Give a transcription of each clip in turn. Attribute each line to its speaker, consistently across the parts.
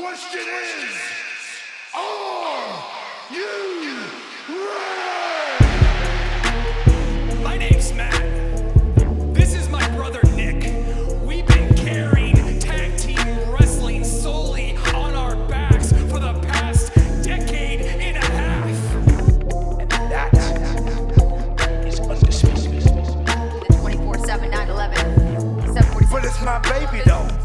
Speaker 1: question is, are you ready?
Speaker 2: My name's Matt. This is my brother Nick. We've been carrying tag team wrestling solely on our backs for the past decade and a half.
Speaker 3: And that is undisputed.
Speaker 4: 24 7 9 11
Speaker 1: But it's my baby though.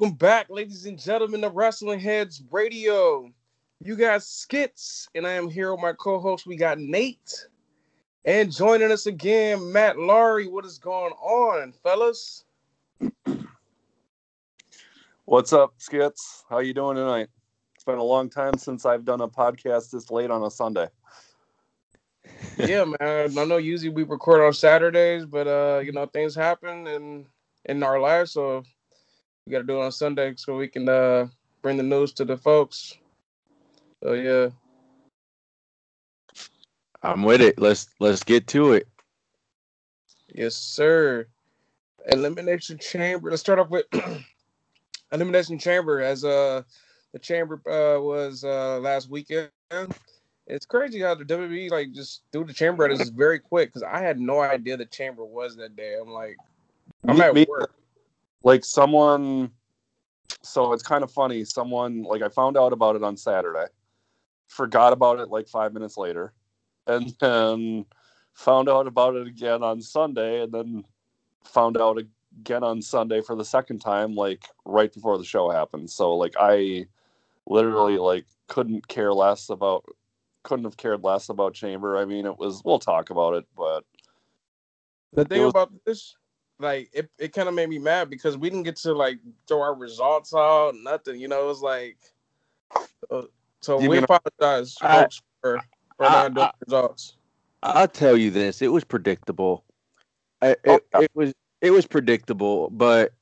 Speaker 5: Welcome back, ladies and gentlemen, to Wrestling Heads Radio. You got skits, and I am here with my co-host. We got Nate, and joining us again, Matt Laurie. What is going on, fellas?
Speaker 6: What's up, Skits? How you doing tonight? It's been a long time since I've done a podcast this late on a Sunday.
Speaker 5: yeah, man. I know usually we record on Saturdays, but uh, you know things happen in in our lives, so we got to do it on Sunday so we can uh bring the news to the folks. So yeah,
Speaker 7: I'm with it. Let's let's get to it.
Speaker 5: yes, sir. Elimination Chamber. Let's start off with Elimination Chamber. As uh the chamber uh was uh last weekend. It's crazy how the WWE like just do the chamber at us very quick because I had no idea the chamber was that day. I'm like, I'm
Speaker 6: Me-
Speaker 5: at
Speaker 6: me-
Speaker 5: work.
Speaker 6: Like someone, so it's kind of funny. Someone like I found out about it on Saturday, forgot about it like five minutes later, and then found out about it again on Sunday, and then found out again on Sunday for the second time, like right before the show happened. So like I literally like couldn't care less about couldn't have cared less about chamber i mean it was we'll talk about it but
Speaker 5: The thing
Speaker 6: was-
Speaker 5: about this, like, it, it kind of made me mad because we didn't get to like throw our results out, nothing. You know, it was like, uh, so
Speaker 6: You
Speaker 5: we
Speaker 6: mean-
Speaker 5: apologize,
Speaker 7: I-
Speaker 5: folks, for for
Speaker 7: I-
Speaker 5: not doing
Speaker 7: I-
Speaker 5: results.
Speaker 7: I'll tell you this: it was predictable. I,
Speaker 6: Oh,
Speaker 7: it,
Speaker 6: yeah.
Speaker 7: it was it was predictable, but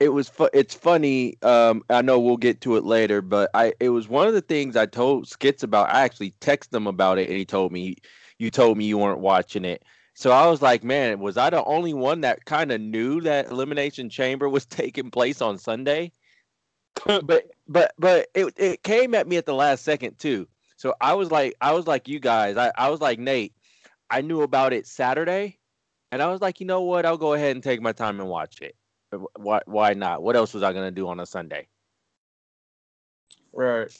Speaker 7: it was fu- it's funny. Um, I know we'll get to it later, but I it was one of the things I told Skits about. I actually texted him about it, and he told me you told me you weren't watching it. So I was like, man, was I the only one that kind of knew that Elimination Chamber was taking place on Sunday? but but but it it came at me at the last second too. So I was like I was like you guys. I, I was like Nate. I knew about it Saturday, and I was like, you know what? I'll go ahead and take my time and watch it. Why why not? What else was I gonna do on a Sunday?
Speaker 5: Right.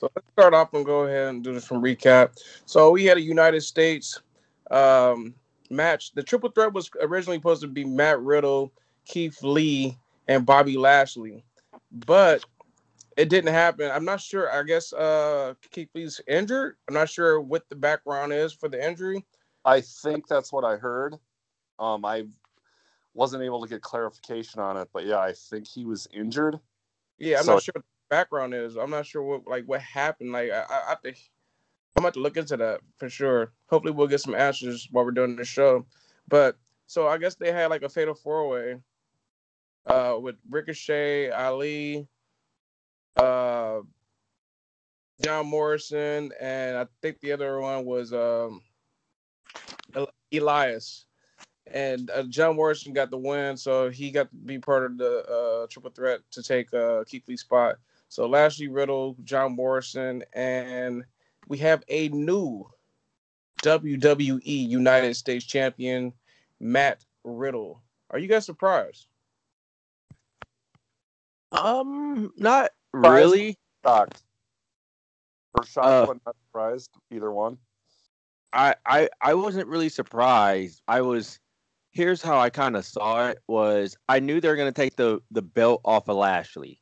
Speaker 5: So let's start off and go ahead and do this from recap. So we had a United States um, match. The triple threat was originally supposed to be Matt Riddle, Keith Lee, and Bobby Lashley, but it didn't happen. I'm not sure. I guess uh, Keith Lee's injured. I'm not sure what the background is for the injury.
Speaker 6: I think that's what I heard. Um, I wasn't able to get clarification on it, but yeah, I think he was injured.
Speaker 5: Yeah, I'm
Speaker 6: So-
Speaker 5: not sure what the background is. I'm not sure what like what happened. Like I, I, I think I'm about to look into that for sure. Hopefully, we'll get some answers while we're doing the show. But so I guess they had like a fatal four way uh, with Ricochet, Ali, uh, John Morrison, and I think the other one was um, Elias. And uh, John Morrison got the win, so he got to be part of the uh, triple threat to take uh, Keith Lee's spot. So Lashley, Riddle, John Morrison, and we have a new WWE United States Champion, Matt Riddle. Are you guys surprised?
Speaker 7: Um, not really.
Speaker 6: Shocked. Or shocked
Speaker 7: Uh,
Speaker 6: but not surprised? Either one.
Speaker 7: I, I I wasn't really surprised. I was here's how I kind of saw it was I knew they were gonna take the the belt off of Lashley.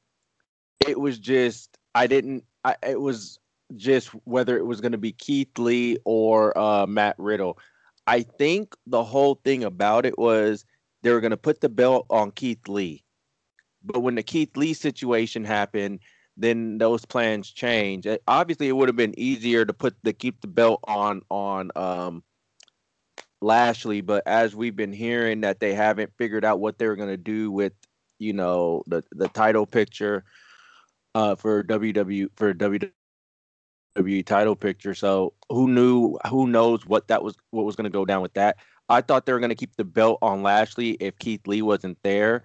Speaker 7: It was just I didn't I it was just whether it was gonna be Keith Lee or uh, Matt Riddle. I think the whole thing about it was they were gonna put the belt on Keith Lee. But when the Keith Lee situation happened, then those plans change. It- obviously, it would have been easier to put the keep the belt on on um, Lashley, but as we've been hearing that they haven't figured out what they're gonna do with you know the the title picture uh, for WW for WWE title picture. So who knew? Who knows what that was? What was gonna go down with that? I thought they were gonna keep the belt on Lashley if Keith Lee wasn't there.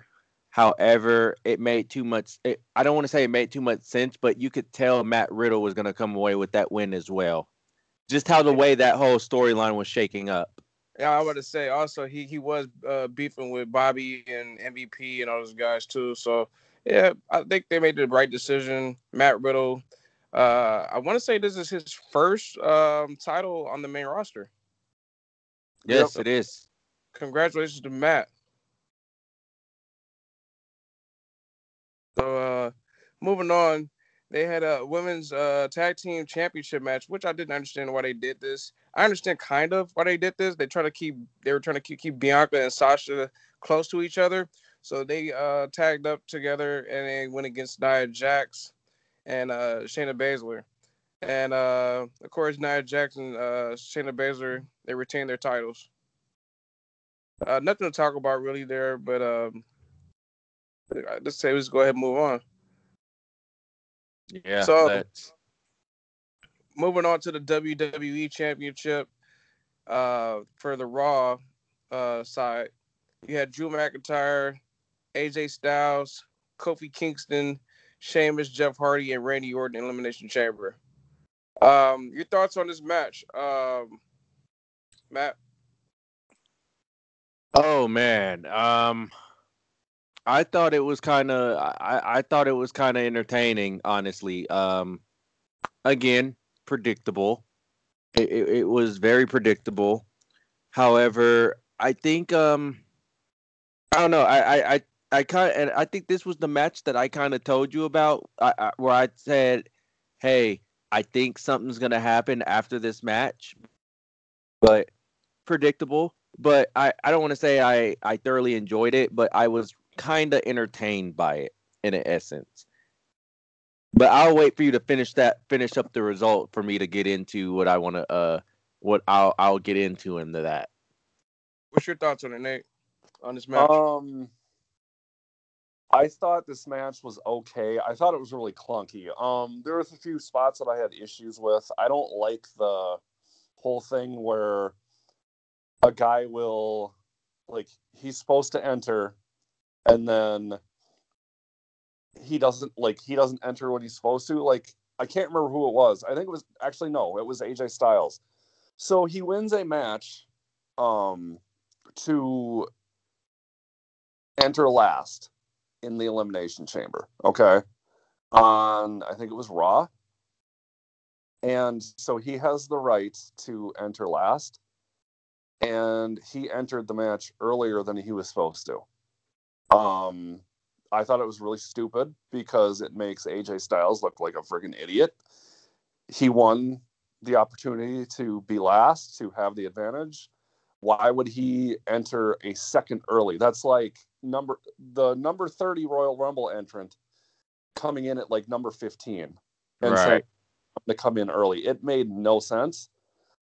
Speaker 7: However, it made too much. It, I don't want to say it made too much sense, but you could tell Matt Riddle was going to come away with that win as well. Just how the way that whole storyline was shaking up.
Speaker 5: Yeah, I about to say also he he was uh, beefing with Bobby and MVP and all those guys too. So yeah, I think they made the right decision. Matt Riddle. Uh, I want to say this is his first um, title on the main roster.
Speaker 7: Yes, it is.
Speaker 5: Congratulations to Matt. So uh, moving on, they had a women's uh, tag team championship match, which I didn't understand why they did this. I understand kind of why they did this. They try to keep they were trying to keep, keep Bianca and Sasha close to each other. So they uh, tagged up together and they went against Nia Jax and uh, Shayna Baszler. And uh, of course, Nia Jackson, uh, Shayna Baszler they retained their titles. Uh, nothing to talk about really there, but um, let's say let's go ahead and move on.
Speaker 7: Yeah.
Speaker 5: So-
Speaker 7: that's-
Speaker 5: moving on to the WWE Championship uh, for the Raw uh, side, you had Drew McIntyre, AJ Styles, Kofi Kingston, Sheamus, Jeff Hardy, and Randy Orton Elimination Chamber. Um, your thoughts on this match, um, Matt?
Speaker 7: Oh man. Um I thought it was kind of I I thought it was kind of entertaining, honestly. Um again, predictable. It, it it was very predictable. However, I think um I don't know. I I I, I kind and I think this was the match that I kind of told you about I, I, where I said, "Hey, I think something's going to happen after this match." But predictable but I, I don't want to say I, I thoroughly enjoyed it, but I was kind of entertained by it in essence. But I'll wait for you to finish that finish up the result for me to get into what I want to uh what I'll I'll get into into that.
Speaker 5: What's your thoughts on it, Nate? On this match?
Speaker 6: Um, I thought this match was okay. I thought it was really clunky. Um, there was a few spots that I had issues with. I don't like the whole thing where a guy will like he's supposed to enter and then he doesn't like he doesn't enter when he's supposed to. Like I can't remember who it was. I think it was actually no, it was AJ Styles. So he wins a match um to enter last in the elimination chamber. Okay. On I think it was Raw. And so he has the right to enter last. And he entered the match earlier than he was supposed to. Um I thought it was really stupid because it makes AJ Styles look like a freaking idiot. He won the opportunity to be last, to have the advantage. Why would he enter a second early? That's like number the number 30 Royal Rumble entrant coming in at like number 15 and
Speaker 7: Right.
Speaker 6: saying "I'm gonna come in early. It made no sense.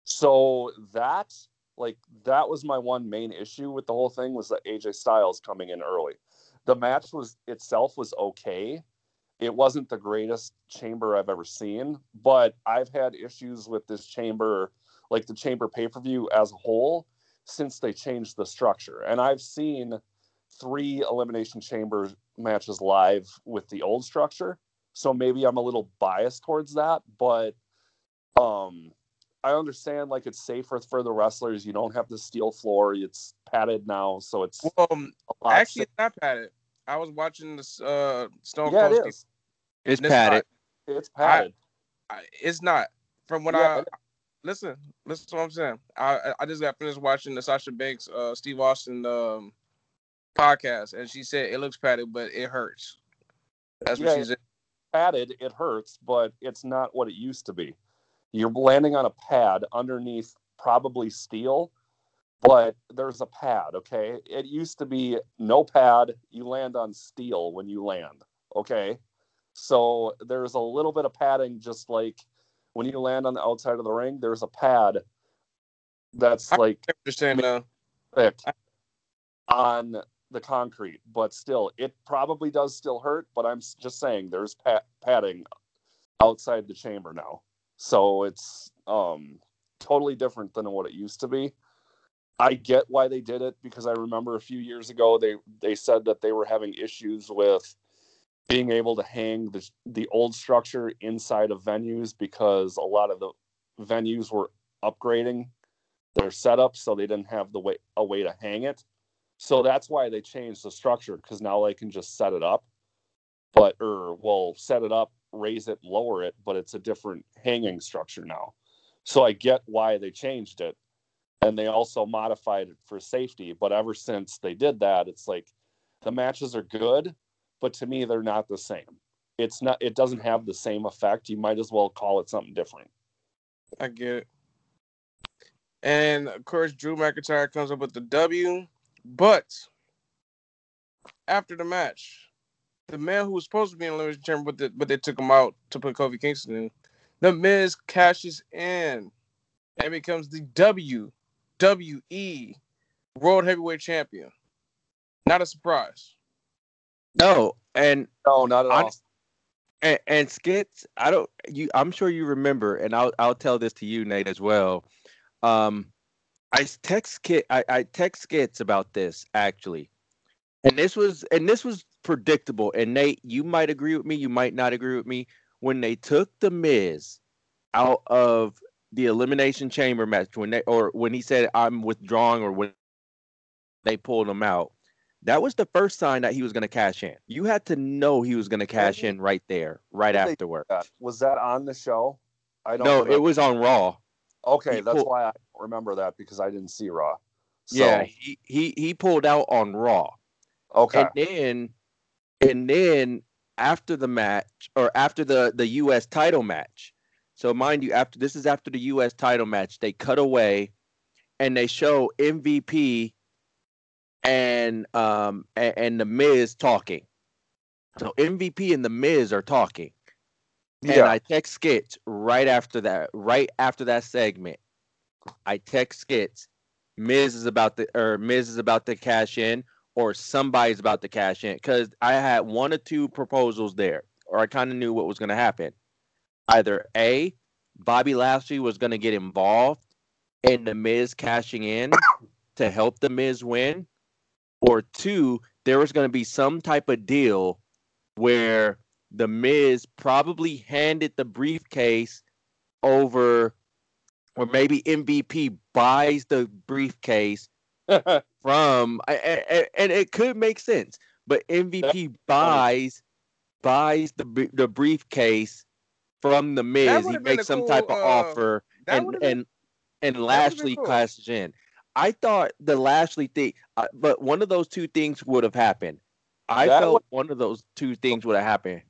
Speaker 6: So that like that was my one main issue with the whole thing was that AJ Styles coming in early. The match was itself was okay. It wasn't the greatest chamber I've ever seen, but I've had issues with this chamber, like the chamber pay per view as a whole, since they changed the structure. And I've seen three elimination chamber matches live with the old structure, so maybe I'm a little biased towards that. But um, I understand like it's safer for the wrestlers. You don't have the steel floor; it's padded now, so it's
Speaker 5: well, um,
Speaker 6: a lot
Speaker 5: actually,
Speaker 6: safer.
Speaker 5: it's not padded. I was watching this uh, Stone
Speaker 6: Yeah,
Speaker 5: Cold.
Speaker 6: it
Speaker 5: Steve-
Speaker 6: is.
Speaker 7: It's
Speaker 5: This
Speaker 7: padded.
Speaker 6: It's padded.
Speaker 5: I, it's not. From what
Speaker 6: Yeah,
Speaker 5: I listen, listen to what I'm saying. I I- just got finished watching the Sasha Banks, uh, Steve Austin um podcast, and she said it looks padded, but it hurts. That's what
Speaker 6: Yeah,
Speaker 5: she said.
Speaker 6: padded, it hurts, but it's not what it used to be. You're landing on a pad underneath probably steel, but there's a pad, okay? It used to be no pad, you land on steel when you land, okay? So there's a little bit of padding, just like when you land on the outside of the ring, there's a pad that's
Speaker 5: I
Speaker 6: like
Speaker 5: Understand
Speaker 6: thick on the concrete, but still, it probably does still hurt. But I'm just saying, there's pa- padding outside the chamber now, so it's um totally different than what it used to be. I get why they did it because I remember a few years ago they they said that they were having issues with being able to hang the the old structure inside of venues because a lot of the venues were upgrading their setup so they didn't have the way a way to hang it. So that's why they changed the structure because now they can just set it up, but or well set it up, raise it, lower it, but it's a different hanging structure now. So I get why they changed it, and they also modified it for safety. But ever since they did that, it's like the matches are good, but to me they're not the same. It's not. It doesn't have the same effect. You might as well call it something different.
Speaker 5: I get it. And of course, Drew McIntyre comes up with the W, but after the match, the man who was supposed to be in the elimination chamber, but, the, but they took him out to put Kofi Kingston in. The Miz cashes in and becomes the WWE World Heavyweight Champion. Not a surprise.
Speaker 7: No, and
Speaker 6: No, not at all.
Speaker 7: and, and skits. I don't. You. I'm sure you remember, and I'll I'll tell this to you, Nate, as well. Um, I text kit. I, I text skits about this actually, and this was and this was predictable. And Nate, you might agree with me. You might not agree with me. When they took the Miz out of the elimination chamber match, when they or when he said I'm withdrawing, or when they pulled him out. That was the first sign that he was going to cash in. You had to know he was going to cash in right there, right
Speaker 6: Did they do
Speaker 7: afterward.
Speaker 6: that? Was that on the show? I don't.
Speaker 7: No,
Speaker 6: remember.
Speaker 7: it was on Raw.
Speaker 6: Okay,
Speaker 7: he
Speaker 6: that's
Speaker 7: pulled-
Speaker 6: why I don't remember that because I didn't see Raw. So,
Speaker 7: Yeah, he, he he pulled out on Raw,
Speaker 6: Okay.
Speaker 7: and then and then after the match or after the the U.S. title match. So mind you, after this is after the U.S. title match, they cut away, and they show MVP and um and, and the Miz talking. So MVP and the Miz are talking. And
Speaker 6: yeah.
Speaker 7: I text Skits right after that, right after that segment. I text Skits, Miz is about to or Miz is about to cash in, or somebody's about to cash in. Because I had one or two proposals there, or I kind of knew what was gonna happen. Either A, Bobby Lashley was gonna get involved in the Miz cashing in to help the Miz win, or two, there was gonna be some type of deal where the Miz probably handed the briefcase over, or maybe MVP buys the briefcase from, and it could make sense, but MVP buys buys the the briefcase from the Miz. He
Speaker 5: would've been a
Speaker 7: makes some
Speaker 5: cool,
Speaker 7: type of
Speaker 5: uh,
Speaker 7: offer, and
Speaker 5: been-
Speaker 7: and and Lashley
Speaker 5: cool.
Speaker 7: cashes in. I thought the Lashley thing, uh, but one of those two things would have happened. I
Speaker 6: That
Speaker 7: felt
Speaker 6: would-
Speaker 7: one of those two things would have happened.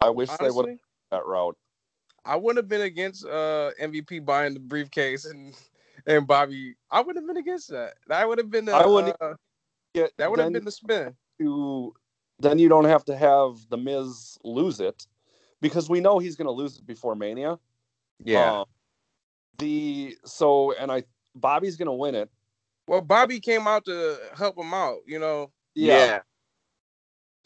Speaker 6: I wish they would have that route.
Speaker 5: I wouldn't have been against uh MVP buying the briefcase and and Bobby. I wouldn't have been against that. That would have been the
Speaker 6: I wouldn't
Speaker 5: uh,
Speaker 6: Get,
Speaker 5: that would have been the spin.
Speaker 6: to then you don't have to have the Miz lose it because we know he's going to lose it before Mania.
Speaker 7: Yeah.
Speaker 6: Um, the so and I Bobby's going to win it.
Speaker 5: Well, Bobby came out to help him out. You know, Yeah.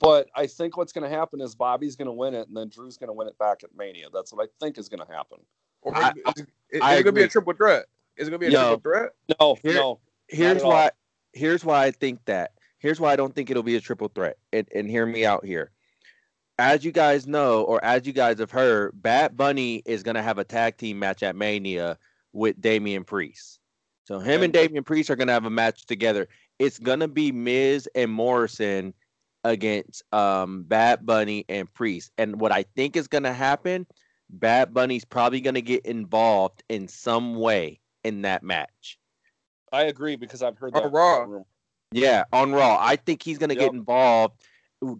Speaker 6: But I think what's going to happen is Bobby's going to win it, and then Drew's going to win it back at Mania. That's what I think is going to happen.
Speaker 5: or
Speaker 7: I-
Speaker 5: maybe, is, it- is
Speaker 7: I
Speaker 5: it gonna be a triple threat? Is it gonna be a
Speaker 7: No.
Speaker 5: triple threat?
Speaker 6: No,
Speaker 7: Here-
Speaker 6: no.
Speaker 7: here's
Speaker 6: at all.
Speaker 7: why here's why I think that. Here's why I don't think it'll be a triple threat. And, and hear me out here. As you guys know, or as you guys have heard, Bad Bunny is gonna have a tag team match at Mania with Damian Priest. So him and Damian Priest are gonna have a match together. It's gonna be Miz and Morrison against um Bad Bunny and Priest. And what I think is gonna happen, Bad Bunny's probably going to get involved in some way in that match.
Speaker 6: I agree because I've heard
Speaker 5: On
Speaker 6: that.
Speaker 5: Raw.
Speaker 7: Yeah, on Raw. I think he's going to
Speaker 6: Yep.
Speaker 7: get involved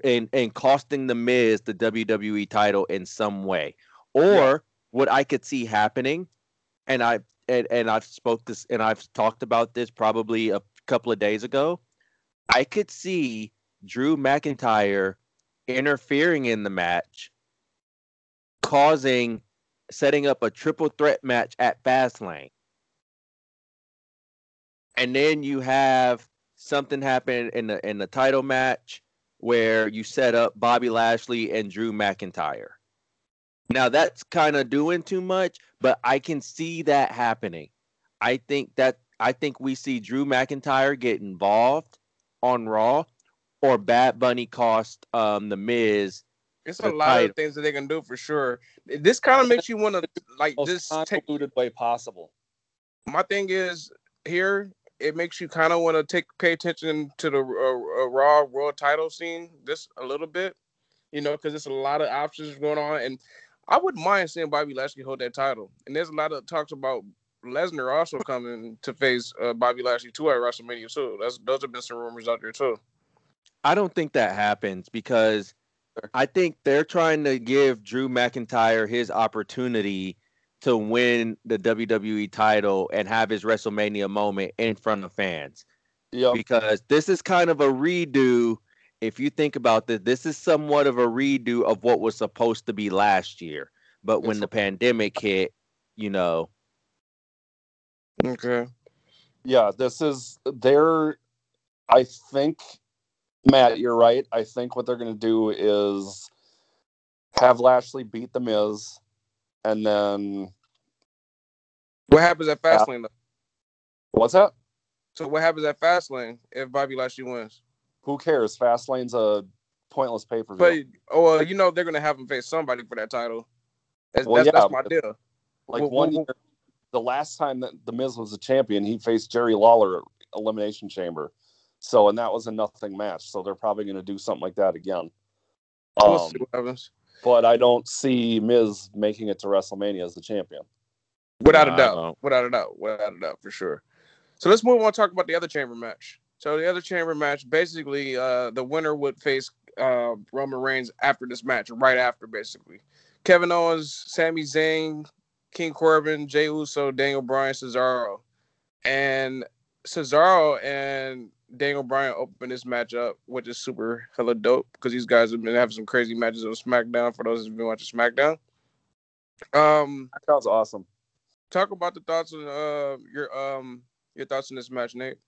Speaker 7: in in costing the Miz the WWE title in some way. Or
Speaker 6: Yeah.
Speaker 7: what I could see happening, and I and, and I've spoke this and I've talked about this probably a couple of days ago. I could see Drew McIntyre interfering in the match, causing setting up a triple threat match at Fastlane. And then you have something happen in the in the title match where you set up Bobby Lashley and Drew McIntyre. Now that's kind of doing too much, but I can see that happening. I think that I think we see Drew McIntyre get involved on Raw, or Bad Bunny cost um the Miz.
Speaker 5: It's a lot
Speaker 7: title.
Speaker 5: of things that they can do for sure. This kind of makes you want to like
Speaker 6: Most
Speaker 5: just take.
Speaker 6: convoluted way possible.
Speaker 5: My thing is here. It makes you kind of want to take pay attention to the uh, uh, Raw World Title scene just a little bit, you know, because there's a lot of options going on, and I wouldn't mind seeing Bobby Lashley hold that title. And there's a lot of talks about Lesnar also coming to face uh, Bobby Lashley too at WrestleMania too. That's those have been some rumors out there too.
Speaker 7: I don't think that happens because I think they're trying to give Drew McIntyre his opportunity to win the WWE title and have his WrestleMania moment in front of fans.
Speaker 6: Yep.
Speaker 7: Because this is kind of a redo. If you think about this, this is somewhat of a redo of what was supposed to be last year. But when
Speaker 6: Yes.
Speaker 7: the pandemic hit, you know,
Speaker 5: Okay.
Speaker 6: Yeah, this is they're I think Matt, you're right. I think what they're gonna do is have Lashley beat the Miz and then
Speaker 5: What happens at Fastlane though?
Speaker 6: what's that?
Speaker 5: So what happens at Fastlane if Bobby Lashley wins?
Speaker 6: Who cares? Fastlane's a pointless pay per view.
Speaker 5: But oh, well, you know they're gonna have him face somebody for that title. That's,
Speaker 6: Well,
Speaker 5: that's,
Speaker 6: yeah,
Speaker 5: that's my deal.
Speaker 6: Like
Speaker 5: well,
Speaker 6: one
Speaker 5: well,
Speaker 6: year, the last time that the Miz was a champion, he faced Jerry Lawler at Elimination Chamber. So and that was a nothing match. So they're probably gonna do something like that again.
Speaker 5: We'll
Speaker 6: Um,
Speaker 5: see what happens.
Speaker 6: but I don't see Miz making it to WrestleMania as the champion.
Speaker 5: Without
Speaker 7: Nah,
Speaker 5: a
Speaker 7: I
Speaker 5: doubt. Without a doubt. Without a doubt, for sure. So let's move on and talk about the other chamber match. So the other chamber match, basically, uh, the winner would face uh, Roman Reigns after this match, right after, basically. Kevin Owens, Sami Zayn, King Corbin, Jey Uso, Daniel Bryan, Cesaro. And Cesaro and Daniel Bryan open this match up, which is super hella dope because these guys have been having some crazy matches on SmackDown for those who've been watching SmackDown. Um,
Speaker 6: That sounds awesome.
Speaker 5: talk about the thoughts on uh your um your thoughts on this match, Nate.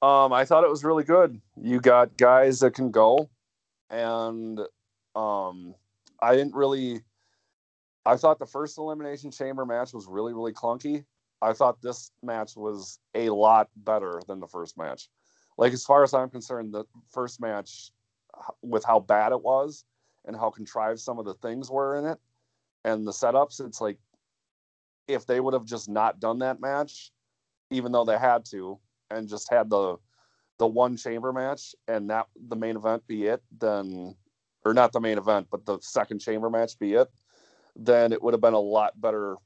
Speaker 6: Um, I thought it was really good. You got guys that can go, and um, I didn't really. I thought the first elimination chamber match was really really clunky. I thought this match was a lot better than the first match. Like as far as I'm concerned, the first match, with how bad it was and how contrived some of the things were in it, and the setups, it's like if they would have just not done that match, even though they had to, and just had the the one chamber match and that the main event be it, then or not the main event, but the second chamber match be it, then it would have been a lot better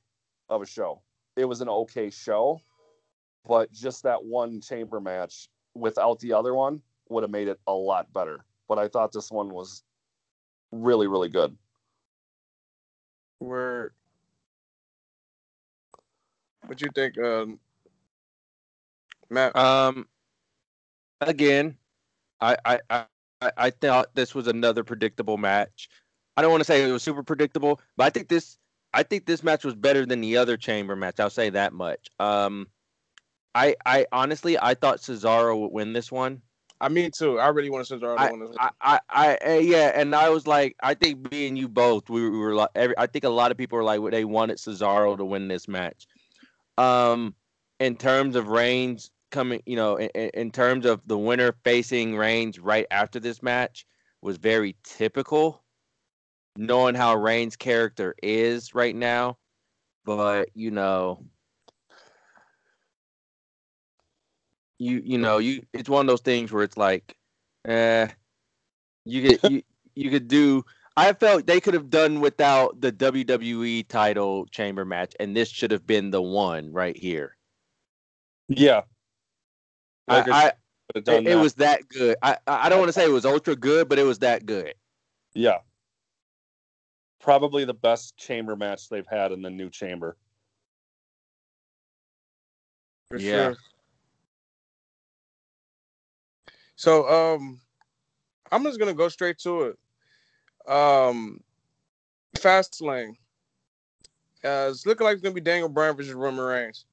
Speaker 6: of a show. It was an okay show, but just that one chamber match without the other one would have made it a lot better. But I thought this one was really, really good.
Speaker 5: Where what you think, um Matt?
Speaker 7: Um, again, I I I, I- I thought this was another predictable match. I don't want to say it was super predictable, but I think this I think this match was better than the other chamber match. I'll say that much. Um, I I honestly I thought Cesaro would win this one.
Speaker 5: I mean too. I really want to Cesaro to
Speaker 7: I,
Speaker 5: win this.
Speaker 7: I, I, I, eh, yeah, and I was like, I think me and you both, we, we were like, every, I think a lot of people were like, well, they wanted Cesaro to win this match. Um, in terms of Reigns coming, you know, in, in terms of the winner facing Reigns right after this match was very typical, knowing how Reigns' character is right now. But you know, you you know you it's one of those things where it's like, eh, you get you you could do. I felt they could have done without the WWE title chamber match, and this should have been the one right here.
Speaker 6: Yeah. Like
Speaker 7: I, I
Speaker 6: done
Speaker 7: it, it was that good. I I I don't want to say it was ultra good, but it was that good.
Speaker 6: Yeah. Probably the best chamber match they've had in the new chamber.
Speaker 5: For
Speaker 7: Yeah.
Speaker 5: sure. So um I'm just gonna go straight to it. Um Fast Lane. Uh, it's looking like it's gonna be Daniel Bryan versus Roman Reigns.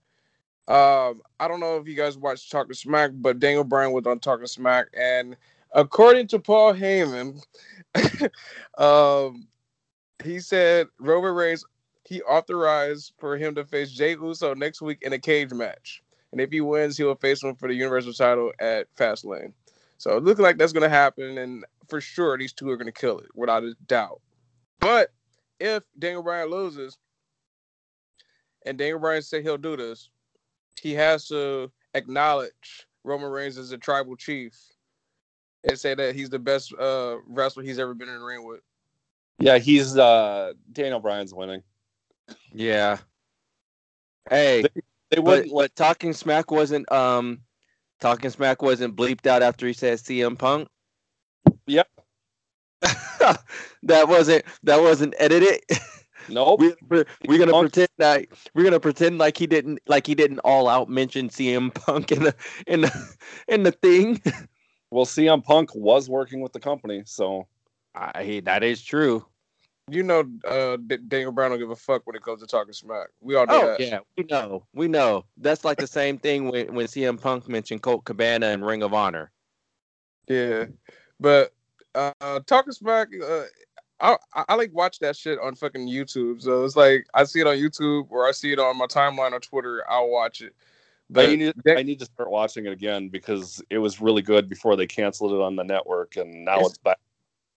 Speaker 5: Um, I don't know if you guys watched Talking Smack, but Daniel Bryan was on Talking Smack, and according to Paul Heyman, um, he said Roman Reigns he authorized for him to face Jey Uso next week in a cage match, and if he wins, he will face him for the Universal title at Fastlane. So it looks like that's gonna happen, and for sure these two are gonna kill it without a doubt. But if Daniel Bryan loses, and Daniel Bryan said he'll do this, he has to acknowledge Roman Reigns as a tribal chief and say that he's the best uh, wrestler he's ever been in the ring with.
Speaker 6: Yeah, he's uh Daniel Bryan's winning.
Speaker 7: Yeah. Hey,
Speaker 6: They
Speaker 7: but,
Speaker 6: wouldn't let
Speaker 7: talking smack wasn't um talking smack wasn't bleeped out after he said CM Punk.
Speaker 6: Yep.
Speaker 7: that wasn't that wasn't edited.
Speaker 6: Nope.
Speaker 7: we, we're, we're gonna
Speaker 6: Punk-
Speaker 7: pretend that we're gonna pretend like he didn't like he didn't all out mention CM Punk in the in the in the thing.
Speaker 6: Well, CM Punk was working with the company, so
Speaker 7: I, that is true.
Speaker 5: You know, uh, D- Daniel Bryan don't give a fuck when it comes to talking smack. We all know
Speaker 7: Oh
Speaker 5: that.
Speaker 7: yeah, we know, we know. That's like the same thing when when CM Punk mentioned Colt Cabana and Ring of Honor.
Speaker 5: Yeah, but uh, talking smack, uh, I, I I like watch that shit on fucking YouTube. So it's like I see it on YouTube or I see it on my timeline on Twitter. I'll watch it. But
Speaker 6: I need
Speaker 5: that-
Speaker 6: I need to start watching it again because it was really good before they canceled it on the network, and now
Speaker 5: It's-
Speaker 6: it's back.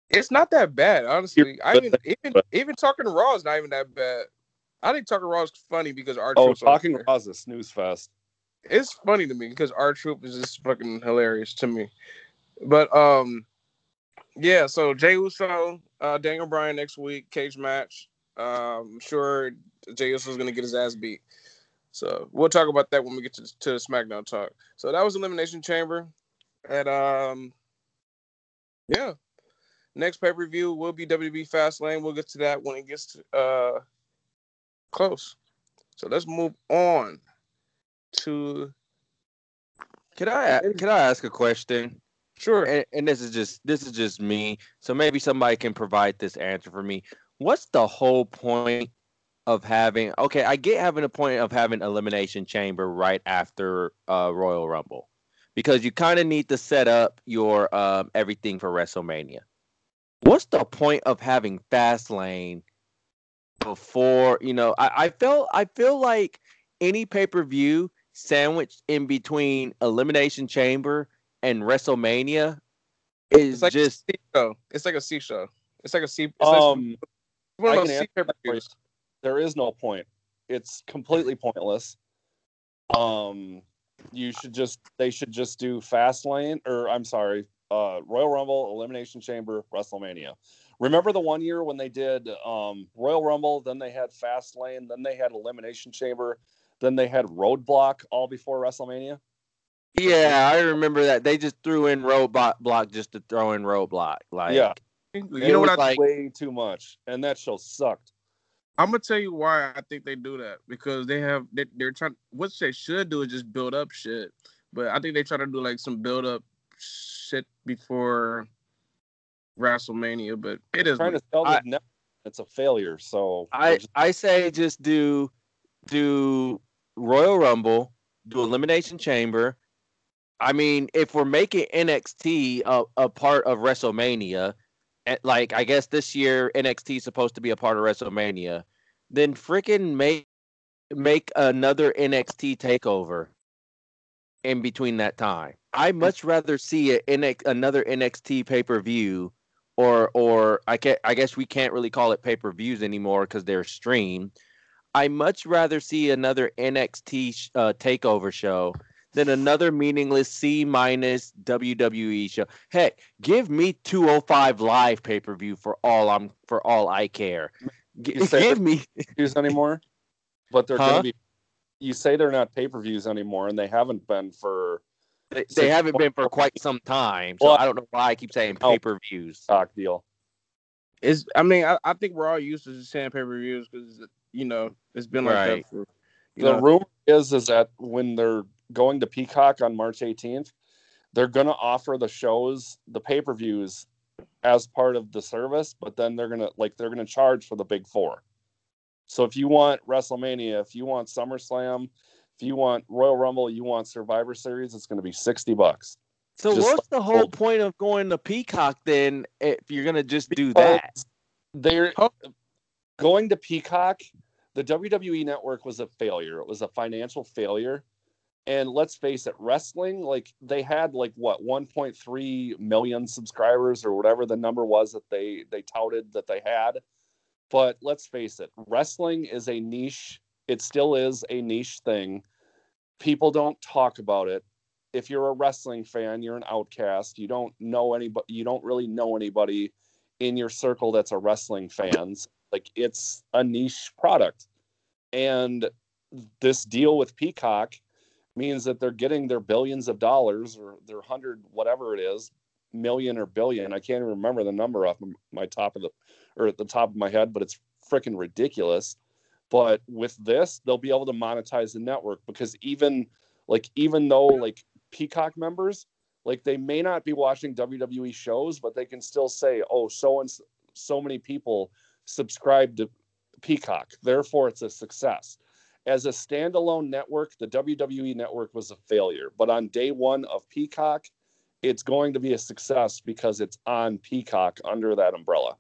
Speaker 5: it's not that bad, honestly. I
Speaker 6: but-
Speaker 5: even even even talking to Raw is not even that bad. I think talking Raw is funny because our
Speaker 6: Oh, talking
Speaker 5: there.
Speaker 6: Raw's a snooze fest.
Speaker 5: it's funny to me because R-Truth is just fucking hilarious to me. But um, yeah. So Jey Uso, uh, Daniel Bryan next week cage match. Um, I'm sure Jey Uso is gonna get his ass beat. So we'll talk about that when we get to to SmackDown talk. So that was Elimination Chamber, and um, yeah. Next pay per view will be WWE Fastlane. We'll get to that when it gets to, uh close. So let's move on to
Speaker 7: Can I can I ask a question?
Speaker 5: Sure.
Speaker 7: And, and this is just this is just me. So maybe somebody can provide this answer for me. What's the whole point of having? Okay, I get having a point of having elimination chamber right after uh, Royal Rumble, because you kind of need to set up your um, everything for WrestleMania. What's the point of having Fastlane before? You know, I, I felt I feel like any pay per view sandwiched in between Elimination Chamber and WrestleMania is
Speaker 5: It's like
Speaker 7: just
Speaker 5: a C show. It's like a C show. It's like a C. It's like
Speaker 6: Um,
Speaker 5: one of those C
Speaker 6: answer that
Speaker 5: pay-per-views.
Speaker 6: question. there is no point. It's completely pointless. Um, you should just they should just do Fastlane or I'm sorry, uh, Royal Rumble, Elimination Chamber, WrestleMania. Remember the one year when they did um, Royal Rumble, then they had Fastlane, then they had Elimination Chamber, then they had Roadblock all before WrestleMania.
Speaker 7: Yeah. I remember that they just threw in roadblock block just to throw in roadblock. Like
Speaker 6: yeah,
Speaker 5: You
Speaker 6: It
Speaker 5: know what?
Speaker 6: was
Speaker 5: I,
Speaker 7: like-
Speaker 6: way too much, and that show sucked.
Speaker 5: I'm gonna tell you why I think they do that because they have they, they're trying. What they should do is just build up shit, but I think they try to do like some build up shit before WrestleMania. But it is
Speaker 6: Trying to sell
Speaker 7: I-
Speaker 6: the net, it's a failure. So
Speaker 7: I
Speaker 6: just-
Speaker 7: I say just do do Royal Rumble, do Elimination Chamber. I mean, if we're making NXT a, a part of WrestleMania, eh, like I guess this year NXT is supposed to be a part of WrestleMania, then freaking make make another NXT takeover in between that time. I much rather see a NX, another NXT pay per view, or or I can I guess we can't really call it pay per views anymore because they're streamed. I much rather see another NXT sh- uh, takeover show than another meaningless C minus WWE show. Heck, give me 205 live pay per view for all I'm for all I care. G-
Speaker 6: You say
Speaker 7: give me
Speaker 6: views anymore, but they're
Speaker 7: Huh?
Speaker 6: gonna be. You say they're not pay per views anymore, and they haven't been for
Speaker 7: they, they haven't been for quite some time, so
Speaker 6: Well,
Speaker 7: I don't know why I keep saying
Speaker 6: Oh.
Speaker 7: pay per views.
Speaker 6: stock deal.
Speaker 5: Is I mean, I, I think we're all used to just saying pay per views because you know it's been like
Speaker 7: Right.
Speaker 5: that for. You
Speaker 6: the
Speaker 5: know,
Speaker 6: rumor is is that when they're going to Peacock on March 18th, they're gonna offer the shows, the pay per views, as part of the service, but then they're gonna like they're gonna charge for the big four. So if you want WrestleMania, if you want SummerSlam, if you want Royal Rumble, you want Survivor Series, it's gonna be 60 bucks.
Speaker 7: So
Speaker 6: Just
Speaker 7: what's
Speaker 6: like
Speaker 7: the whole point of going to Peacock then if you're gonna just do that?
Speaker 6: They're
Speaker 5: Oh.
Speaker 6: going to Peacock. The WWE network was a failure. It was a financial failure. And let's face it, wrestling, like they had like what 1.3 million subscribers or whatever the number was that they they touted that they had. But let's face it, wrestling is a niche. It still is a niche thing. People don't talk about it. If you're a wrestling fan, you're an outcast. You don't know anybody. You don't really know anybody in your circle that's a wrestling fans. Like it's a niche product. And this deal with Peacock means that they're getting their billions of dollars or their hundred whatever it is, million or billion. I can't even remember the number off my top of the or at the top of my head, but it's freaking ridiculous. But with this, they'll be able to monetize the network because even like even though like Peacock members, like they may not be watching WWE shows, but they can still say, "Oh, so and so many people subscribe to Peacock, therefore it's a success." As a standalone network, the WWE network was a failure, but on day one of Peacock, it's going to be a success because it's on Peacock under that umbrella.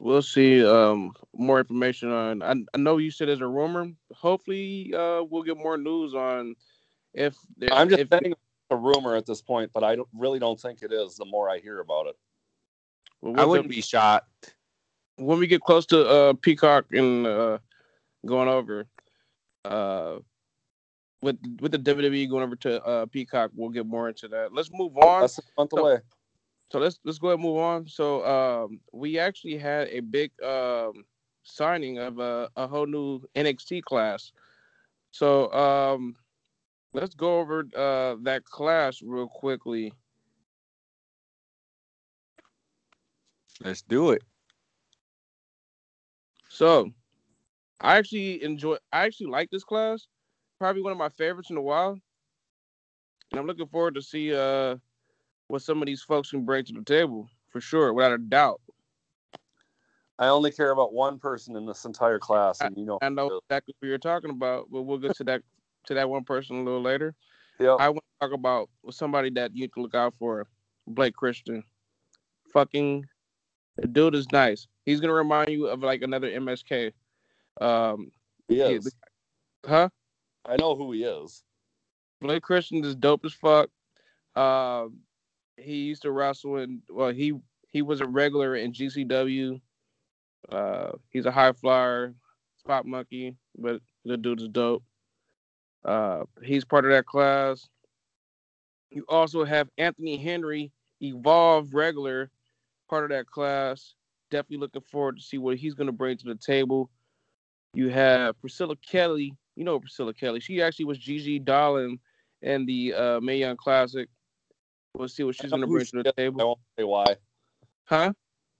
Speaker 5: we'll see. Um, more information on. I, I know you said there's a rumor. Hopefully, uh, we'll get more news on if there-
Speaker 6: I'm just
Speaker 5: if,
Speaker 6: saying a rumor at this point, but I don't, really don't think it is. The more I hear about it,
Speaker 5: well,
Speaker 7: I wouldn't be shocked.
Speaker 5: When we get close to uh Peacock and uh going over uh with with the WWE going over to uh Peacock, we'll get more into that. Let's move on.
Speaker 6: that's a month
Speaker 5: So-
Speaker 6: away.
Speaker 5: So let's let's go ahead and move on. So um we actually had a big um signing of a, a whole new NXT class. So um let's go over uh that class real quickly.
Speaker 7: Let's do it.
Speaker 5: So, I actually enjoy. I actually like this class. Probably one of my favorites in a while. And I'm looking forward to see uh what some of these folks can bring to the table for sure, without a doubt.
Speaker 6: I only care about one person in this entire class, and you know,
Speaker 5: I know exactly what you're talking about, but we'll get to that to that one person a little later.
Speaker 6: Yeah,
Speaker 5: I want to talk about somebody that you can look out for, Blake Christian. Fucking, the dude is nice. He's gonna remind you of like another MSK. Um,
Speaker 6: he
Speaker 5: yeah,
Speaker 6: is.
Speaker 5: huh?
Speaker 6: I know who he is.
Speaker 5: Blake Christian is dope as fuck. Um, he used to wrestle in. Well, he he was a regular in GCW. Uh, he's a high flyer, spot monkey, but the dude is dope. Uh, he's part of that class. You also have Anthony Henry, Evolve regular, part of that class. Definitely looking forward to see what he's going to bring to the table. You have Priscilla Kelly. You know Priscilla Kelly. She actually was Gigi Dolin in the uh, Mae Young Classic. We'll see what she's going to bring
Speaker 6: she
Speaker 5: to
Speaker 6: is,
Speaker 5: the
Speaker 6: but I
Speaker 5: table.
Speaker 6: won't say why.
Speaker 5: Huh?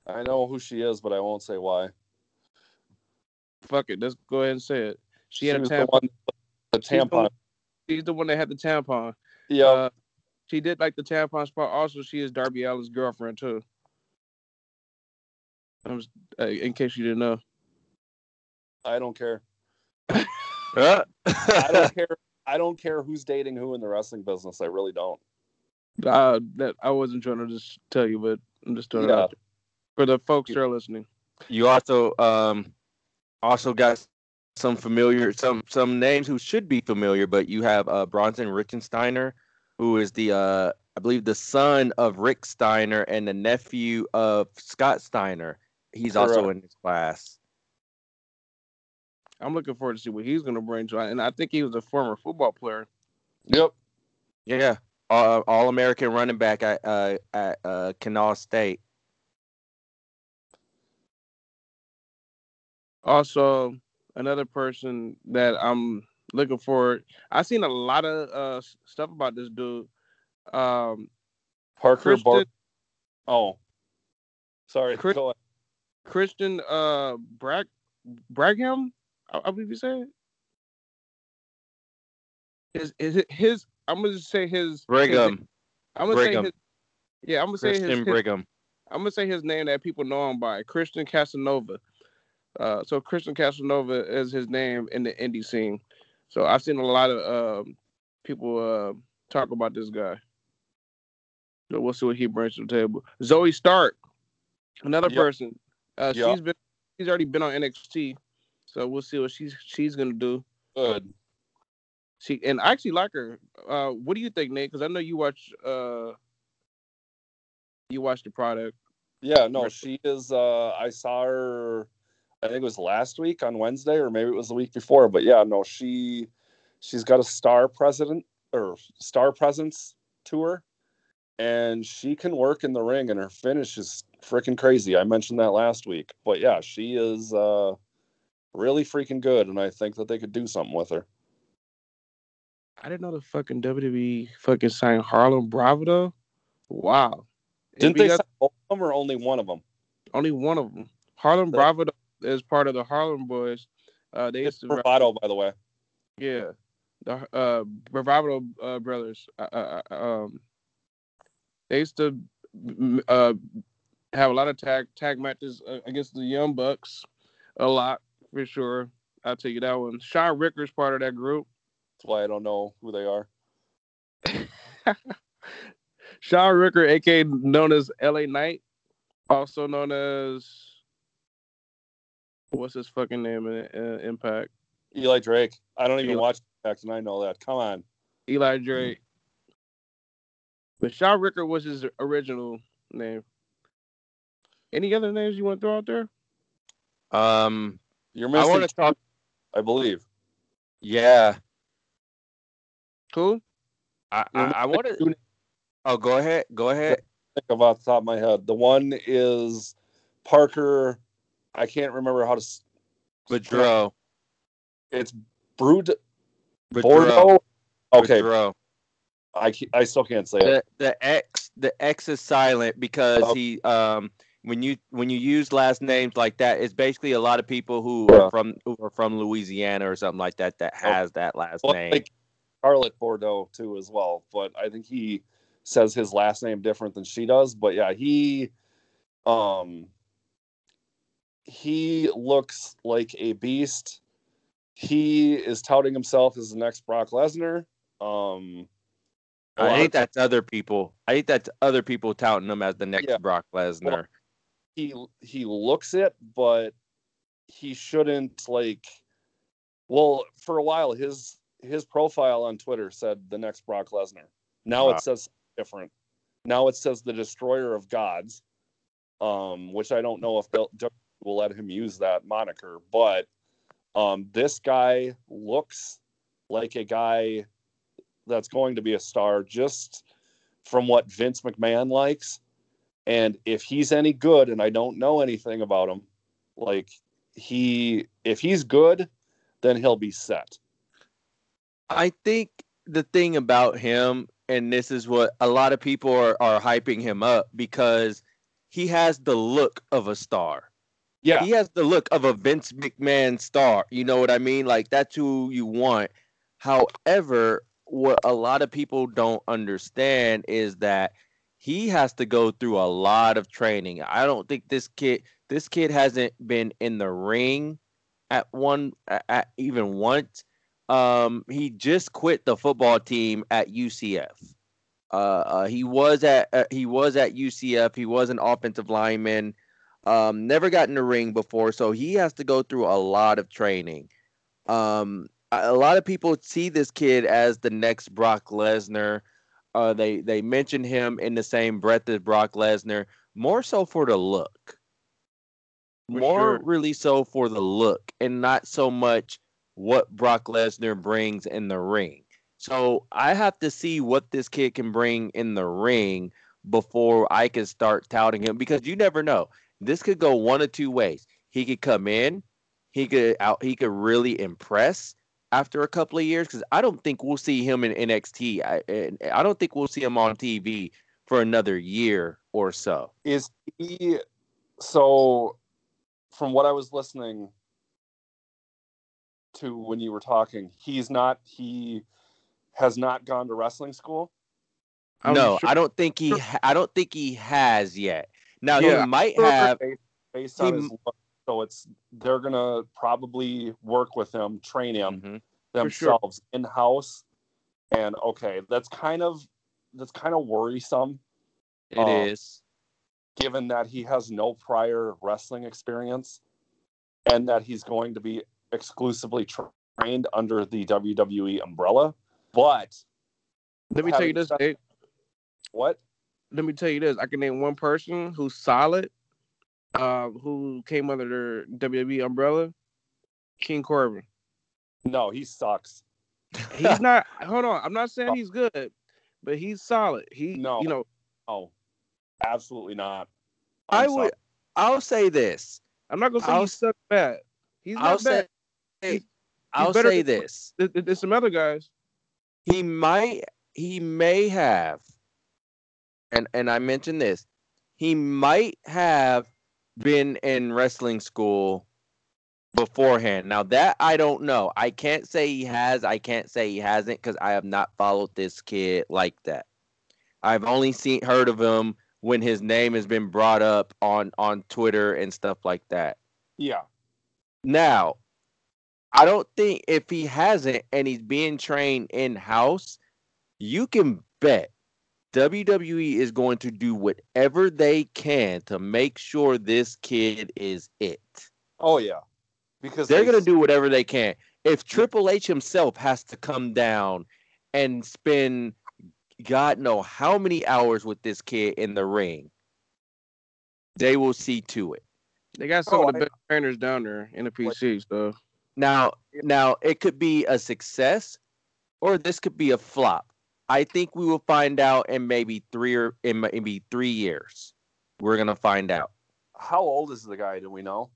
Speaker 6: I know who she is, but I won't say why.
Speaker 5: Fuck it. Let's go ahead and say it. She had a tampon.
Speaker 6: the
Speaker 5: She's the
Speaker 6: tampon.
Speaker 5: one- She's the one that had the tampon.
Speaker 6: Yeah,
Speaker 5: Uh, she did like the tampon spot. Also, she is Darby Allin's girlfriend too. I'm just, uh, in case you didn't know.
Speaker 6: I don't care.
Speaker 7: Uh,
Speaker 6: I don't care. I don't care who's dating who in the wrestling business. I really don't.
Speaker 5: Uh, that I wasn't trying to just tell you, but I'm just doing it
Speaker 6: Yeah.
Speaker 5: out there. for the folks that are listening.
Speaker 7: you also um also got some familiar some some names who should be familiar, but you have uh Bronson Rechsteiner, who is the uh I believe the son of Rick Steiner and the nephew of Scott Steiner. He's also in this class.
Speaker 5: I'm looking forward to see what he's gonna bring to it. And I think he was a former football player.
Speaker 6: Yep.
Speaker 7: Yeah, uh, All American running back at uh, at uh, Kennesaw State.
Speaker 5: Also, another person that I'm looking forward. I've seen a lot of uh stuff about this dude. Um,
Speaker 6: Parker
Speaker 5: Christian
Speaker 6: Bar- Oh. Sorry.
Speaker 5: Chris-
Speaker 6: Go ahead.
Speaker 5: Christian uh Brag Bragham, I, I believe you said. His is it his I'm gonna say his his-
Speaker 7: Brigham,
Speaker 5: I'm gonna
Speaker 7: Brigham.
Speaker 5: say his yeah, I'm gonna say his, his
Speaker 7: Brigham.
Speaker 5: I'm gonna say his name that people know him by, Christian Casanova. Uh, so Christian Casanova is his name in the indie scene. So I've seen a lot of um, people uh, talk about this guy. So we'll see what he brings to the table. Zoe Stark, another
Speaker 6: Yep.
Speaker 5: person. Uh. She's been she's already been on NXT. So we'll see what she's she's gonna do.
Speaker 6: Good.
Speaker 5: She and I actually like her. Uh, what do you think, Nate? Because I know you watch uh, you watch the product.
Speaker 6: Yeah, no, she is uh I saw her I think it was last week on Wednesday or maybe it was the week before, but yeah, no, she she's got a star president or star presence to her, and she can work in the ring and her finish is freaking crazy. I mentioned that last week. But yeah, she is uh really freaking good and I think that they could do something with her.
Speaker 5: I didn't know the fucking WWE fucking signed Harlem Bravo. Wow.
Speaker 6: Didn't they
Speaker 5: got
Speaker 6: sign both of them or only one of them?
Speaker 5: only one of them? Harlem
Speaker 6: The-
Speaker 5: Bravo is part of the Harlem Boys. Uh, they
Speaker 6: It's
Speaker 5: used to,
Speaker 6: bravado, by the way.
Speaker 5: yeah, the uh Bravado uh, brothers. Uh, uh, uh, um, they used to uh have a lot of tag tag matches uh, against the Young Bucks, a lot for sure. I'll tell you that one. Shaun Ricker's part of that group.
Speaker 6: That's why I don't know who they are.
Speaker 5: Shaun Ricker, aka known as LA Knight, also known as what's his fucking name in uh, Impact?
Speaker 6: Eli Drake. I don't even
Speaker 5: Eli-
Speaker 6: watch Impact and I know that. Come on.
Speaker 5: Eli Drake. But Shaun Ricker was his original name. Any other names you want to throw out there?
Speaker 7: Um,
Speaker 6: You're
Speaker 7: I want to talk.
Speaker 6: I believe.
Speaker 7: Yeah,
Speaker 5: Cool.
Speaker 7: I I, I
Speaker 6: missing
Speaker 7: want to.
Speaker 6: two
Speaker 7: Oh, go ahead. Go ahead.
Speaker 6: think of off the top of my head. The one is Parker. I can't remember how to. s-
Speaker 7: Boudreaux.
Speaker 6: It's Brood
Speaker 7: Boudreaux.
Speaker 6: Bordeaux. Okay,
Speaker 7: Boudreaux.
Speaker 6: I I still can't say it.
Speaker 7: The the X the X is silent because
Speaker 6: Oh.
Speaker 7: he um when you when you use last names like that, it's basically a lot of people who
Speaker 6: Yeah.
Speaker 7: are from who are from Louisiana or something like that that has that last
Speaker 6: Well,
Speaker 7: name.
Speaker 6: like Charlotte Bordeaux too as well, but I think he says his last name different than she does. But yeah, he um he looks like a beast. He is touting himself as the next Brock Lesnar. Um
Speaker 7: I hate
Speaker 6: of
Speaker 7: that's other people. I hate that's other people touting him as the next
Speaker 6: Yeah.
Speaker 7: Brock Lesnar.
Speaker 6: He he looks it, but he shouldn't like. Well, for a while, his his profile on Twitter said the next Brock Lesnar. Now
Speaker 7: Wow.
Speaker 6: it says different. Now it says the Destroyer of Gods, um, which I don't know if they'll they'll- will let him use that moniker, but um, this guy looks like a guy that's going to be a star just from what Vince McMahon likes. And if he's any good, and I don't know anything about him, like he, if he's good, then he'll be set.
Speaker 7: I think the thing about him, and this is what a lot of people are, are hyping him up because he has the look of a star.
Speaker 6: Yeah,
Speaker 7: He has the look of a Vince McMahon star. You know what I mean? Like that's who you want. However, what a lot of people don't understand is that he has to go through a lot of training. I don't think this kid this kid hasn't been in the ring at one at, even once. Um, he just quit the football team at UCF. Uh, uh, he was at uh, he was at UCF. He was an offensive lineman. Um, never got in the ring before, so he has to go through a lot of training. Um, a lot of people see this kid as the next Brock Lesnar. Uh, they they mention him in the same breath as Brock Lesnar, more so for the look.
Speaker 5: For
Speaker 7: more
Speaker 5: sure.
Speaker 7: really so for the look and not so much what Brock Lesnar brings in the ring. So I have to see what this kid can bring in the ring before I can start touting him because you never know. This could go one of two ways. He could come in, he could out, he could really impress after a couple of years because I don't think we'll see him in NXT. I, I don't think we'll see him on TV for another year or so.
Speaker 6: Is he so from what I was listening to when you were talking, he's not he has not gone to wrestling school?
Speaker 5: I'm
Speaker 7: no,
Speaker 5: sure-
Speaker 7: I don't think he. I don't think he has yet. Now
Speaker 5: Yeah.
Speaker 7: he might have.
Speaker 6: based, based on
Speaker 7: he-
Speaker 6: his look. So it's they're gonna probably work with him, train him
Speaker 7: Mhm.
Speaker 5: For sure.
Speaker 6: themselves in house. And okay, that's kind of that's kind of worrisome,
Speaker 7: It
Speaker 6: Uh,
Speaker 7: is.
Speaker 6: given that he has no prior wrestling experience, and that he's going to be exclusively tra- trained under the WWE umbrella. but
Speaker 5: Let me tell you this,
Speaker 6: said-
Speaker 5: Dave.
Speaker 6: what?
Speaker 5: Let me tell you this. I can name one person who's solid, uh, who came under their WWE umbrella. King Corbin.
Speaker 6: No, he sucks.
Speaker 5: He's not. hold on. I'm not saying he's good, but he's solid. He,
Speaker 6: No.
Speaker 5: you know,
Speaker 6: Oh, absolutely not.
Speaker 7: I
Speaker 6: I'm
Speaker 7: would.
Speaker 6: sorry.
Speaker 7: I'll say this.
Speaker 5: I'm not gonna say
Speaker 7: I'll-
Speaker 5: he's suck bad. He's
Speaker 7: I'll
Speaker 5: not bad.
Speaker 7: say.
Speaker 5: He's-
Speaker 7: I'll
Speaker 5: better
Speaker 7: say this.
Speaker 5: There- there- There's some other guys.
Speaker 7: He might. He may have. And and I mentioned this. He might have been in wrestling school beforehand. Now that I don't know. I can't say he has. I can't say he hasn't because I have not followed this kid like that. I've only seen heard of him when his name has been brought up on on Twitter and stuff like that.
Speaker 6: Yeah.
Speaker 7: Now, I don't think if he hasn't and he's being trained in house, you can bet WWE is going to do whatever they can to make sure this kid is it.
Speaker 6: Oh yeah. Because
Speaker 7: They're
Speaker 6: they-
Speaker 7: going to do whatever they can. If Triple H himself has to come down and spend God know how many hours with this kid in the ring, they will see to it.
Speaker 5: They got some
Speaker 6: Oh,
Speaker 5: of the
Speaker 6: I-
Speaker 5: best trainers down there in the PC. So
Speaker 7: Now, now it could be a success, or this could be a flop. I think we will find out in maybe three or in maybe three years. We're gonna find out.
Speaker 6: How old is the guy? Do we know?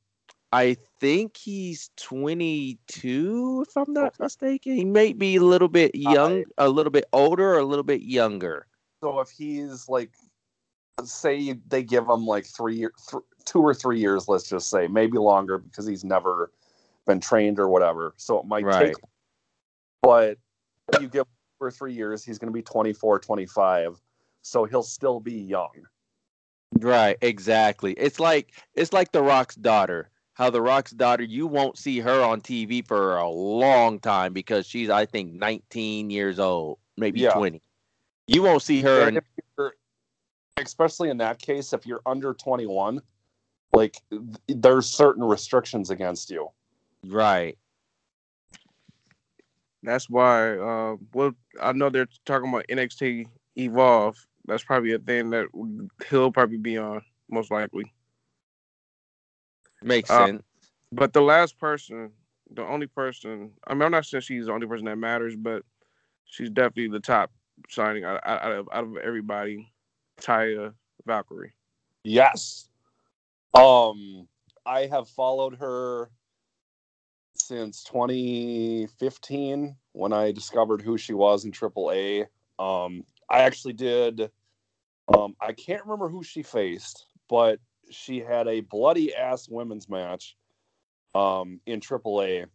Speaker 7: I think he's 22, if I'm not mistaken. He may be a little bit young, a little bit older, or a little bit younger.
Speaker 6: So if he's like, say they give him like three, th- two or three years, let's just say, maybe longer because he's never been trained or whatever. So it might
Speaker 7: Right.
Speaker 6: take, but you give or three years, he's going to be 24, 25. So he'll still be young.
Speaker 7: Right, exactly. It's like it's like the Rock's daughter. How the Rock's daughter, you won't see her on TV for a long time because she's, I think, 19 years old, maybe
Speaker 6: Yeah.
Speaker 7: 20. You won't see her.
Speaker 6: And
Speaker 7: In,
Speaker 6: if you're, especially in that case, if you're under 21, like th- there's certain restrictions against you.
Speaker 7: right.
Speaker 5: That's why. Uh, well, I know they're talking about NXT Evolve. That's probably a thing that he'll probably be on most likely.
Speaker 7: Makes
Speaker 5: Uh,
Speaker 7: sense.
Speaker 5: But the last person, the only person, I mean, I'm not saying she's the only person that matters, but she's definitely the top signing out, out, out of, out of everybody. Taya Valkyrie.
Speaker 6: Yes. Um, I have followed her since 2015 when I discovered who she was in AAA. Um, I actually did. Um, I can't remember who she faced, but she had a bloody ass women's match um, in AAA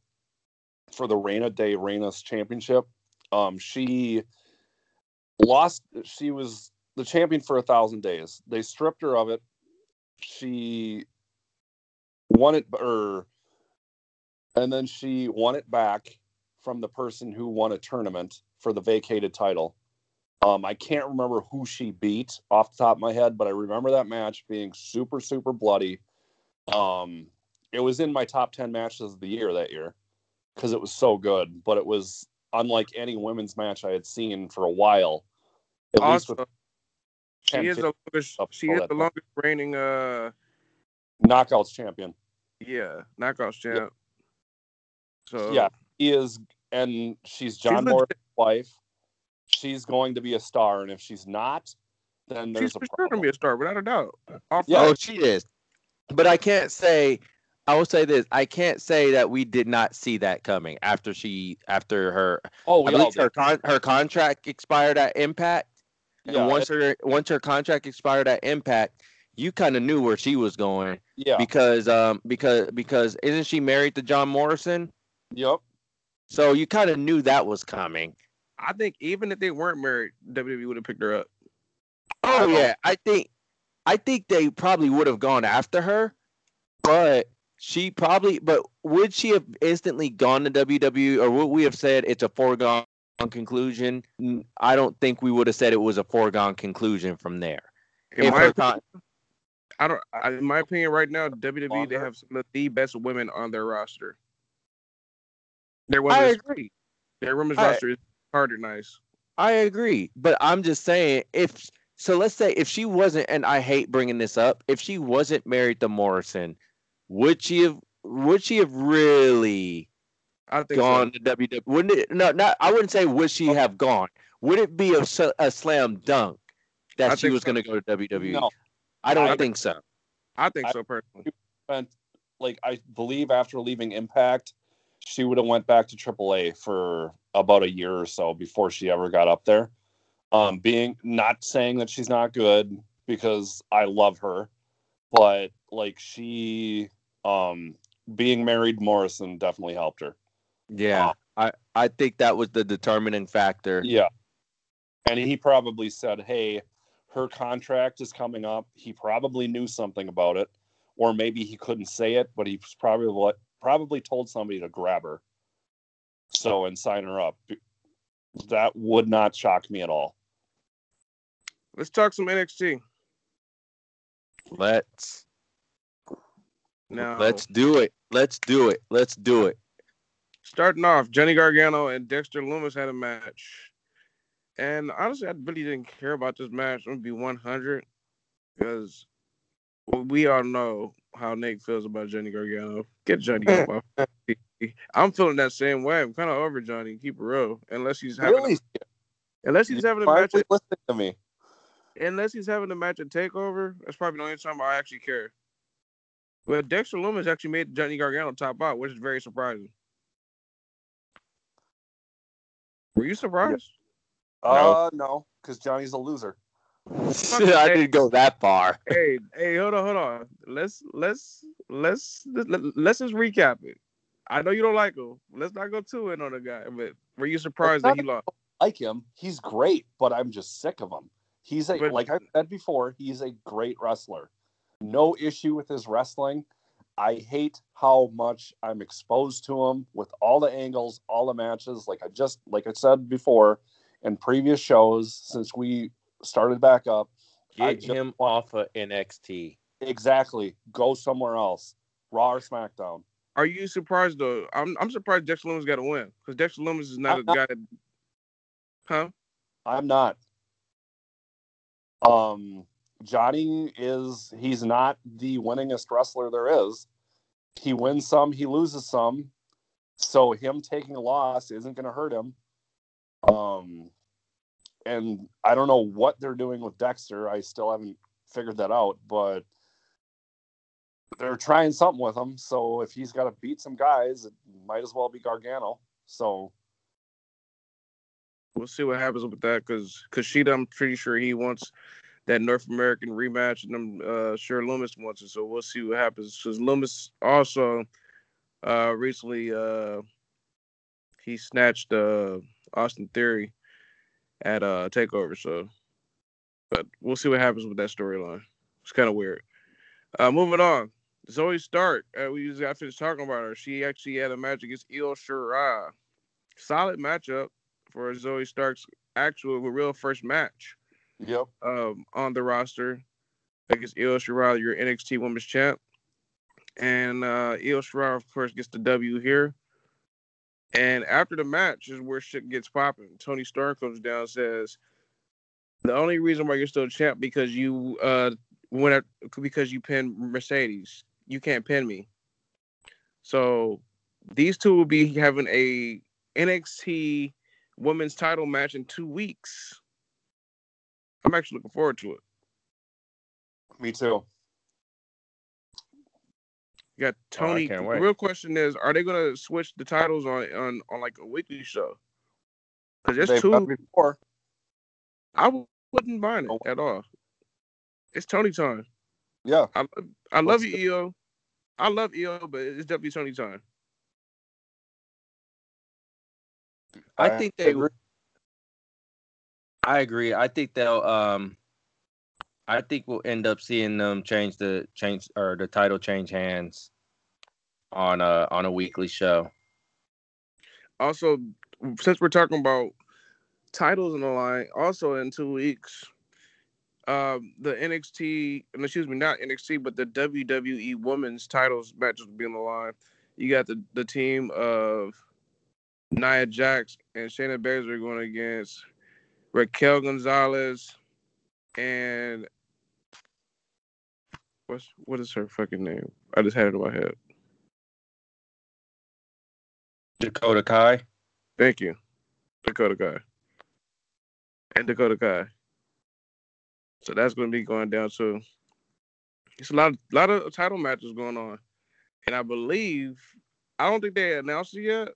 Speaker 6: for the Reina de Reinas Championship. Um, she lost. She was the champion for a thousand days. They stripped her of it. She won it, or and then she won it back from the person who won a tournament for the vacated title. Um, I can't remember who she beat off the top of my head, but I remember that match being super, super bloody. Um, it was in my top 10 matches of the year that year because it was so good, but it was unlike any women's match I had seen for a while. At least with
Speaker 5: she is the longest, she is the longest reigning uh
Speaker 6: knockouts champion.
Speaker 5: Yeah, knockouts champ. So
Speaker 6: Yeah, he is, and she's John
Speaker 5: legit.
Speaker 6: Morrison's wife. She's going to be a star, and if she's not, then there's
Speaker 5: she's
Speaker 6: a
Speaker 5: for sure gonna be a star, without a doubt. Off
Speaker 6: Yeah.
Speaker 7: Oh, she is. But I can't say. I will say this: I can't say that we did not see that coming after she, after her,
Speaker 6: oh, we all
Speaker 7: believe her con- her contract expired at Impact.
Speaker 6: Yeah,
Speaker 7: once her once her contract expired at Impact, you kind of knew where she was going
Speaker 6: yeah,
Speaker 7: because um because because isn't she married to John Morrison?
Speaker 6: Yep,
Speaker 7: So you kind of knew that was coming.
Speaker 5: I think even if they weren't married, WWE would have picked her up.
Speaker 7: Oh
Speaker 6: don't-
Speaker 7: yeah, I think I think they probably would have gone after her, but she probably but would she have instantly gone to WWE or would we have said it's a foregone conclusion? I don't think we would have said it was a foregone conclusion from there.
Speaker 5: In
Speaker 7: If
Speaker 5: my opinion,
Speaker 7: con-
Speaker 5: I don't. I, in my opinion, right now, WWE they have some of the best women on their roster. Their
Speaker 7: I
Speaker 5: women's
Speaker 7: agree.
Speaker 5: their women's
Speaker 7: I-
Speaker 5: roster is harder nice.
Speaker 7: I agree, but I'm just saying if so, let's say if she wasn't, and I hate bringing this up, if she wasn't married to Morrison, would she have? Would she have really
Speaker 5: I think
Speaker 7: gone
Speaker 5: so.
Speaker 7: to WWE? Wouldn't it? No, not. I wouldn't say would she oh. have gone. Would it be a, a slam dunk that
Speaker 5: I
Speaker 7: she was
Speaker 5: so.
Speaker 7: going to go to WWE?
Speaker 6: no,
Speaker 7: I don't
Speaker 6: I-
Speaker 7: think so.
Speaker 5: I think
Speaker 6: I-
Speaker 5: so personally.
Speaker 6: like I believe after leaving Impact, she would have went back to AAA for about a year or so before she ever got up there. Um, being not saying that she's not good because I love her, but like she, um, being married Morrison definitely helped her.
Speaker 7: Yeah, I I think that was the determining factor.
Speaker 6: Yeah, and he probably said, "Hey, her contract is coming up." He probably knew something about it, or maybe he couldn't say it, but he was probably probably told somebody to grab her, so and sign her up. That would not shock me at all.
Speaker 5: Let's talk some NXT
Speaker 7: Let's
Speaker 5: now.
Speaker 7: let's do it. Let's do it. Let's do it.
Speaker 5: starting off. Johnny Gargano and Dexter Lumis had a match, and honestly, I really didn't care about this match. I'm gonna be 100 because we all know how Nate feels about Johnny Gargano. Get Johnny off my I'm feeling that same way. I'm kind of over Johnny. Keep it real. Unless he's having,
Speaker 6: Really,
Speaker 5: unless he's having a match,
Speaker 6: finally
Speaker 5: at,
Speaker 6: listening to me.
Speaker 5: unless he's having a match at Takeover. That's probably the only time I actually care. But Dexter Lumis actually made Johnny Gargano top out, which is very surprising. Were you surprised?
Speaker 6: Uh, no, because Johnny's a loser.
Speaker 7: I didn't go that far.
Speaker 5: hey, hey, hold on, hold on. Let's let's let's let, let's just recap it. I know you don't like him. Let's not go too in on the guy. But were you surprised that he lost?
Speaker 6: like him. He's great, but I'm just sick of him. He's a
Speaker 5: But-
Speaker 6: like I said before, he's a great wrestler. No issue with his wrestling. I hate how much I'm exposed to him with all the angles, all the matches. Like I just like I said before in previous shows since we started back up.
Speaker 7: Get
Speaker 6: just
Speaker 7: him off of NXT.
Speaker 6: Exactly. Go somewhere else. Raw or SmackDown.
Speaker 5: Are you surprised though? I'm I'm surprised Dexter Lumis got to win because Dexter Lumis is not
Speaker 6: I'm
Speaker 5: a
Speaker 6: not-
Speaker 5: guy that, huh?
Speaker 6: I'm not. Um, Johnny is he's not the winningest wrestler there is. He wins some, he loses some. So him taking a loss isn't going to hurt him. Um, and I don't know what they're doing with Dexter. I still haven't figured that out, but they're trying something with him. So if he's got to beat some guys, it might as well be Gargano. So
Speaker 5: We'll see what happens with that because Kushida, I'm pretty sure he wants that North American rematch, and I'm uh, sure Lumis wants it. So we'll see what happens. Because Lumis also uh, recently uh, he snatched uh, Austin Theory at uh, Takeover. So, but we'll see what happens with that storyline. It's kind of weird. Uh, moving on, Zoe Stark. Uh, we just got finished talking about her. She actually had a match against Io Shirai. Solid matchup for Zoe Stark's actual real first match
Speaker 6: yep.
Speaker 5: um, on the roster against Io Shirai, your NXT Women's Champ. And uh, Io Shirai, of course, gets the W here. And after the match is where shit gets popping. Toni Storm comes down says, "The only reason why you're still champ because you uh went at, because you pinned Mercedes. You can't pin me. So these two will be having a NXT women's title match in two weeks. I'm actually looking forward to it.
Speaker 6: Me too.
Speaker 5: You got
Speaker 7: Oh,
Speaker 5: Toni.
Speaker 7: can't
Speaker 5: the real question is, are they gonna switch the titles on on, on like a weekly show? Because there's
Speaker 6: They've done
Speaker 5: two.
Speaker 6: before.
Speaker 5: I w- wouldn't mind
Speaker 6: Oh.
Speaker 5: it at all. It's Toni time.
Speaker 6: Yeah.
Speaker 5: I love, I love
Speaker 6: Let's
Speaker 5: you, Io. I love Io, but it's definitely Toni time.
Speaker 7: I
Speaker 6: I
Speaker 7: think they.
Speaker 6: agree.
Speaker 7: I agree. I think they'll. Um, I think we'll end up seeing them change the change or the title change hands on a on a weekly show.
Speaker 5: Also, since we're talking about titles in the line, also in two weeks, um, the NXT, excuse me, not NXT, but the WWE Women's Titles matches will be on the line. You got the the team of Nia Jax and Shayna Baszler going against Raquel Gonzalez and what's what is her fucking name? I just had it in my head.
Speaker 7: Dakota Kai.
Speaker 5: Thank you, Dakota Kai and Dakota Kai. So that's going to be going down too. It's a lot, lot of title matches going on, and I believe I don't think they announced it yet.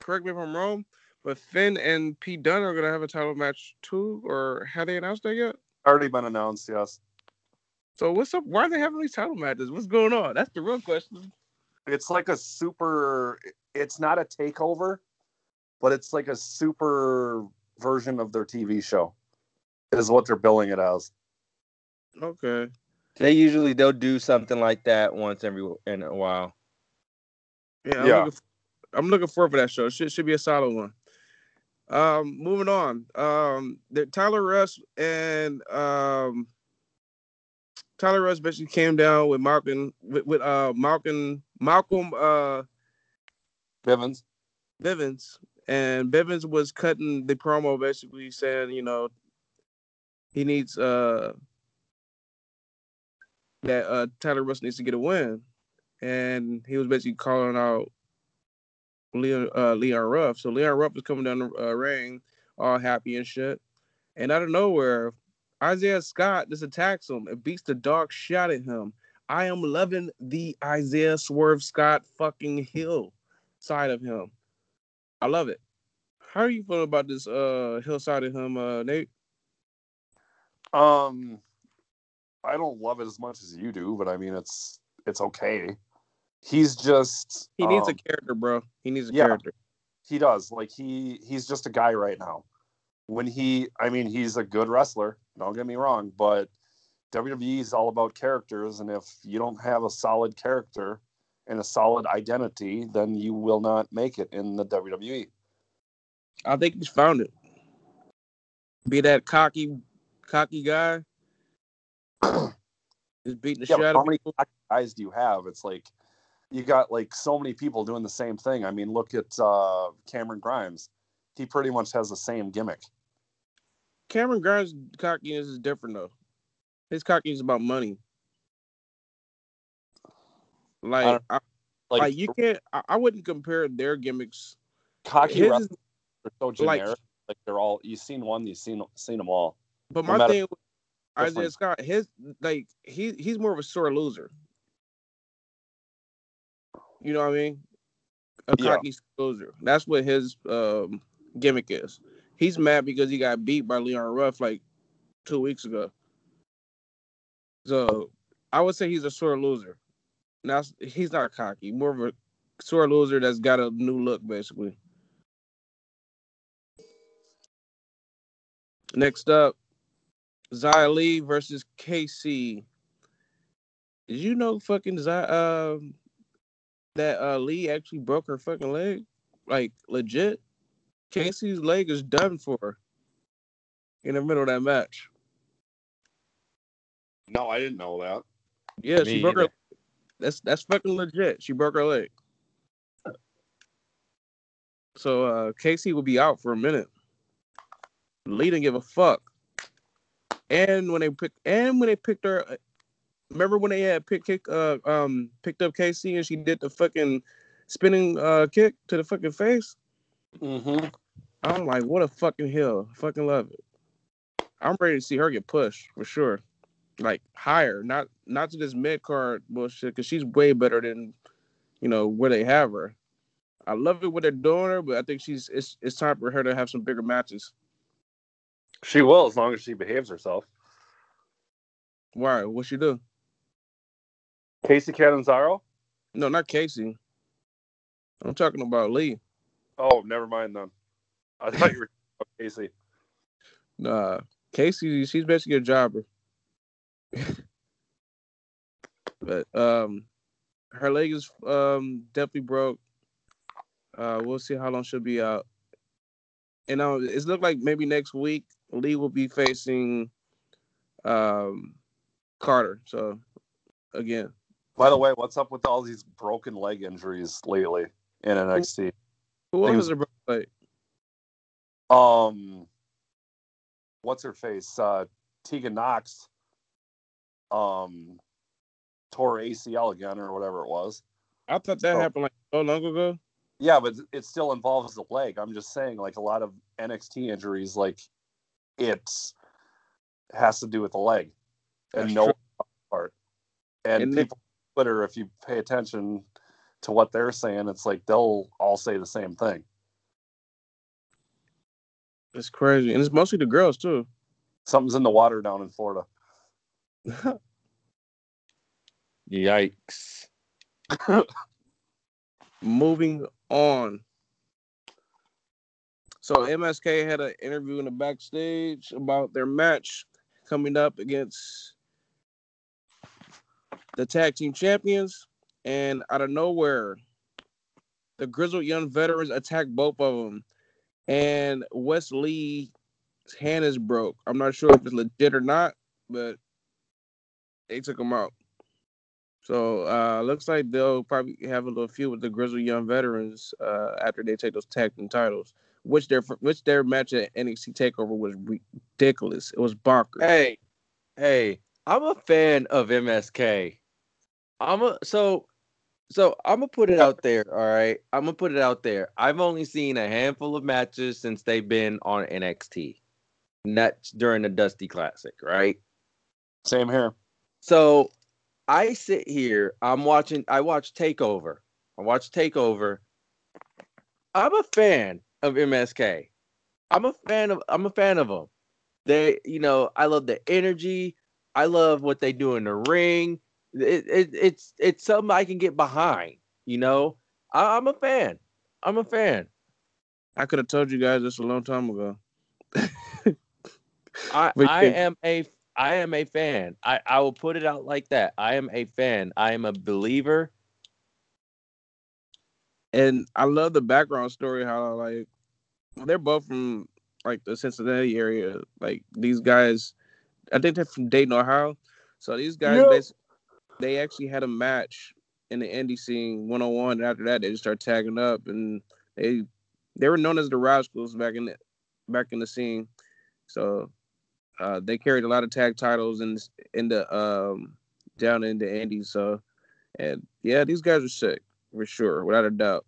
Speaker 5: Correct me if I'm wrong, but Finn and Pete Dunne are going to have a title match too, or have they announced that yet?
Speaker 6: Already been announced, yes.
Speaker 5: So what's up? Why are they having these title matches? What's going on? That's the real question.
Speaker 6: It's like a super it's not a takeover, but it's like a super version of their TV show. Is what they're billing it as.
Speaker 5: Okay.
Speaker 7: They usually they'll do something like that once every in a while.
Speaker 5: Yeah, I'm,
Speaker 6: Yeah.
Speaker 5: Looking, I'm looking forward for that show. Should should be a solid one. Um, moving on. Um, the Tyler Rust and um, Tyler Rust basically came down with Malcolm with, with uh Malcolm Malcolm uh
Speaker 6: Bivens.
Speaker 5: Bivens, and Bivens was cutting the promo basically saying, you know, he needs uh that uh Tyler Rust needs to get a win, and he was basically calling out Leon uh, Leon Ruff. So Leon Ruff was coming down the uh, ring, all happy and shit, and out of nowhere, Isaiah Scott just attacks him and beats the dog shot at him. I am loving the Isaiah Swerve Scott fucking heel side of him. I love it. How are you feeling about this uh hillside of him, uh Nate?
Speaker 6: Um I don't love it as much as you do, but I mean it's it's okay. He's just
Speaker 5: He needs a
Speaker 6: um,
Speaker 5: character, bro. He needs a
Speaker 6: yeah.
Speaker 5: character.
Speaker 6: he does. Like he he's just a guy right now. When he I mean he's a good wrestler, don't get me wrong, but WWE is all about characters and if you don't have a solid character and a solid identity, then you will not make it in the. WWE.
Speaker 5: I think he's found it. Be that cocky, cocky guy. Just beating the
Speaker 6: Yeah,
Speaker 5: shit out
Speaker 6: how many guys do you have? It's like you got like so many people doing the same thing. I mean, look at uh, Cameron Grimes. He pretty much has the same gimmick.
Speaker 5: Cameron Grimes' cockiness is different though. His cockiness is about money. Like, I,
Speaker 6: Like,
Speaker 5: like you can't. I, I wouldn't compare their gimmicks.
Speaker 6: cocky
Speaker 5: his
Speaker 6: wrestlers
Speaker 5: is-
Speaker 6: are so
Speaker 5: like-
Speaker 6: generic. Like, they're all you've seen one, you've seen seen them all.
Speaker 5: But
Speaker 6: No
Speaker 5: my thing Isaiah. Scott, his like he he's more of a sore loser. You know what I mean? A
Speaker 6: Yeah.
Speaker 5: cocky loser. That's what his um, gimmick is. He's mad because he got beat by Leon Ruff like two weeks ago. So I would say he's a sore loser. Now he's not cocky, more of a sore loser that's got a new look, basically. Next up, Xia Li versus Kacy. Did you know fucking Xia, um that uh Li actually broke her fucking leg? Like legit? Kacy's leg is done for in the middle of that match.
Speaker 6: No, I didn't know that.
Speaker 5: Yeah, she
Speaker 7: Me
Speaker 5: broke her.
Speaker 7: either.
Speaker 5: That's that's fucking legit. She broke her leg. So uh Kacy will be out for a minute. Li didn't give a fuck. And when they pick and when they picked her remember when they had pick kick uh um picked up Kacy and she did the fucking spinning uh kick to the fucking face?
Speaker 6: Mm-hmm.
Speaker 5: I'm like, what a fucking heel. Fucking love it. I'm ready to see her get pushed for sure. Like higher, not not to this mid card bullshit, because she's way better than you know where they have her. I love it what they're doing her, but I think she's it's it's time for her to have some bigger matches.
Speaker 6: She will as long as she behaves herself.
Speaker 5: Why? What she do?
Speaker 6: Kacy Catanzaro?
Speaker 5: No, not Kacy. I'm talking about Li.
Speaker 6: Oh, never mind then. I thought you were talking about Kacy.
Speaker 5: Nah, Kacy, she's basically a jobber. but um, her leg is um definitely broke. Uh, we'll see how long she'll be out. And uh, it's looked like maybe next week Li will be facing um Carter. So again,
Speaker 6: By the way, what's up with all these broken leg injuries lately in NXT?
Speaker 5: Who
Speaker 6: He was-
Speaker 5: a broke leg?
Speaker 6: Um, what's her face? Uh, Tegan Knox. Um, tore ACL again or whatever it was.
Speaker 5: I thought that
Speaker 6: So-
Speaker 5: happened like so long ago.
Speaker 6: Yeah, but it still involves the leg. I'm just saying, like a lot of NXT injuries, like it's has to do with the leg and
Speaker 5: That's
Speaker 6: no
Speaker 5: true.
Speaker 6: part. And,
Speaker 5: And
Speaker 6: people Twitter, if you pay attention to what they're saying, it's like they'll all say the same thing.
Speaker 5: It's crazy, and it's mostly the girls too.
Speaker 6: Something's in the water down in Florida.
Speaker 7: Yikes.
Speaker 5: Moving on. So MSK had an interview in the backstage about their match coming up against the tag team champions, and out of nowhere, the grizzled young veterans attack both of them, and Wes Lee's hand is broke. I'm not sure if it's legit or not, but they took him out. So uh looks like they'll probably have a little feud with the grizzled Young Veterans uh after they take those tag team titles. Which their which their match at NXT Takeover was ridiculous. It was bonkers.
Speaker 7: Hey, hey, I'm a fan of MSK. I'm a so so I'm gonna put it out there. All right, I'm gonna put it out there. I've only seen a handful of matches since they've been on NXT, not during the Dusty Classic, right?
Speaker 6: Same here.
Speaker 7: So I sit here, I'm watching I watch Takeover. I watch Takeover. I'm a fan of MSK. I'm a fan of I'm a fan of them. They, you know, I love the energy. I love what they do in the ring. It, it, it's it's something I can get behind. You know, I, I'm a fan. I'm a fan.
Speaker 5: I could have told you guys this a long time ago.
Speaker 7: I, I am a I am a fan. I, I will put it out like that. I am a fan. I am a believer.
Speaker 5: And I love the background story how like they're both from like the Cincinnati area. Like these guys I think they're from Dayton, Ohio. So these guys they actually had a match in the indie scene 101 and after that they just started tagging up and they they were known as the Rascals back in the back in the scene. So uh, they carried a lot of tag titles in in the um down in the indies. So and yeah, these guys are sick for sure, without a doubt.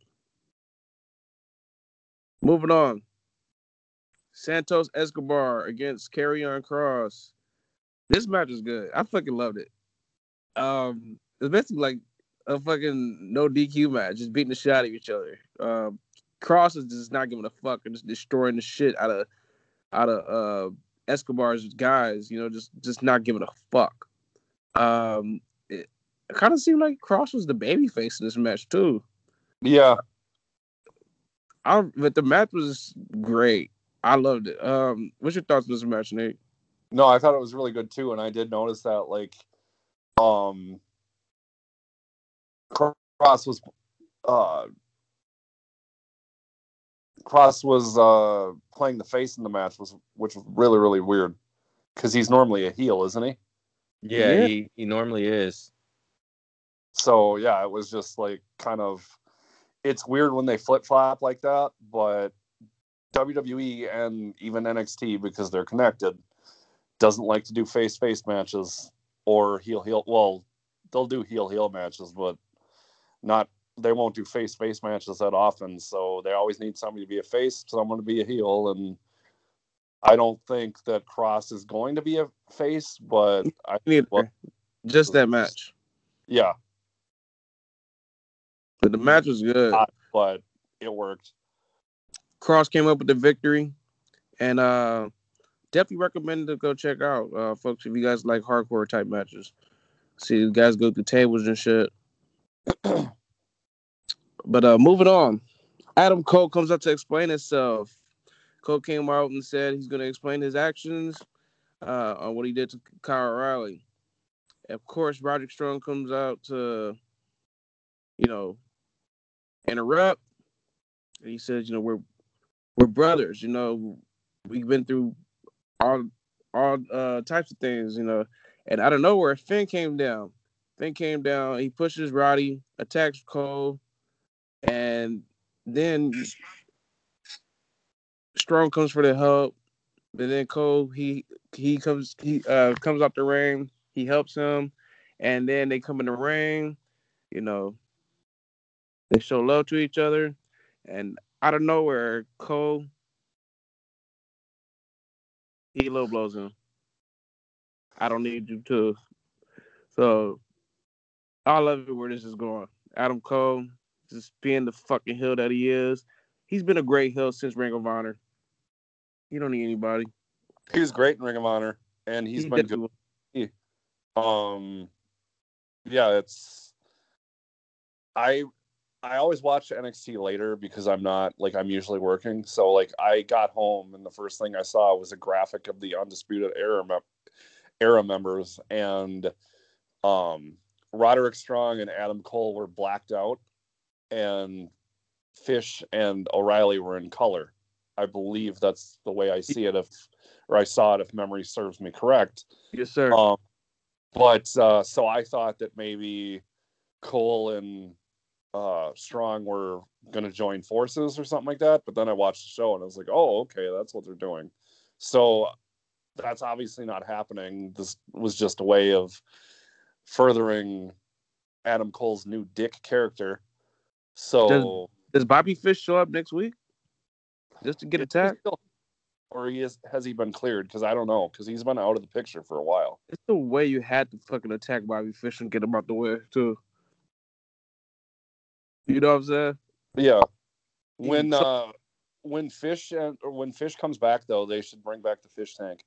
Speaker 5: Moving on. Santos Escobar against Karrion Kross. This match is good. I fucking loved it. Um, it's basically like a fucking no DQ match, just beating the shit out of each other. Um, Kross is just not giving a fuck and just destroying the shit out of out of uh Escobar's guys. You know, just just not giving a fuck. Um, it, it kind of seemed like Kross was the baby face in this match too.
Speaker 6: Yeah.
Speaker 5: I but the match was great. I loved it. Um, what's your thoughts on this match, Nate?
Speaker 6: No, I thought it was really good too, and I did notice that like, um, Kross was, uh, Kross was uh playing the face in the match was which was really really weird because he's normally a heel, isn't he?
Speaker 7: Yeah,
Speaker 5: Yeah.
Speaker 7: he he normally is.
Speaker 6: So yeah, it was just like kind of it's weird when they flip flop like that, but WWE and even NXT because they're connected doesn't like to do face face matches or heel heel. Well, they'll do heel heel matches, but not they won't do face face matches that often. So they always need somebody to be a face, someone to be a heel, and I don't think that Kross is going to be a face, but I
Speaker 5: Neither.
Speaker 6: well,
Speaker 5: Just that match.
Speaker 6: yeah,
Speaker 5: But the match was good.
Speaker 6: Uh, but it worked.
Speaker 5: Kross came up with the victory, and uh, definitely recommend to go check out, uh, folks. If you guys like hardcore type matches, see the guys go through tables and shit. but uh, moving on, Adam Cole comes up to explain himself. Cole came out and said he's going to explain his actions uh, on what he did to Kyle O'Reilly. Of course, Roderick Strong comes out to, you know, interrupt. And he says, you know, we're we're brothers. You know, we've been through all all uh, types of things. You know, and out of nowhere, Finn came down. Finn came down. He pushes Roddy, attacks Cole, and then Strong comes for the help. And then Cole, he he comes he uh comes off the ring. He helps him, and then they come in the ring. You know, they show love to each other, and out of nowhere, Cole he low blows him. I don't need you to. So I love it where this is going. Adam Cole just being the fucking heel that he is. He's been a great heel since Ring of Honor. You don't need anybody.
Speaker 6: He was great in Ring of Honor, and he's
Speaker 5: He
Speaker 6: been good. Um, yeah, it's I I always watch NXT later because I'm not like I'm usually working. So like I got home and the first thing I saw was a graphic of the undisputed era mem- era members and um Roderick Strong and Adam Cole were blacked out and Fish and O'Reilly were in color. I believe that's the way I see it if or I saw it if memory serves me correct.
Speaker 5: Yes, sir.
Speaker 6: Um, but uh, so I thought that maybe Cole and uh, Strong were going to join forces or something like that. But then I watched the show and I was like, oh, okay, that's what they're doing. So that's obviously not happening. This was just a way of furthering Adam Cole's new dick character. So
Speaker 5: Does Bobby Fish show up next week? Just to get attacked?
Speaker 6: or he is has he been cleared? Because I don't know. Because he's been out of the picture for a while.
Speaker 5: It's the way you had to fucking attack Bobby Fish and get him out the way too. You know what I'm saying?
Speaker 6: Yeah. When uh when fish and or when fish comes back though, they should bring back the fish tank.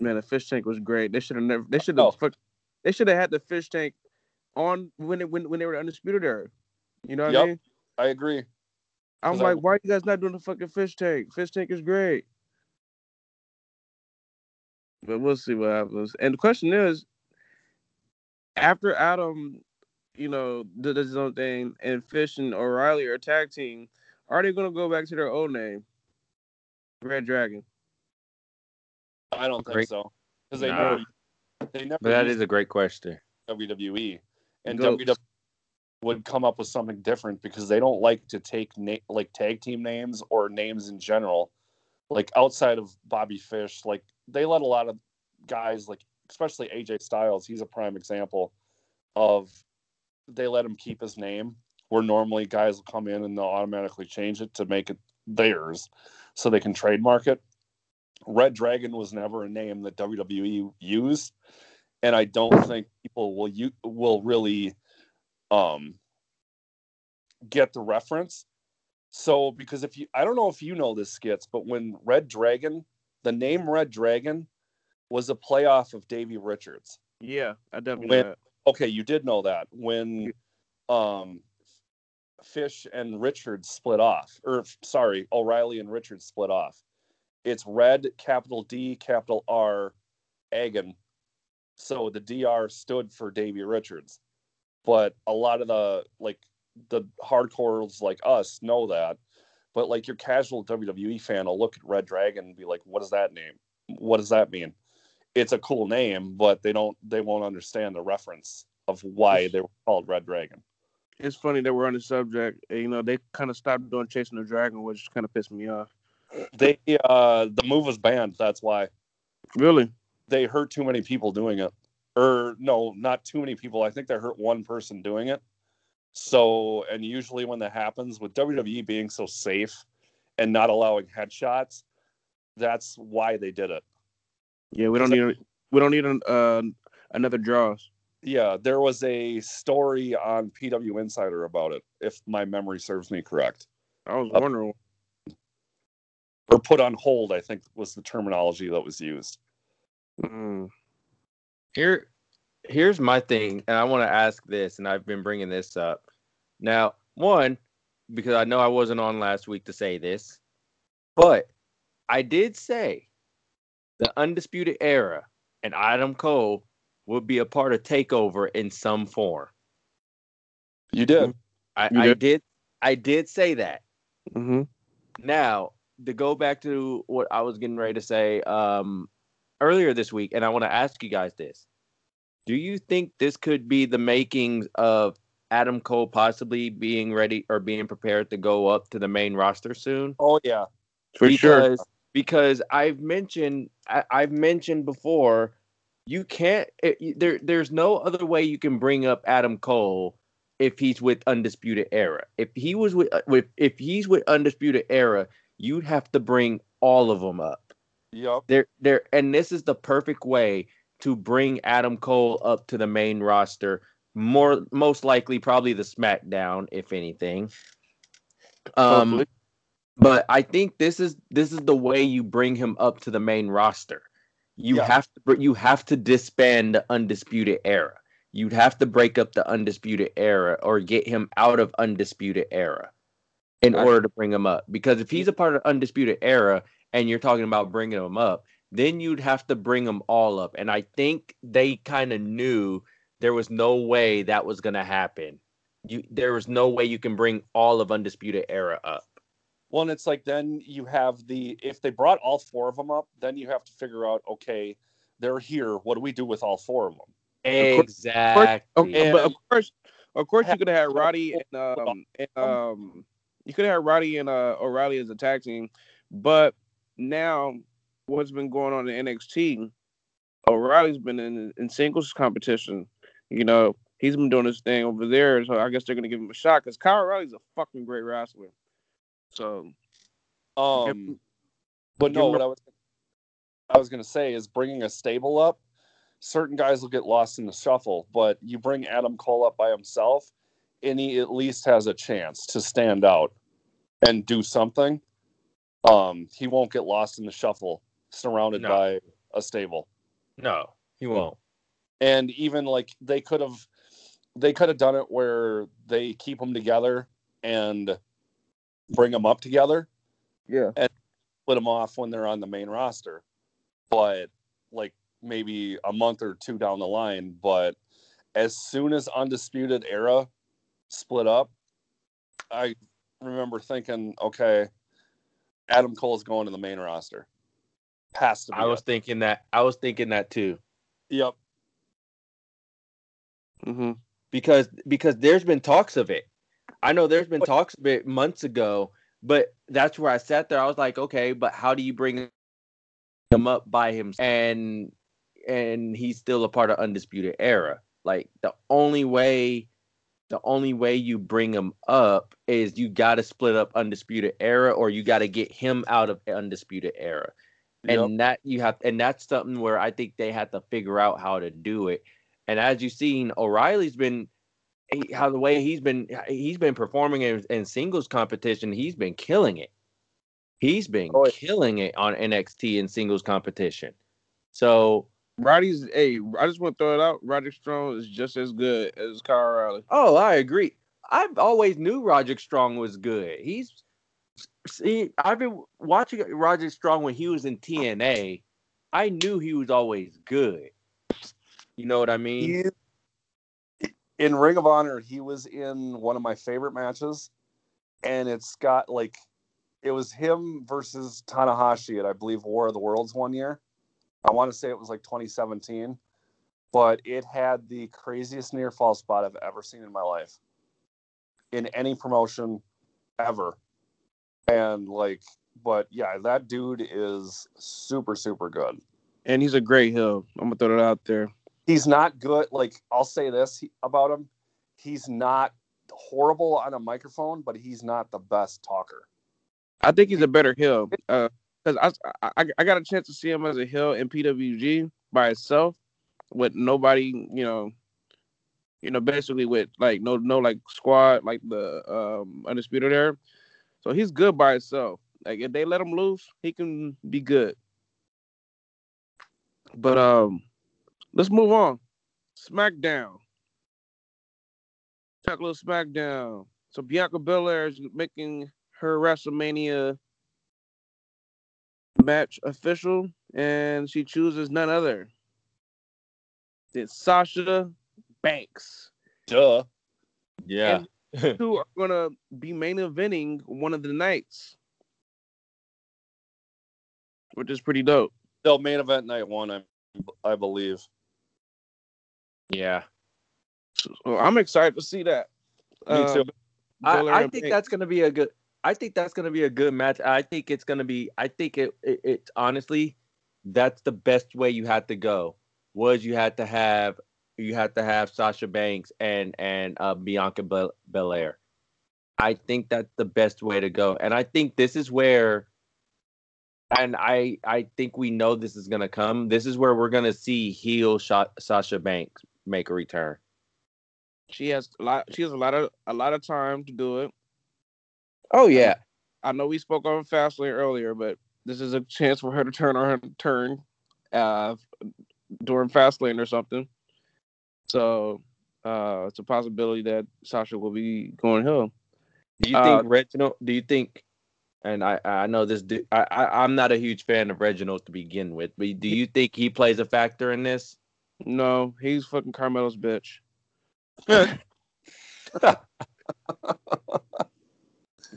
Speaker 5: Man, the fish tank was great. They should have never. They should have.
Speaker 6: Oh.
Speaker 5: They should have had the fish tank on when it when when they were undisputed era. You know what I
Speaker 6: Yep.
Speaker 5: mean?
Speaker 6: I agree.
Speaker 5: I'm
Speaker 6: 'Cause I-
Speaker 5: like, why you guys not doing the fucking fish tank? Fish tank is great. But we'll see what happens. And the question is, after Adam, you know, did his own thing, and Fish and O'Reilly are a tag team, are they gonna go back to their old name, Red Dragon?
Speaker 6: I don't think
Speaker 7: Great.
Speaker 6: so. Because they
Speaker 7: Nah.
Speaker 6: never they never
Speaker 7: But that
Speaker 6: used
Speaker 7: is a great question.
Speaker 6: WWE. And
Speaker 5: Goats.
Speaker 6: WWE would come up with something different because they don't like to take na- like tag team names or names in general. Like outside of Bobby Fish, like they let a lot of guys like especially AJ Styles, he's a prime example of they let him keep his name where normally guys will come in and they'll automatically change it to make it theirs so they can trademark it. Red Dragon was never a name that WWE used and I don't think people will you will really um get the reference. So because if you I don't know if you know this skits, but when Red Dragon, the name Red Dragon was a playoff of Davey Richards.
Speaker 5: Yeah, I definitely
Speaker 6: When-
Speaker 5: know that.
Speaker 6: Okay, you did know that when um Fish and Richards split off, or sorry, O'Reilly and Richards split off. It's red, capital D, capital R, Agan. So the DR stood for Davey Richards. But a lot of the like the hardcores like us know that. But like your casual WWE fan will look at Red Dragon and be like, what is that name? What does that mean? It's a cool name, but they don't they won't understand the reference of why they were called Red Dragon.
Speaker 5: It's funny that we're on the subject. You know, they kind of stopped doing chasing the dragon, which kind of pissed me off.
Speaker 6: They uh the move was banned, that's why.
Speaker 5: Really?
Speaker 6: They hurt too many people doing it. or no, not too many people. I think they hurt one person doing it. So, and usually when that happens, with WWE being so safe and not allowing headshots, that's why they did it.
Speaker 5: Yeah, we don't need a- we don't need an, uh, another Droz.
Speaker 6: Yeah, there was a story on PW Insider about it, if my memory serves me correct.
Speaker 5: I was wondering.
Speaker 6: Uh,
Speaker 5: wondering.
Speaker 6: Or put on hold, I think was the terminology that was used.
Speaker 5: Mm.
Speaker 7: Here, here's my thing, and I want to ask this, and I've been bringing this up. Now, one, because I know I wasn't on last week to say this, but I did say the Undisputed Era and Adam Cole would be a part of Takeover in some form.
Speaker 6: You did.
Speaker 7: I,
Speaker 5: You
Speaker 7: I
Speaker 5: did?
Speaker 7: did, I did say that.
Speaker 5: hmm
Speaker 7: Now, to go back to what I was getting ready to say um, earlier this week, and I want to ask you guys this. Do you think this could be the makings of Adam Cole possibly being ready or being prepared to go up to the main roster soon?
Speaker 6: Oh yeah.
Speaker 5: For sure.
Speaker 7: Because, I've mentioned I, I've mentioned before, you can't. It, there, there's no other way you can bring up Adam Cole if he's with Undisputed Era. If he was with, uh, with if he's with Undisputed Era, you'd have to bring all of them up.
Speaker 6: Yep.
Speaker 7: There, there, and this is the perfect way to bring Adam Cole up to the main roster. More, most likely, probably the SmackDown, if anything. Um,
Speaker 5: Hopefully.
Speaker 7: But I think this is this is the way you bring him up to the main roster. You
Speaker 6: Yeah.
Speaker 7: have to you have to disband the undisputed era. You'd have to break up the undisputed era or get him out of undisputed era in
Speaker 5: Right.
Speaker 7: order to bring him up. Because if he's a part of undisputed era and you're talking about bringing him up, then you'd have to bring them all up. And I think they kind of knew there was no way that was going to happen. You there was no way you can bring all of undisputed era up.
Speaker 6: Well, and it's like then you have the if they brought all four of them up, then you have to figure out okay, they're here. What do we do with all four of them?
Speaker 5: course-
Speaker 7: Exactly.
Speaker 5: Okay, but of course, of course, you could have had Roddy and um, and, um, you could have had Roddy and uh O'Reilly as a tag team, but now what's been going on in NXT? O'Reilly's been in in singles competition. You know, he's been doing his thing over there, so I guess they're gonna give him a shot because Kyle O'Reilly's a fucking great wrestler. So
Speaker 6: Um, but no, what I was I was gonna say is bringing a stable up. Certain guys will get lost in the shuffle, but you bring Adam Cole up by himself, and he at least has a chance to stand out and do something. Um, he won't get lost in the shuffle, surrounded
Speaker 7: No.
Speaker 6: by a stable.
Speaker 7: No, he won't.
Speaker 6: and even like they could have they could have done it where they keep them together and bring them up together
Speaker 5: yeah, And
Speaker 6: split them off when they're on the main roster but like maybe a month or two down the line but as soon as undisputed era split up i remember thinking okay adam cole's going to the main roster has to
Speaker 7: I was
Speaker 6: it.
Speaker 7: thinking that. I was thinking that too.
Speaker 6: yep
Speaker 5: hmm
Speaker 7: because because there's been talks of it. I know there's been talks of it months ago, but that's where I sat there. I was like, okay, but how do you bring him up by him? And and he's still a part of Undisputed Era. Like the only way, the only way you bring him up is you got to split up Undisputed Era, or you got to get him out of Undisputed Era. And
Speaker 6: Yep.
Speaker 7: that you have, and that's something where I think they had to figure out how to do it. And as you've seen, O'Reilly's been he, how the way he's been he's been performing in, in singles competition. He's been killing it. He's been
Speaker 6: Oh,
Speaker 7: killing it on NXT in singles competition. So,
Speaker 5: Roddy's. Hey, I just want to throw it out. Roderick Strong is just as good as Kyle O'Reilly.
Speaker 7: oh, I agree. I've always knew Roderick Strong was good. He's see, I've been watching Roderick Strong when he was in TNA. I knew he was always good. You know what I mean?
Speaker 6: In Ring of Honor, he was in one of my favorite matches, and it's got like it was him versus Tanahashi at I believe War of the Worlds one year. I want to say it was like 2017, but it had the craziest near fall spot I've ever seen in my life in any promotion ever. And like, but yeah, that dude is super super good.
Speaker 5: and he's a great heel. I'm gonna throw it out there.
Speaker 6: He's not good. Like I'll say this about him: he's not horrible on a microphone, but he's not the best talker.
Speaker 5: I think he's a better heel. Because I, I I got a chance to see him as a heel in PWG by itself, with nobody, you know, you know, basically with like no no like squad like the um undisputed era. So he's good by himself. Like if they let him loose, he can be good. But um, let's move on. SmackDown. Talk a little SmackDown. So Bianca Belair is making her WrestleMania match official, and she chooses none other than Sasha Banks,
Speaker 6: Duh.
Speaker 7: Yeah.
Speaker 5: who are gonna be main eventing one of the nights, which is pretty dope.
Speaker 6: Still main event night one, I, I believe.
Speaker 7: Yeah.
Speaker 5: So I'm excited to see that.
Speaker 6: Me too.
Speaker 7: I, I think that's gonna be a good. I think that's gonna be a good match. I think it's gonna be. I think it. it it's honestly, that's the best way you had to go. Was you had to have you had to have Sasha Banks and and uh, Bianca Bel- Belair. I think that's the best way to go, and I think this is where. And I I think we know this is gonna come. This is where we're gonna see heel shot Sasha Banks make a return.
Speaker 5: she has a lot. She has a lot of a lot of time to do it.
Speaker 7: Oh yeah,
Speaker 5: I know we spoke on Fastlane earlier, but this is a chance for her to turn on her turn uh, during Fastlane or something. So uh, it's a possibility that Sasha will be going heel.
Speaker 7: Do you
Speaker 5: Uh,
Speaker 7: think Reginald? Do you think? And I I know this. I, I I'm not a huge fan of Reginald to begin with, but do you think he plays a factor in this?
Speaker 5: No, he's fucking Carmella's bitch.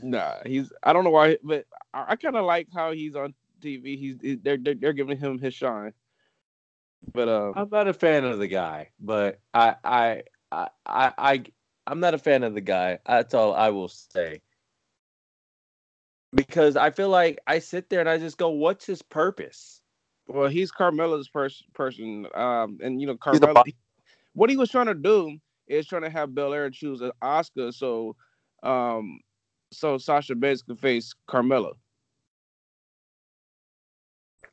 Speaker 5: nah, he's. I don't know why, but I, I kind of like how he's on TV. He's he- they're, they're they're giving him his shine. But uh,
Speaker 7: I'm not a fan of the guy, but I I I I, I I'm not a fan of the guy. That's all I will say. Because I feel like I sit there and I just go, "What's his purpose?"
Speaker 5: Well, he's Carmella's pers- person, um, and you know
Speaker 6: He's
Speaker 5: Carmella.
Speaker 6: bu-
Speaker 5: what he was trying to do is trying to have Belair choose an Oscar, so, um, so Sasha Banks could face Carmella.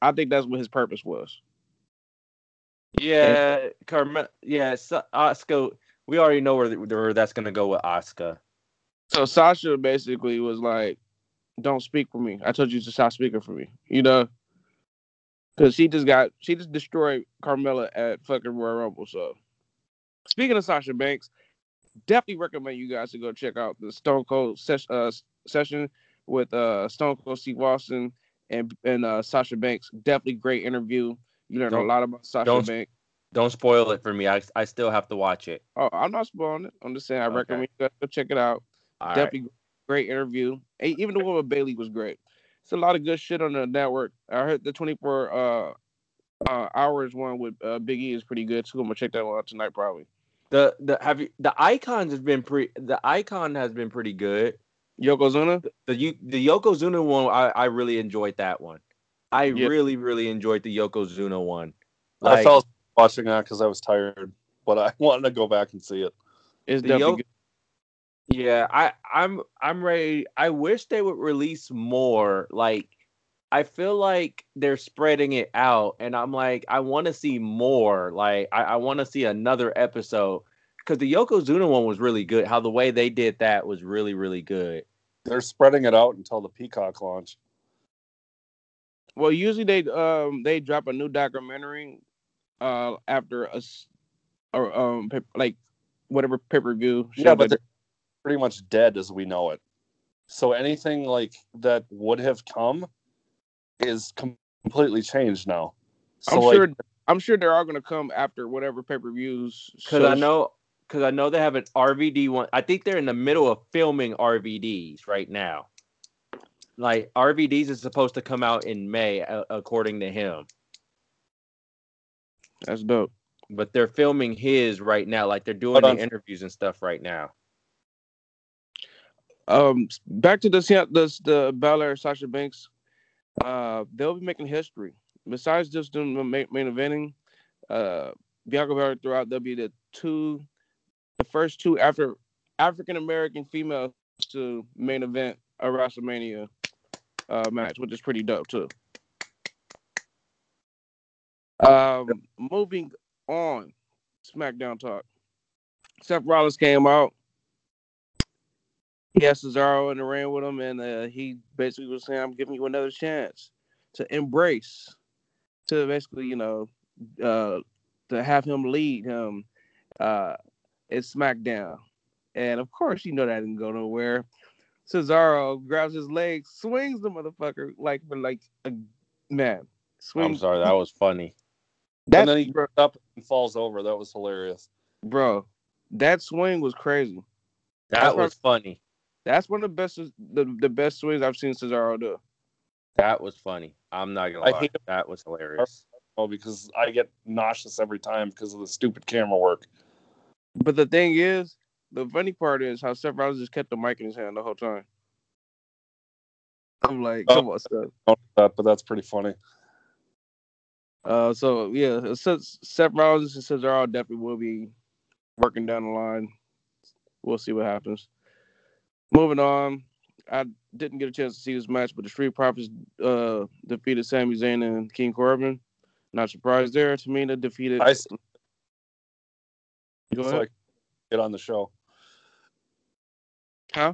Speaker 5: I think that's what his purpose was.
Speaker 7: Yeah, Carmel. Yeah, so, Oscar. We already know where, where that's gonna go with Oscar.
Speaker 5: So Sasha basically was like, "Don't speak for me. I told you to stop speaking for me." You know, because she just got she just destroyed Carmella at fucking Royal Rumble. So, speaking of Sasha Banks, definitely recommend you guys to go check out the Stone Cold ses- uh, session with uh, Stone Cold Steve Austin and and uh, Sasha Banks. Definitely great interview. You learned a
Speaker 7: Don't-
Speaker 5: lot about Sasha
Speaker 7: don't-
Speaker 5: Banks.
Speaker 7: Don't spoil it for me. I I still have to watch it.
Speaker 5: Oh, I'm not spoiling it. I'm just saying I
Speaker 7: Okay.
Speaker 5: recommend you guys go check it out.
Speaker 7: All right.
Speaker 5: Definitely great interview. Even the one with Bayley was great. It's a lot of good shit on the network. I heard the 24 uh, uh, hours one with uh, Big E is pretty good too. I'm gonna check that one out tonight probably.
Speaker 7: The the have you the icons has been pretty. The icon has been pretty good.
Speaker 5: Yokozuna.
Speaker 7: The you the Yokozuna one, I, I really enjoyed that one. I
Speaker 5: Yeah.
Speaker 7: really really enjoyed the Yokozuna one.
Speaker 6: I
Speaker 7: Like,
Speaker 6: fell asleep watching that because I was tired, but I wanted to go back and see it.
Speaker 5: It's
Speaker 7: The
Speaker 5: definitely
Speaker 7: Yo-
Speaker 5: good.
Speaker 7: Yeah, I I'm I'm ready. I wish they would release more. Like I feel like they're spreading it out, and I'm like, I want to see more. Like I, I want to see another episode because the Yokozuna one was really good. How the way they did that was really really good.
Speaker 6: They're spreading it out until the Peacock launch.
Speaker 5: Well, usually they um they drop a new documentary uh after a s- or um like whatever pay per view.
Speaker 6: Yeah, but they're pretty much dead as we know it. So anything like that would have come is com- completely changed now. So
Speaker 5: I'm
Speaker 6: like,
Speaker 5: sure I'm sure they're all gonna come after whatever pay per views.
Speaker 7: Because I know because I know they have an RVD one. I think they're in the middle of filming RVDs right now. Like RVDs is supposed to come out in May, uh, according to him.
Speaker 5: that's dope.
Speaker 7: But they're filming his right now. Like they're doing
Speaker 6: Hold
Speaker 7: the interviews and stuff right now.
Speaker 5: Um, back to the the the Belair Sasha Banks. Uh, they'll be making history. Besides just doing the main, main eventing, uh, Bianca Belair throughout they'll be the two, the first two after African American females to main event a WrestleMania uh, match, which is pretty dope too. Um, moving on, SmackDown talk. Seth Rollins came out. He had Cesaro in the ring with him, and uh, he basically was saying, "I'm giving you another chance to embrace, to basically, you know, uh, to have him lead him uh, at SmackDown." And of course, you know that didn't go nowhere. Cesaro grabs his leg, swings the motherfucker like for like a man. Swings,
Speaker 7: I'm sorry, that was funny.
Speaker 5: That,
Speaker 6: and then he
Speaker 5: bro,
Speaker 6: up and falls over. That was hilarious.
Speaker 5: bro, that swing was crazy.
Speaker 7: That
Speaker 5: That's
Speaker 7: was funny.
Speaker 5: That's one of the best the, the best swings I've seen Cesaro do.
Speaker 7: That was funny. I'm not gonna
Speaker 6: I
Speaker 7: lie.
Speaker 6: hate-
Speaker 7: That was hilarious.
Speaker 6: Oh, because I get nauseous every time because of the stupid camera work.
Speaker 5: But the thing is, the funny part is how Seth Rollins just kept the mic in his hand the whole time. I'm like,
Speaker 6: Oh.
Speaker 5: come on, Seth.
Speaker 6: Don't do that, but that's pretty funny.
Speaker 5: Uh, so yeah, Seth, Seth Rollins and Cesaro definitely will be working down the line. We'll see what happens. Moving on, I didn't get a chance to see this match, but the Street Profits uh defeated Sami Zayn and King Corbin. Not surprised there. Tamina defeated.
Speaker 6: I s-
Speaker 5: Go
Speaker 6: so
Speaker 5: ahead.
Speaker 6: I get on the show.
Speaker 5: Huh?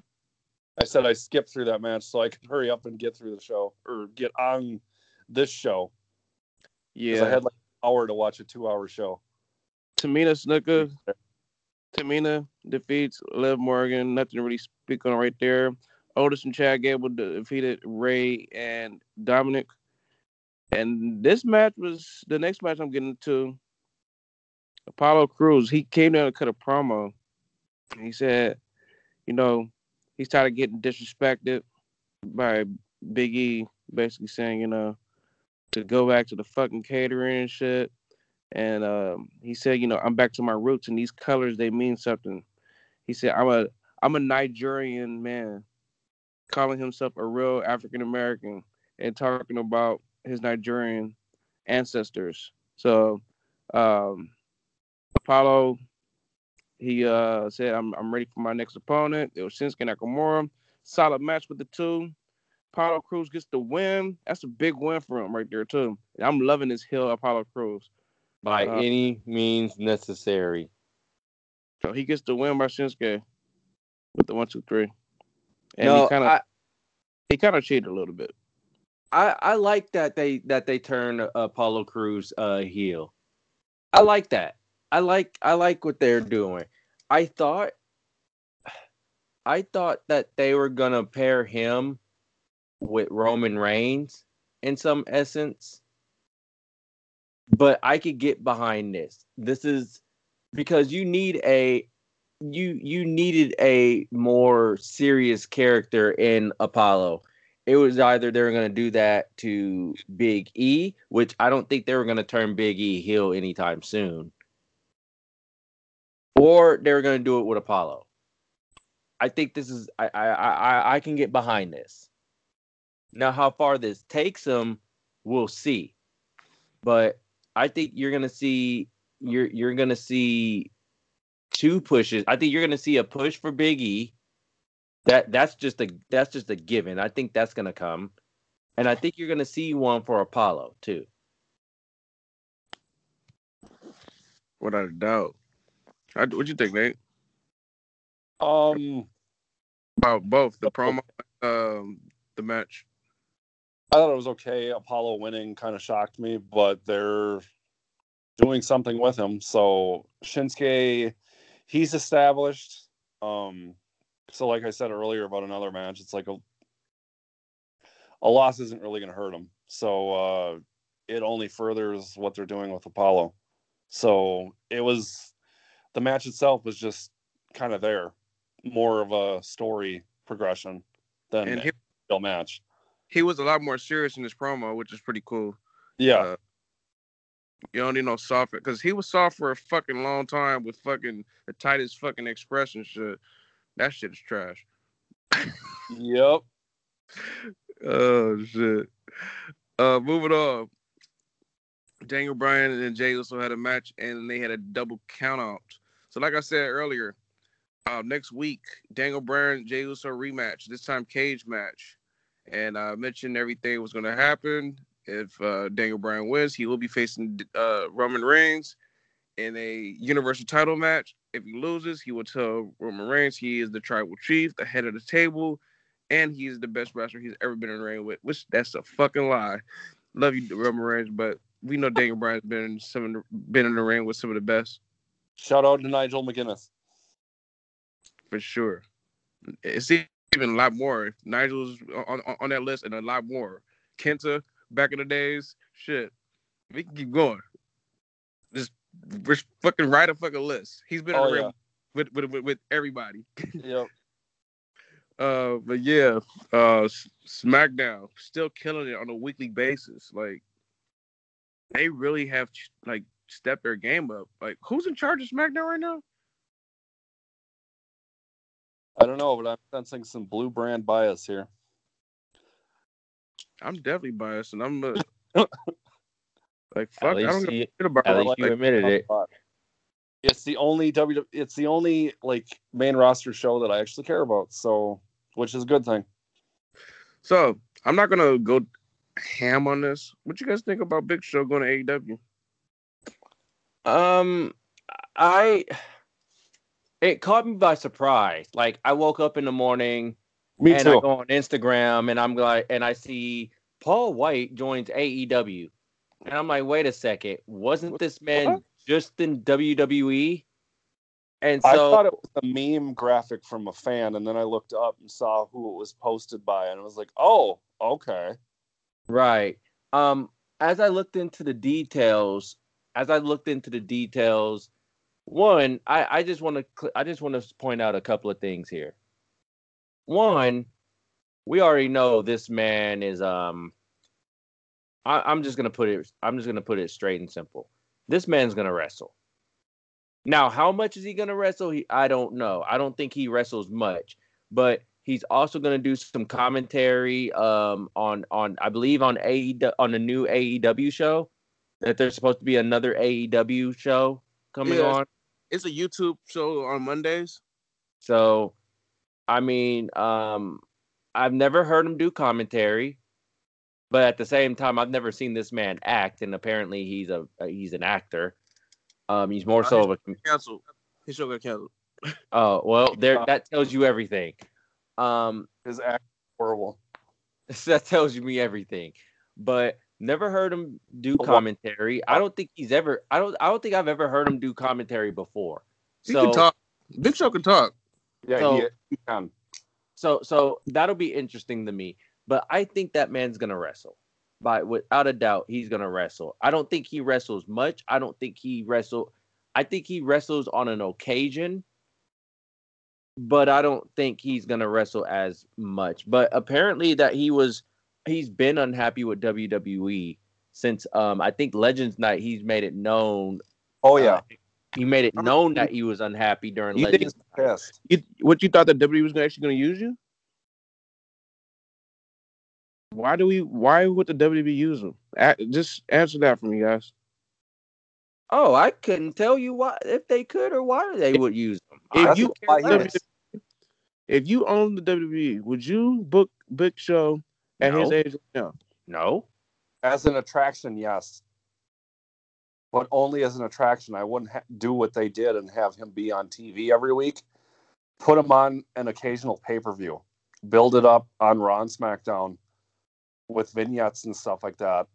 Speaker 6: I said I skipped through that match so I could hurry up and get through the show or get on this show. Because
Speaker 5: Yeah,
Speaker 6: I had like an hour to watch a two hour show.
Speaker 5: Tamina Snuka. Tamina defeats Liv Morgan. Nothing to really speak on right there. Otis and Chad Gable defeated Rey and Dominic. And this match was the next match I'm getting to. Apollo Crews. He came down to cut a promo. He said, you know, he's tired of getting disrespected by Big E, basically saying, you know, to go back to the fucking catering and shit. And um, he said, you know, I'm back to my roots, and these colors they mean something. He said, I'm a I'm a Nigerian man, calling himself a real African American and talking about his Nigerian ancestors. So um, Apollo, he uh, said, I'm I'm ready for my next opponent. It was Shinsuke Nakamura. Solid match with the two. Apollo Crews gets the win. That's a big win for him right there too. I'm loving this hill Apollo Crews.
Speaker 7: By
Speaker 5: Uh,
Speaker 7: any means necessary.
Speaker 5: So he gets the win by Shinsuke with the one, two, three. And
Speaker 7: no,
Speaker 5: he kind of he kind of cheated a little bit.
Speaker 7: I I like that they that they turn Apollo Crews uh heel. I like that. I like I like what they're doing. I thought I thought that they were gonna pair him with Roman Reigns in some essence. But I could get behind this. This is because you need a you you needed a more serious character in Apollo it was either they were going to do that to Big E, which I don't think they were going to turn Big E heel anytime soon, or they were going to do it with Apollo. I think this is I I I I can get behind this. Now, how far this takes them, we'll see. But I think you're going to see you're you're going to see two pushes. I think you're going to see a push for Big E that that's just a that's just a given. I think that's gonna come, and I think you're gonna see one for Apollo too.
Speaker 5: Without a doubt. I, what do you think, Nate?
Speaker 6: Um,
Speaker 5: About both the promo, um, the match.
Speaker 6: I thought it was okay. Apollo winning kind of shocked me, but they're doing something with him. So Shinsuke, he's established. Um, so like I said earlier about another match, it's like a a loss isn't really going to hurt him. So uh, it only furthers what they're doing with Apollo. So it was the match itself was just kind of there, more of a story progression than
Speaker 5: And
Speaker 6: a real match.
Speaker 5: He was a lot more serious in his promo, which is pretty cool.
Speaker 6: Yeah.
Speaker 5: Uh, you don't need no soft because he was soft for a fucking long time with fucking the tightest fucking expression shit. That shit is trash.
Speaker 6: Yep.
Speaker 5: Oh shit. Uh moving on. Daniel Bryan and Jey Uso had a match, and they had a double count out. So, like I said earlier, uh, next week, Daniel Bryan Jey Uso rematch. This time, cage match, and I mentioned everything was going to happen. If uh, Daniel Bryan wins, he will be facing uh, Roman Reigns in a Universal Title match. If he loses, he will tell Roman Reigns he is the Tribal Chief, the head of the table, and he is the best wrestler he's ever been in the ring with. Which that's a fucking lie. Love you, Roman Reigns, but we know Daniel Bryan's been in some of the, been in the ring with some of the best
Speaker 6: Shout out to Nigel McGuinness.
Speaker 5: for sure. It's even a lot more. Nigel's on, on, on that list and a lot more. Kenta back in the days, shit. We can keep going. Just just fucking write a fucking list. He's been
Speaker 6: Oh,
Speaker 5: ring
Speaker 6: yeah.
Speaker 5: with, with, with with everybody.
Speaker 6: Yep.
Speaker 5: Uh, but yeah, uh, SmackDown still killing it on a weekly basis. Like they really have like stepped their game up. Like who's in charge of SmackDown right now?
Speaker 6: I don't know, but I'm sensing some blue brand bias here.
Speaker 5: I'm definitely biased, and I'm uh, like fuck. I
Speaker 7: least
Speaker 5: don't give a
Speaker 7: you-
Speaker 5: shit about
Speaker 7: At
Speaker 5: it.
Speaker 7: least you
Speaker 5: Like,
Speaker 7: admitted it.
Speaker 6: It's the only W. It's the only like main roster show that I actually care about. So, which is a good thing.
Speaker 5: so I'm not gonna go ham on this. What you guys think about Big Show going to AEW?
Speaker 7: Um, I it caught me by surprise. Like I woke up in the morning
Speaker 6: Me
Speaker 7: and
Speaker 6: too.
Speaker 7: I go on Instagram and I'm like, and I see Paul White joins AEW, and I'm like, wait a second, wasn't this man
Speaker 5: What?
Speaker 7: just in WWE? And so I
Speaker 6: thought it was a meme graphic from a fan, and then I looked up and saw who it was posted by, and I was like, "Oh, okay."
Speaker 7: Right. Um, as I looked into the details, as I looked into the details, one, I, I just want to I just want to point out a couple of things here. One, we already know this man is um. I, I'm just gonna put it. I'm just gonna put it straight and simple. This man's gonna wrestle. Now, how much is he gonna wrestle? He, I don't know. I don't think he wrestles much, but he's also going to do some commentary um, on on I believe on AEW on a new AEW show that there's supposed to be another AEW show coming
Speaker 5: Yes.
Speaker 7: on.
Speaker 5: It's a YouTube show on Mondays.
Speaker 7: So, I mean, um, I've never heard him do commentary, but at the same time, I've never seen this man act, and apparently he's a he's an actor. Um, he's more
Speaker 5: Uh,
Speaker 7: so of a
Speaker 5: Canceled. His show got canceled.
Speaker 7: oh well, there that tells you everything. Um,
Speaker 6: His act horrible.
Speaker 7: that tells you me everything. But never heard him do commentary. I don't think he's ever. I don't. I don't think I've ever heard him do commentary before.
Speaker 5: He
Speaker 7: So
Speaker 5: can talk. Big Show can talk.
Speaker 6: Yeah,
Speaker 7: So-
Speaker 6: he, he can.
Speaker 7: so so that'll be interesting to me. But I think that man's gonna wrestle. By without a doubt, he's gonna wrestle. I don't think he wrestles much. I don't think he wrestle. I think he wrestles on an occasion, but I don't think he's gonna wrestle as much. But apparently that he was he's been unhappy with WWE since um I think Legends Night he's made it known
Speaker 6: Oh yeah,
Speaker 7: uh, he made it known that he was unhappy during
Speaker 5: You
Speaker 7: Legends
Speaker 6: he's.
Speaker 5: You, what you thought that WWE was actually going to use you? Why do we? Why would the WWE use him? A- just answer that for me, guys.
Speaker 7: Oh, I couldn't tell you why if they could or why they would use them.
Speaker 5: If you-
Speaker 7: could care
Speaker 6: why he
Speaker 7: less.
Speaker 6: is.
Speaker 5: If you own the WWE, would you book Big Show at his age? No.
Speaker 7: no,
Speaker 6: As an attraction, yes, but only as an attraction. I wouldn't ha- do what they did and have him be on TV every week. Put him on an occasional pay per view. Build it up on Raw and SmackDown with vignettes and stuff like that.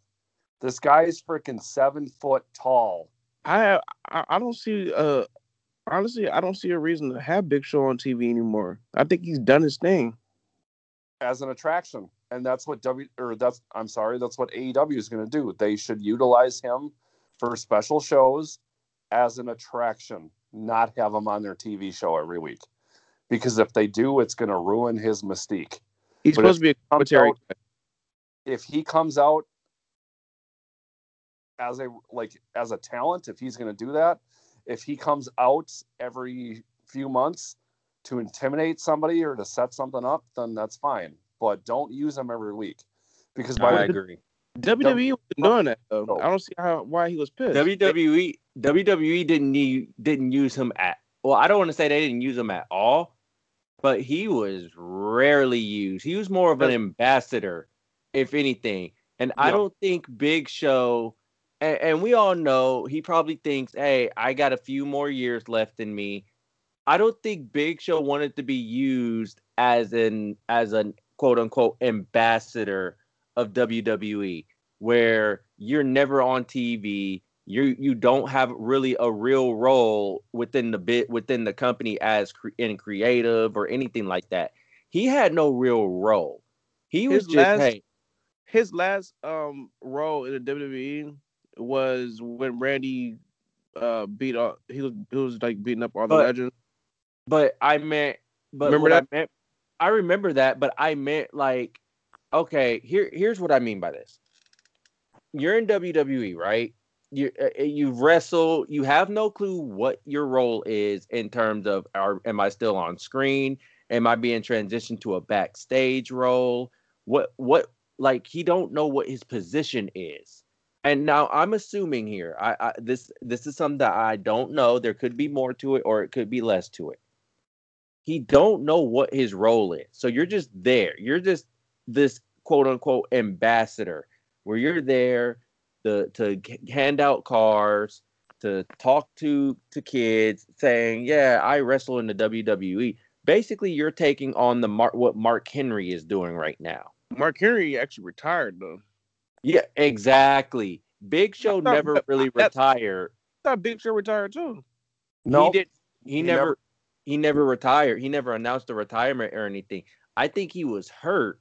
Speaker 6: This guy is freaking seven foot tall.
Speaker 5: I I, I don't see uh honestly I don't see a reason to have Big Show on TV anymore. I think he's done his thing.
Speaker 6: as an attraction. And that's what W or that's I'm sorry, that's what AEW is going to do. They should utilize him for special shows as an attraction, not have him on their TV show every week. Because if they do, it's going to ruin his mystique.
Speaker 5: He's
Speaker 6: But
Speaker 5: supposed to be a commentary.
Speaker 6: out- if he comes out as a like as a talent, if he's going to do that, if he comes out every few months to intimidate somebody or to set something up, then that's fine. But don't use him every week, because by
Speaker 7: I
Speaker 6: the
Speaker 7: agree.
Speaker 5: WWE was doing that though.
Speaker 6: No.
Speaker 5: I don't see how why he was pissed.
Speaker 7: WWE WWE didn't need, didn't use him at well. I don't want to say they didn't use him at all, but he was rarely used. He was more of an ambassador, if anything. And I don't think Big Show, and, and we all know he probably thinks, "Hey, I got a few more years left in me." I don't think Big Show wanted to be used as an as an quote unquote ambassador of WWE, where you're never on TV, you you don't have really a real role within the bit within the company as cre- in creative or anything like that. He had no real role. He was
Speaker 5: His
Speaker 7: just
Speaker 5: last-
Speaker 7: hey,
Speaker 5: His last um role in the WWE was when Randy uh beat up he was he was like beating up all the
Speaker 7: But-
Speaker 5: legends.
Speaker 7: but I meant but
Speaker 5: Remember that?
Speaker 7: I meant I remember that, but I meant like okay, here here's what I mean by this. You're in WWE, right? You uh, you wrestle, you have no clue what your role is in terms of are am I still on screen? Am I being transitioned to a backstage role? What what like he don't know what his position is. And now I'm assuming here, I, I this this is something that I don't know. There could be more to it, or it could be less to it. He don't know what his role is. So you're just there. You're just this quote unquote ambassador, where you're there to to hand out cars, to talk to to kids, saying, "Yeah, I wrestle in the WWE." Basically, you're taking on the Mark what Mark Henry is doing right now.
Speaker 5: Mark Henry actually retired though.
Speaker 7: Yeah, exactly. Big Show
Speaker 5: thought
Speaker 7: never really retired.
Speaker 5: I thought Big Show retired too.
Speaker 6: No,
Speaker 7: he did. He,
Speaker 6: He
Speaker 7: never,
Speaker 6: never-
Speaker 7: He never retired. He never announced a retirement or anything. I think he was hurt,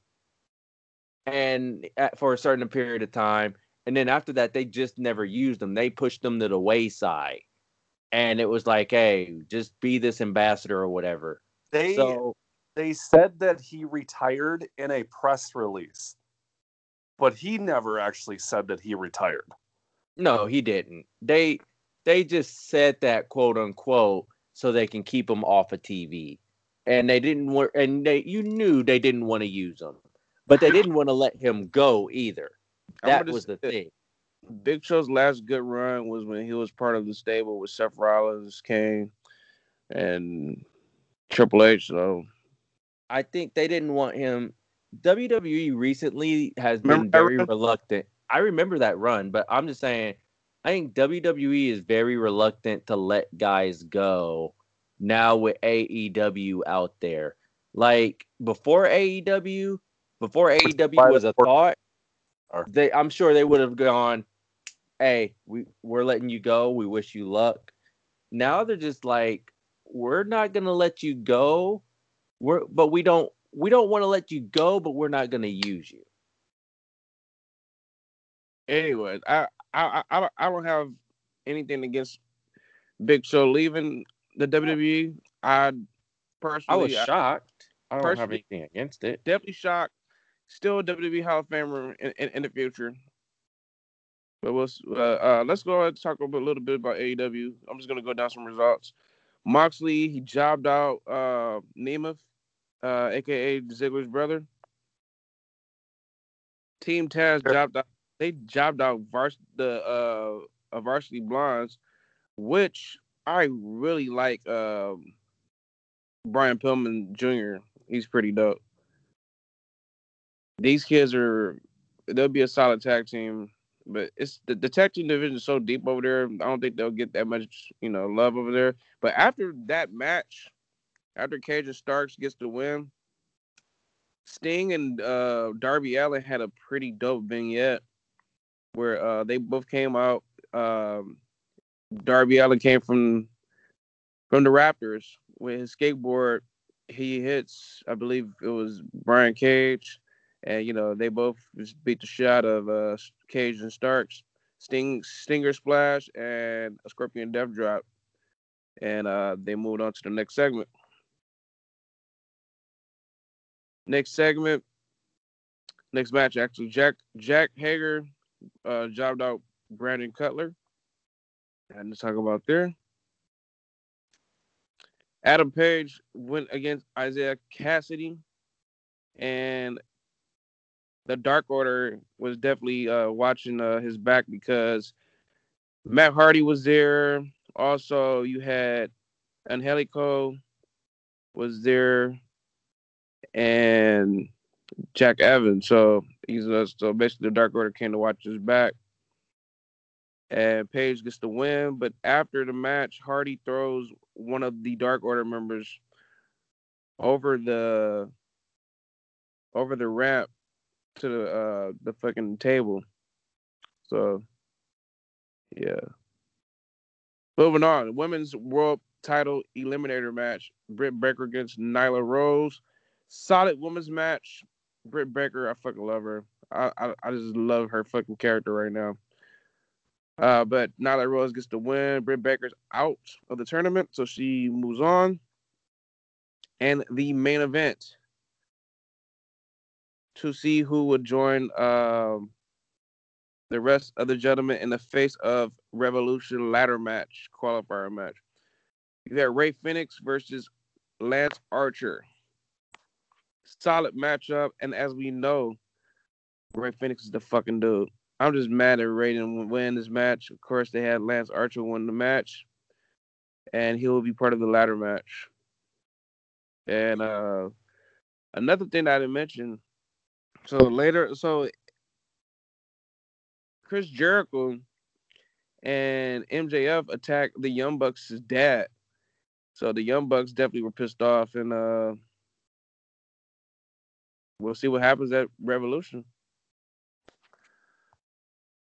Speaker 7: and at, for a certain period of time, and then after that, they just never used him. They pushed him to the wayside, and it was like, hey, just be this ambassador or whatever.
Speaker 6: they
Speaker 7: So
Speaker 6: they said that he retired in a press release, but he never actually said that he retired.
Speaker 7: No, he didn't. They they just said that quote unquote so they can keep him off of TV. And they didn't want and they you knew they didn't want to use him. But they didn't want to let him go either. That was the thing.
Speaker 5: Big Show's last good run was when he was part of the stable with Seth Rollins, Kane, and Triple H. So
Speaker 7: I think they didn't want him. WWE recently has been
Speaker 5: Remember that
Speaker 7: very
Speaker 5: run?
Speaker 7: reluctant. I remember that run, but I'm just saying, I think WWE is very reluctant to let guys go now with AEW out there. Like before AEW, before AEW was a thought, they I'm sure they would have gone, "Hey, we we're letting you go. We wish you luck." Now they're just like, "We're not gonna let you go. We're but we don't we don't want to let you go, but we're not gonna use you."
Speaker 5: anyway, I I I, I don't- have anything against Big Show leaving the WWE. I personally, I
Speaker 7: was shocked. I don't have
Speaker 5: personally-
Speaker 7: anything against it.
Speaker 5: definitely shocked. Still a WWE Hall of Famer in, in, in the future. But we'll, uh, uh, let's go ahead and talk a little bit about AEW. I'm just gonna go down some results. Moxley he jobbed out uh, Nemeth, uh, aka Ziggler's brother. Team Taz
Speaker 6: Sure.
Speaker 5: jobbed out. They jobbed out the uh, uh, Varsity Blondes, which I really like. Um, Brian Pillman Jr. He's pretty dope these kids are they'll be a solid tag team, but it's the, the tag team division is so deep over there. I don't think they'll get that much, you know, love over there. But after that match, after Cage and Starks gets the win, Sting and uh, Darby Allin had a pretty dope vignette where uh, they both came out. Um, Darby Allin came from from the Raptors with his skateboard. He hits, I believe it was Brian Cage and you know they both just beat the shot of uh, Cage and Starks, Sting Stinger Splash and a Scorpion Death Drop, and uh, they moved on to the next segment. Next segment, next match actually, Jack Jack Hager uh, jobbed out Brandon Cutler, and to talk about there. Adam Page went against Isiah Kassidy, and the Dark Order was definitely uh, watching uh, his back because Matt Hardy was there. Also, you had Angelico was there, and Jack Evans. So he's uh, so basically the Dark Order came to watch his back. And Page gets the win, but after the match, Hardy throws one of the Dark Order members over the over the ramp to the uh the fucking table. So yeah. Moving on, women's world title eliminator match: Britt Baker against Nyla Rose. Solid women's match. Britt Baker, I fucking love her. I, I I just love her fucking character right now. Uh, but that Rose gets the win. Britt Baker's out of the tournament, so she moves on. And the main event to see who would join um, the rest of the gentlemen in the face of Revolution ladder match, qualifier match. You got Rey Fenix versus Lance Archer. Solid matchup, and as we know, Rey Fenix is the fucking dude. I'm just mad at Ray didn't win this match. Of course, they had Lance Archer win the match, and he will be part of the ladder match. And uh another thing I didn't mention. So later, so Chris Jericho and MJF attacked the Young Bucks' dad. So the Young Bucks definitely were pissed off, and uh we'll see what happens at Revolution.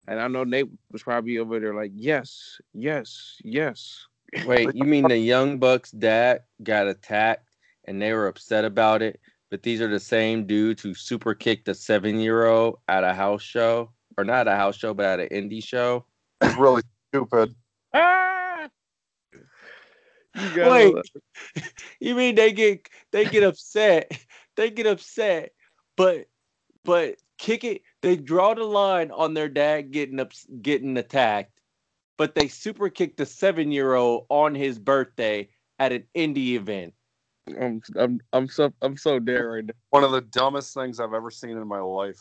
Speaker 5: And I know Nate was probably over there like, yes, yes, yes.
Speaker 7: Wait, you mean the Young Bucks dad got attacked and they were upset about it? But these are the same dudes who super kicked a seven year old at a house show, or not a house show, but at an indie show.
Speaker 6: It's really stupid.
Speaker 5: Ah! You
Speaker 7: Wait, you mean they get they get upset? They get upset, but but kick it. They draw the line on their dad getting up getting attacked, but they super kicked the seven year old on his birthday at an indie event.
Speaker 5: I'm I'm I'm so I'm so dead right
Speaker 6: One of the dumbest things I've ever seen in my life.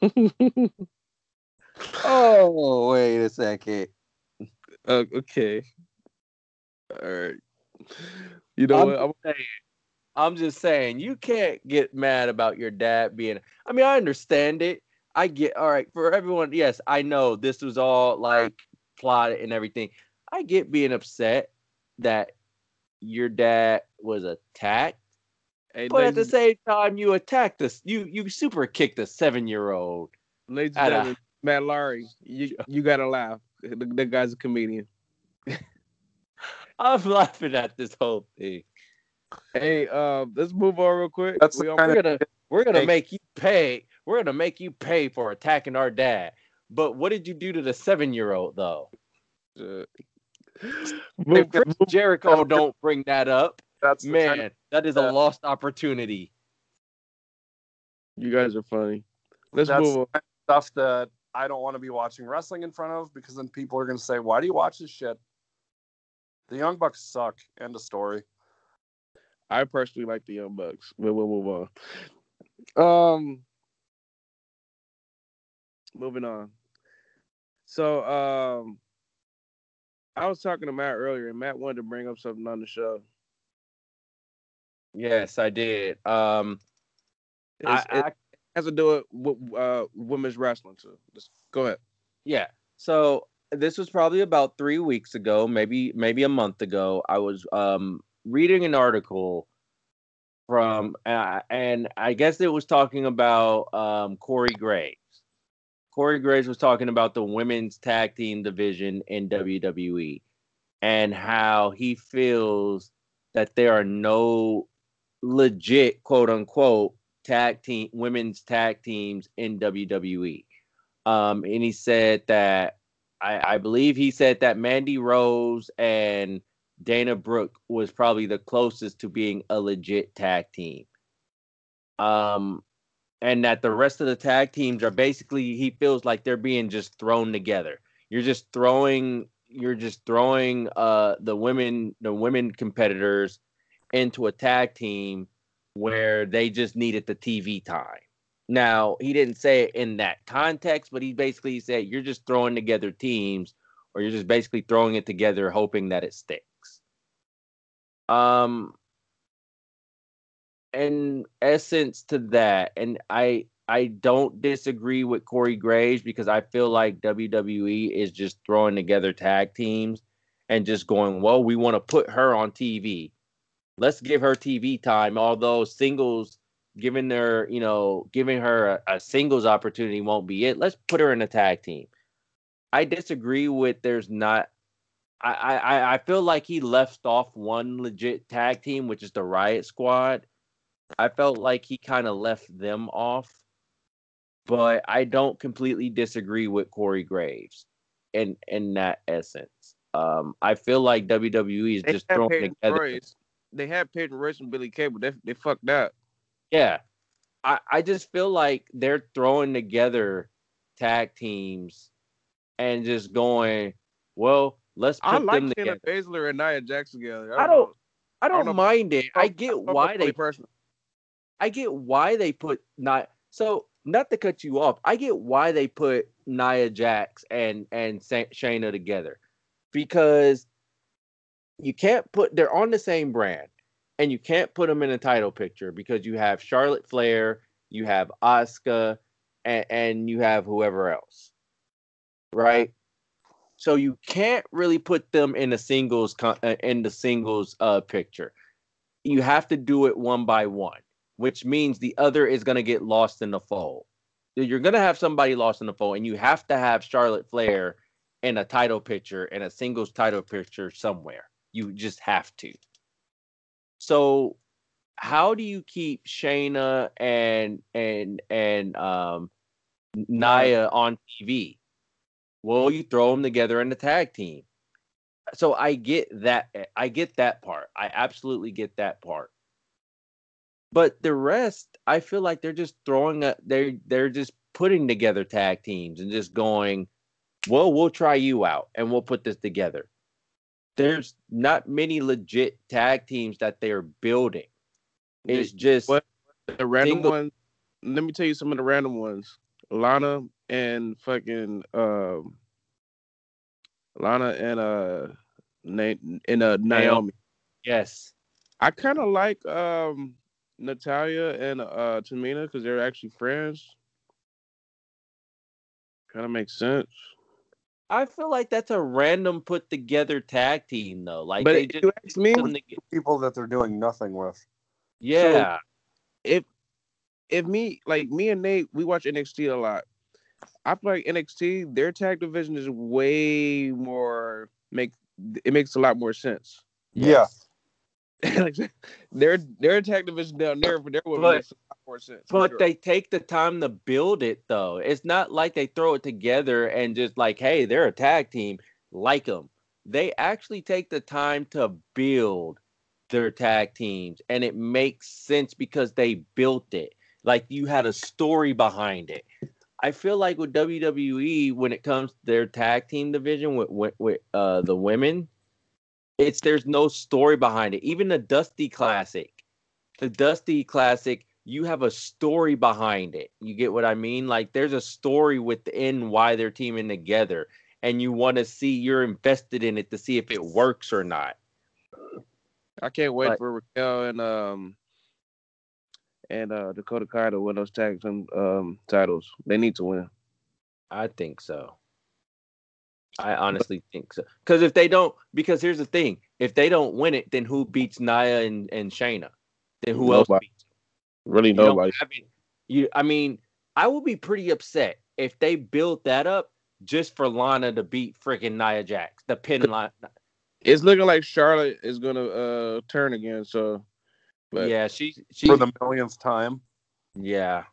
Speaker 7: Oh wait a second.
Speaker 5: uh, okay. All right. You know
Speaker 7: I'm
Speaker 5: what? I'm,
Speaker 7: saying, I'm just saying, you can't get mad about your dad being. I mean, I understand it. I get all right for everyone. Yes, I know this was all like plotted and everything. I get being upset that your dad was attacked,
Speaker 5: hey,
Speaker 7: but at the same time, you attacked us. You you super kicked a seven year old.
Speaker 5: ladies and
Speaker 7: a-
Speaker 5: gentlemen, Matt Laurie, you you gotta laugh. The, the guy's a comedian.
Speaker 7: I'm laughing at this whole thing.
Speaker 5: Hey, uh, let's move on real quick.
Speaker 6: That's
Speaker 5: we
Speaker 6: the
Speaker 5: on,
Speaker 6: kind
Speaker 7: We're gonna we're gonna make you pay. We're gonna make you pay for attacking our dad. But what did you do to the seven year old though?
Speaker 5: uh,
Speaker 7: If Chris Jericho don't bring that up,
Speaker 6: that's the kind
Speaker 7: man,
Speaker 6: of-
Speaker 7: that is a
Speaker 6: that-
Speaker 7: lost opportunity.
Speaker 5: you guys are funny. Let's
Speaker 6: that's
Speaker 5: move on.
Speaker 6: the kind of stuff that I don't want to be watching wrestling in front of because then people are going to say, "Why do you watch this shit?" The Young Bucks suck. End of story.
Speaker 5: I personally like the Young Bucks, but we'll move on. Um, moving on. So, um, I was talking to Matt earlier, and Matt wanted to bring up something on the show.
Speaker 7: Yes, I did. Um, I,
Speaker 5: it
Speaker 7: I
Speaker 5: has to do it with uh, women's wrestling too. Just go ahead.
Speaker 7: Yeah. So this was probably about three weeks ago, maybe maybe a month ago. I was um, reading an article from, uh, and I guess it was talking about um, Corey Graves. Corey Graves was talking about the women's tag team division in WWE and how he feels that there are no legit quote unquote tag team women's tag teams in WWE. Um, and he said that I, I believe he said that Mandy Rose and Dana Brooke was probably the closest to being a legit tag team. Um, and that the rest of the tag teams are basically he feels like they're being just thrown together. You're just throwing you're just throwing uh the women the women competitors into a tag team where they just needed the TV time. Now he didn't say it in that context, but he basically said you're just throwing together teams, or you're just basically throwing it together, hoping that it sticks. Um, in essence to that, and I I don't disagree with Corey Graves because I feel like WWE is just throwing together tag teams and just going, well, we want to put her on TV. Let's give her TV time. Although singles, giving her, you know, giving her a, a singles opportunity won't be it. Let's put her in a tag team. I disagree with there's not. I, I I feel like he left off one legit tag team, which is the Riot Squad. I felt like he kind of left them off, but I don't completely disagree with Corey Graves in in that essence. Um, I feel like WWE is
Speaker 5: They
Speaker 7: just throwing
Speaker 5: Peyton
Speaker 7: together.
Speaker 5: Royce. They had Peyton Royce and Billy Cable. they they fucked up.
Speaker 7: Yeah. I, I just feel like they're throwing together tag teams and just going, well, let's put
Speaker 5: I like
Speaker 7: them
Speaker 5: Shayna
Speaker 7: together.
Speaker 5: Baszler and Nia Jax together.
Speaker 7: I don't I
Speaker 5: don't
Speaker 7: don't
Speaker 5: know.
Speaker 7: mind it. I get
Speaker 5: know
Speaker 7: why they
Speaker 5: personally.
Speaker 7: I get why they put not so not to cut you off. I get why they put Nia Jax and and Sa- Shayna together because you can't put they're on the same brand and you can't put them in a title picture because you have Charlotte Flair, you have Asuka, and, and you have whoever else, right? So you can't really put them in a singles uh, in the singles uh picture. You have to do it one by one, which means the other is going to get lost in the fold. You're going to have somebody lost in the fold, and you have to have Charlotte Flair in a title picture and a singles title picture somewhere. You just have to. So, how do you keep Shayna and and and um Nia on TV? Well, you throw them together in a tag team. So I get that. Eh, I get that part. I absolutely get that part. But the rest, I feel like they're just throwing a they're they're just putting together tag teams and just going, well, we'll try you out and we'll put this together. There's not many legit tag teams that they're building. It's just
Speaker 5: What? The random
Speaker 7: Single-
Speaker 5: ones. Let me tell you some of the random ones. Lana and fucking um, Lana and uh, Na- and uh, Naomi.
Speaker 7: yes.
Speaker 5: I kind of like um Natalya and uh Tamina because they're actually friends. Kind of makes sense.
Speaker 7: I feel like that's a random put together tag team though. Like
Speaker 5: but
Speaker 7: they just
Speaker 5: you ask me,
Speaker 7: put them
Speaker 6: People that they're doing nothing with.
Speaker 7: yeah.
Speaker 5: if if me like me and Nate, we watch NXT a lot. I feel like NXT, their tag division is way more make it makes a lot more sense.
Speaker 6: Yeah.
Speaker 5: like their their tag division down there for their women
Speaker 7: But-
Speaker 5: makes a lot more sense.
Speaker 7: But
Speaker 5: sure.
Speaker 7: they take the time to build it though. It's not like they throw it together and just like, hey, they're a tag team, like them. They actually take the time to build their tag teams, and it makes sense because they built it. Like you had a story behind it. I feel like with WWE, when it comes to their tag team division with with, with uh, the women, it's there's no story behind it. Even the Dusty Classic, the Dusty Classic, you have a story behind it. You get what I mean? Like there's a story within why they're teaming together, and you want to see you're invested in it to see if it works or not.
Speaker 5: I can't wait
Speaker 7: but-
Speaker 5: for Raquel and um and uh Dakota Kai to win those tag team um titles. They need to win.
Speaker 7: I think so. I honestly think so. Because if they don't, because here's the thing: if they don't win it, then who beats Nia and, and Shayna? Then who else
Speaker 5: Nobody.
Speaker 7: beats?
Speaker 5: Really
Speaker 7: You
Speaker 5: nobody.
Speaker 7: have it. You, I mean, I will be pretty upset if they build that up just for Lana to beat freaking Nia Jax, the pin line.
Speaker 5: It's looking like Charlotte is gonna uh turn again. So, but
Speaker 7: yeah, she, she,
Speaker 6: For the millionth time.
Speaker 7: yeah.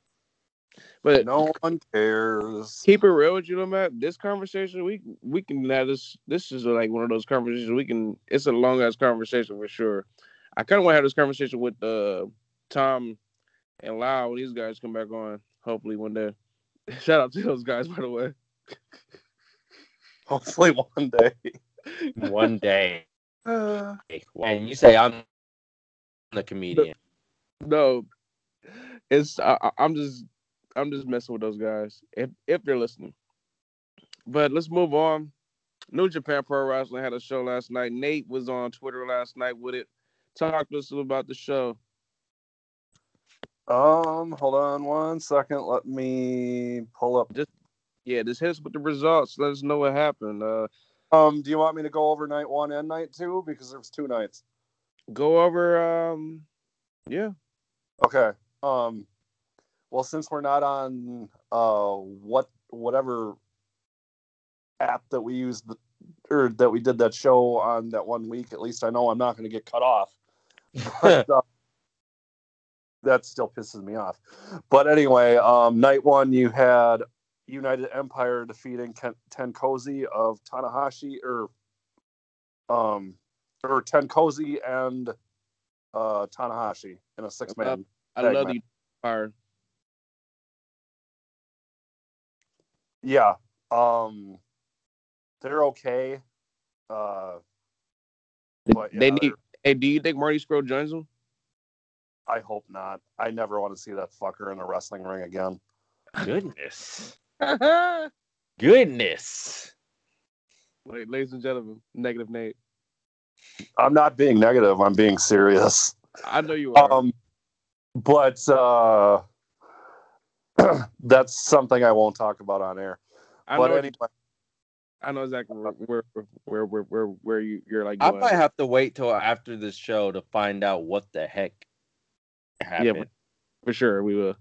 Speaker 5: but
Speaker 6: No one cares.
Speaker 5: keep it real with you, though, Matt. This conversation we we can have this. This is like one of those conversations we can. It's a long ass conversation for sure. I kind of want to have this conversation with uh Tom and Lau when these guys come back on. Hopefully one day. Shout out to those guys, by the way.
Speaker 6: Hopefully one day.
Speaker 7: One day,
Speaker 5: Uh,
Speaker 7: and you say I'm the comedian.
Speaker 5: no, it's I, I- I'm just I'm just messing with those guys if if they're listening. But let's move on. New Japan Pro Wrestling had a show last night. Nate was on Twitter last night with it. Talk to us about the show.
Speaker 6: Um, hold on one second. Let me pull up.
Speaker 5: Just, yeah, just hit us with the results. Let us know what happened. Uh,
Speaker 6: Um, do you want me to go over night one and night two because there's two nights?
Speaker 5: Go over. Um, yeah,
Speaker 6: Okay. Um, well, since we're not on uh what whatever app that we used or that we did that show on that one week, at least I know I'm not going to get cut off. But, uh, that still pisses me off. But anyway, um, night one you had United Empire defeating Ken- TenCozy of Tanahashi, or um, or TenCozy and uh Tanahashi in a six man.
Speaker 5: I
Speaker 6: Tag
Speaker 5: love
Speaker 6: match.
Speaker 5: the fire.
Speaker 6: Yeah. Um they're okay. Uh but
Speaker 5: they
Speaker 6: yeah,
Speaker 5: need.
Speaker 6: they're-
Speaker 5: Hey, do you think Marty Scurll joins them?
Speaker 6: I hope not. I never want to see that fucker in a wrestling ring again.
Speaker 7: Goodness. Goodness.
Speaker 5: Like, ladies and gentlemen, negative Nate.
Speaker 6: I'm not being negative, I'm being serious.
Speaker 5: I know you are.
Speaker 6: Um but uh that's something I won't talk about on air.
Speaker 5: I
Speaker 6: but
Speaker 5: know.
Speaker 6: anyway,
Speaker 5: I know exactly where where where where where, where you you're like.
Speaker 7: I might have to wait till after this show to find out what the heck happened.
Speaker 5: Yeah, for sure. We will.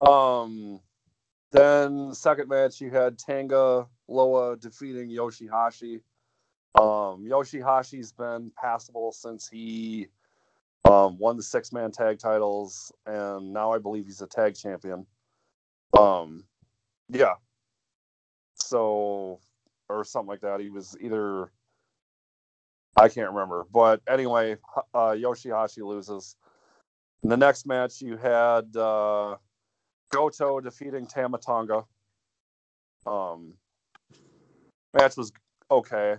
Speaker 6: Um, then second match you had Tanga Loa defeating Yoshihashi. Um, Yoshihashi's been passable since he um, won the six man tag titles, and now I believe he's a tag champion. Um, yeah. So, or something like that. He was either I can't remember, but anyway, uh, Yoshihashi loses. In the next match, you had uh, Goto defeating Tamatonga. Um, match was okay.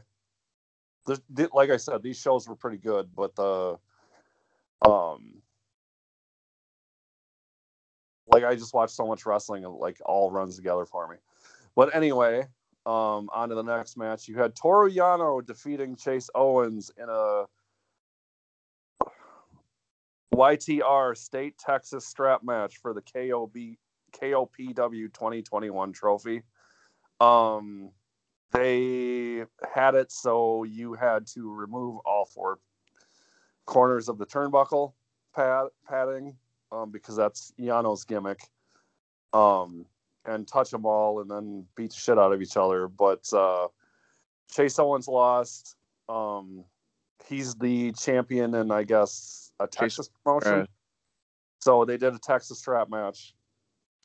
Speaker 6: The, the, like I said, these shows were pretty good, but the um, like I just watched so much wrestling and like all runs together for me. But anyway, um, on to the next match. You had Toru Yano defeating Chase Owens in a YTR State Texas strap match for the KOB KOPW 2021 trophy. Um, they had it so you had to remove all four corners of the turnbuckle pad padding um, because that's Yano's gimmick. Um, and touch them all and then beat the shit out of each other. But uh, Chase Owens lost. Um, he's the champion in, I guess, a Texas promotion.
Speaker 5: Right.
Speaker 6: So they did a Texas strap match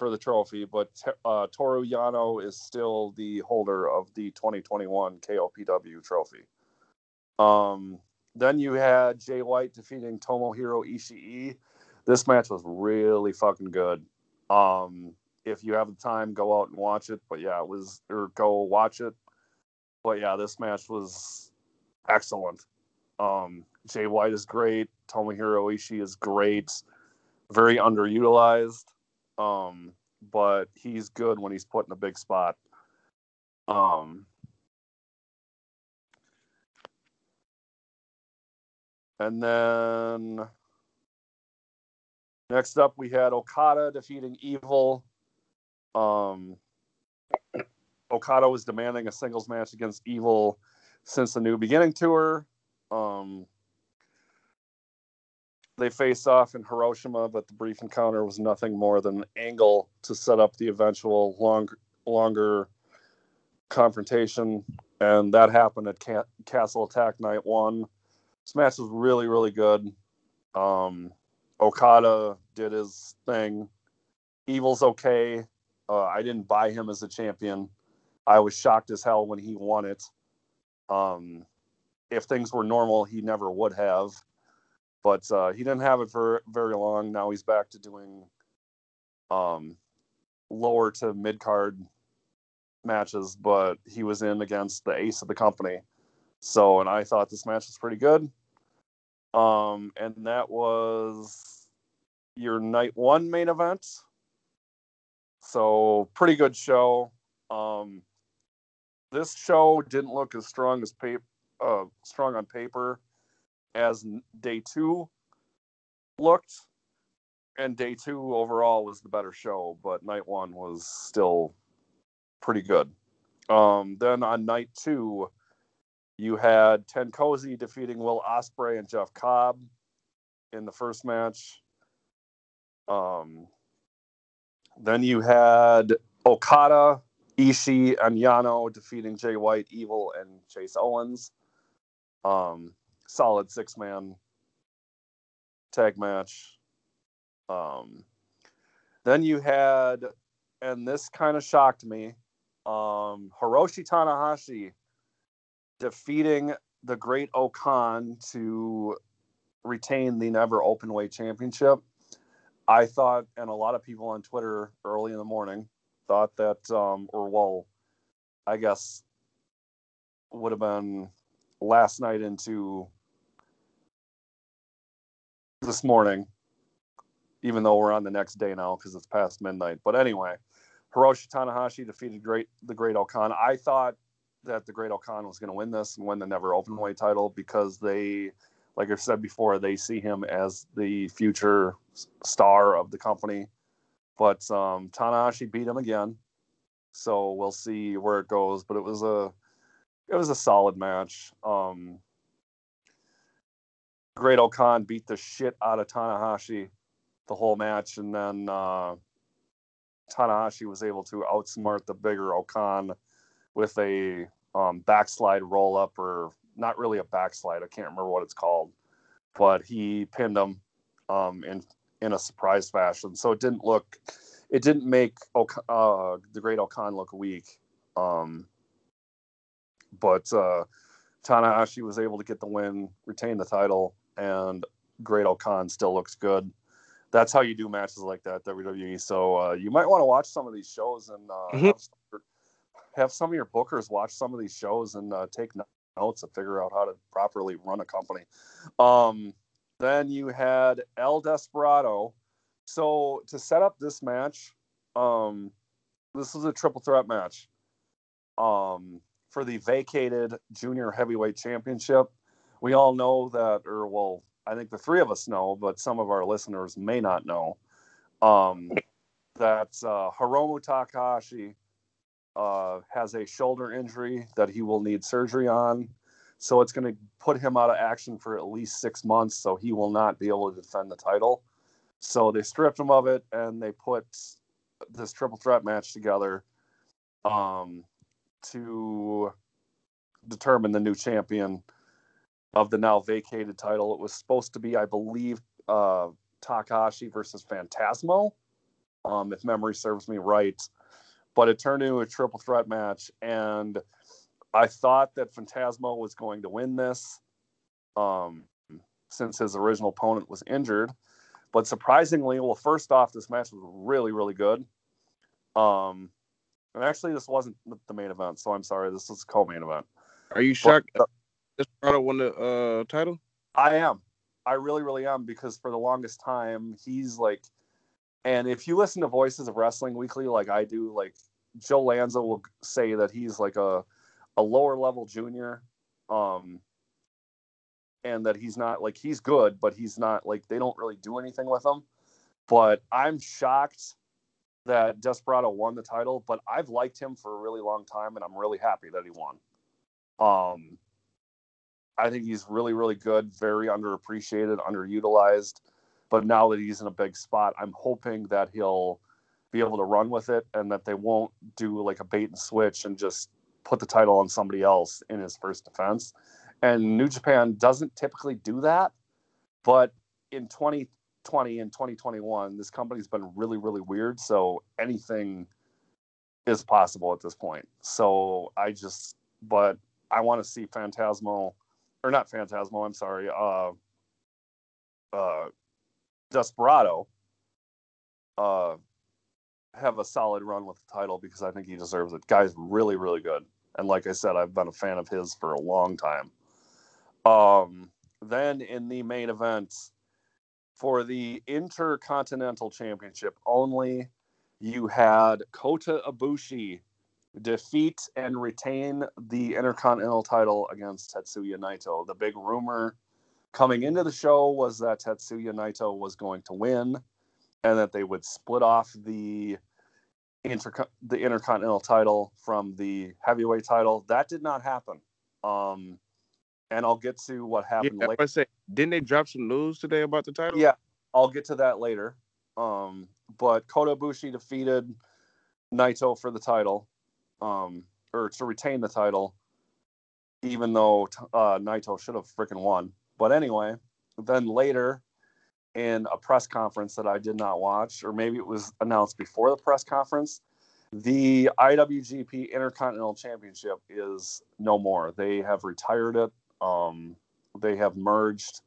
Speaker 6: for the trophy, but uh, Toru Yano is still the holder of the 2021 KOPW trophy. Um, then you had Jay White defeating Tomohiro Ishii. This match was really fucking good. Um, if you have the time, go out and watch it. But yeah, it was or go watch it. But yeah, this match was excellent. Um, Jay White is great. Tomohiro Ishii is great. Very underutilized. Um, but he's good when he's put in a big spot. Um, and then next up we had Okada defeating Evil. Um, Okada was demanding a singles match against Evil since the New Beginning tour. Um, they faced off in Hiroshima, but the brief encounter was nothing more than an angle to set up the eventual long, longer confrontation, and that happened at Ca- Castle Attack Night One. This match was really, really good. Um, Okada did his thing. Evil's okay. Uh, I didn't buy him as a champion. I was shocked as hell when he won it. Um, if things were normal, he never would have. But uh, he didn't have it for very long. Now he's back to doing um, lower to mid card matches, but he was in against the ace of the company. So, and I thought this match was pretty good. Um, and that was your night one main event. so pretty good show. Um, this show didn't look as strong as paper, uh, strong on paper as day two looked, and day two overall was the better show, but night one was still pretty good. Um, then on night two, you had Ten Cozy defeating Will Ospreay and Jeff Cobb in the first match. Um, then you had Okada, Ishii, and Yano defeating Jay White, Evil, and Chase Owens. Um, solid six man tag match. Um, then you had, and this kind of shocked me, um, Hiroshi Tanahashi defeating the Great O-Khan to retain the Never Openweight Championship. I thought, and a lot of people on Twitter early in the morning thought that, um, or well, I guess would have been last night into this morning, even though we're on the next day now because it's past midnight. But anyway, Hiroshi Tanahashi defeated great the Great O-Khan. I thought that the Great O-Khan was going to win this and win the Never Openweight title because they, like I've said before, they see him as the future star of the company. But um, Tanahashi beat him again, so we'll see where it goes. But it was a it was a solid match. Um, Great O-Khan beat the shit out of Tanahashi the whole match, and then uh, Tanahashi was able to outsmart the bigger O-Khan with a um, backslide roll up, or not really a backslide. I can't remember what it's called, but he pinned him um, in in a surprise fashion. So it didn't look, it didn't make uh, the Great O-Khan look weak. Um, but uh, Tanahashi was able to get the win, retain the title, and Great O-Khan still looks good. That's how you do matches like that, WWE. So uh, you might want to watch some of these shows and uh,
Speaker 5: Mhm.
Speaker 6: have, some, have some of your bookers watch some of these shows and uh, take notes and figure out how to properly run a company. Um, then you had El Desperado. So to set up this match, um, this is a triple threat match um, for the vacated junior heavyweight championship. We all know that, or well, I think the three of us know, but some of our listeners may not know um, that uh, Hiromu Takahashi uh, has a shoulder injury that he will need surgery on. So it's going to put him out of action for at least six months. So he will not be able to defend the title. So they stripped him of it and they put this triple threat match together um, to determine the new champion of the now vacated title. It was supposed to be, I believe, uh, Takahashi versus Phantasmo, um, if memory serves me right. But it turned into a triple threat match, and I thought that Phantasmo was going to win this, um, since his original opponent was injured. But surprisingly, well, first off, this match was really, really good. Um, and actually, this wasn't the main event, so I'm sorry. This was co-main event.
Speaker 5: Are you shocked? Desperado won the uh, title.
Speaker 6: I am. I really, really am because for the longest time he's like, and if you listen to Voices of Wrestling Weekly like I do, like Joe Lanza will say that he's like a a lower level junior, um, and that he's not like he's good, but he's not like they don't really do anything with him. But I'm shocked that Desperado won the title, but I've liked him for a really long time, and I'm really happy that he won. Um, I think he's really, really good, very underappreciated, underutilized. But now that he's in a big spot, I'm hoping that he'll be able to run with it and that they won't do like a bait and switch and just put the title on somebody else in his first defense. And New Japan doesn't typically do that. But in 2020 and 2021, this company's been really, really weird. So anything is possible at this point. So I just, but I want to see Phantasmo or not Phantasmo, I'm sorry, uh, uh, Desperado, uh, have a solid run with the title because I think he deserves it. Guy's really, really good. And like I said, I've been a fan of his for a long time. Um, then in the main event for the Intercontinental Championship only, you had Kota Ibushi defeat and retain the Intercontinental title against Tetsuya Naito. The big rumor coming into the show was that Tetsuya Naito was going to win and that they would split off the inter- the Intercontinental title from the heavyweight title. That did not happen. Um, and I'll get to what
Speaker 5: Yeah,
Speaker 6: happened
Speaker 5: I
Speaker 6: later.
Speaker 5: was say, didn't they drop some news today about the title?
Speaker 6: Yeah, I'll get to that later. Um, but Kota Ibushi defeated Naito for the title, um, or to retain the title, even though uh, Naito should have freaking won. But anyway, then later in a press conference that I did not watch, or maybe it was announced before the press conference, the IWGP Intercontinental Championship is no more. They have retired it. Um, they have merged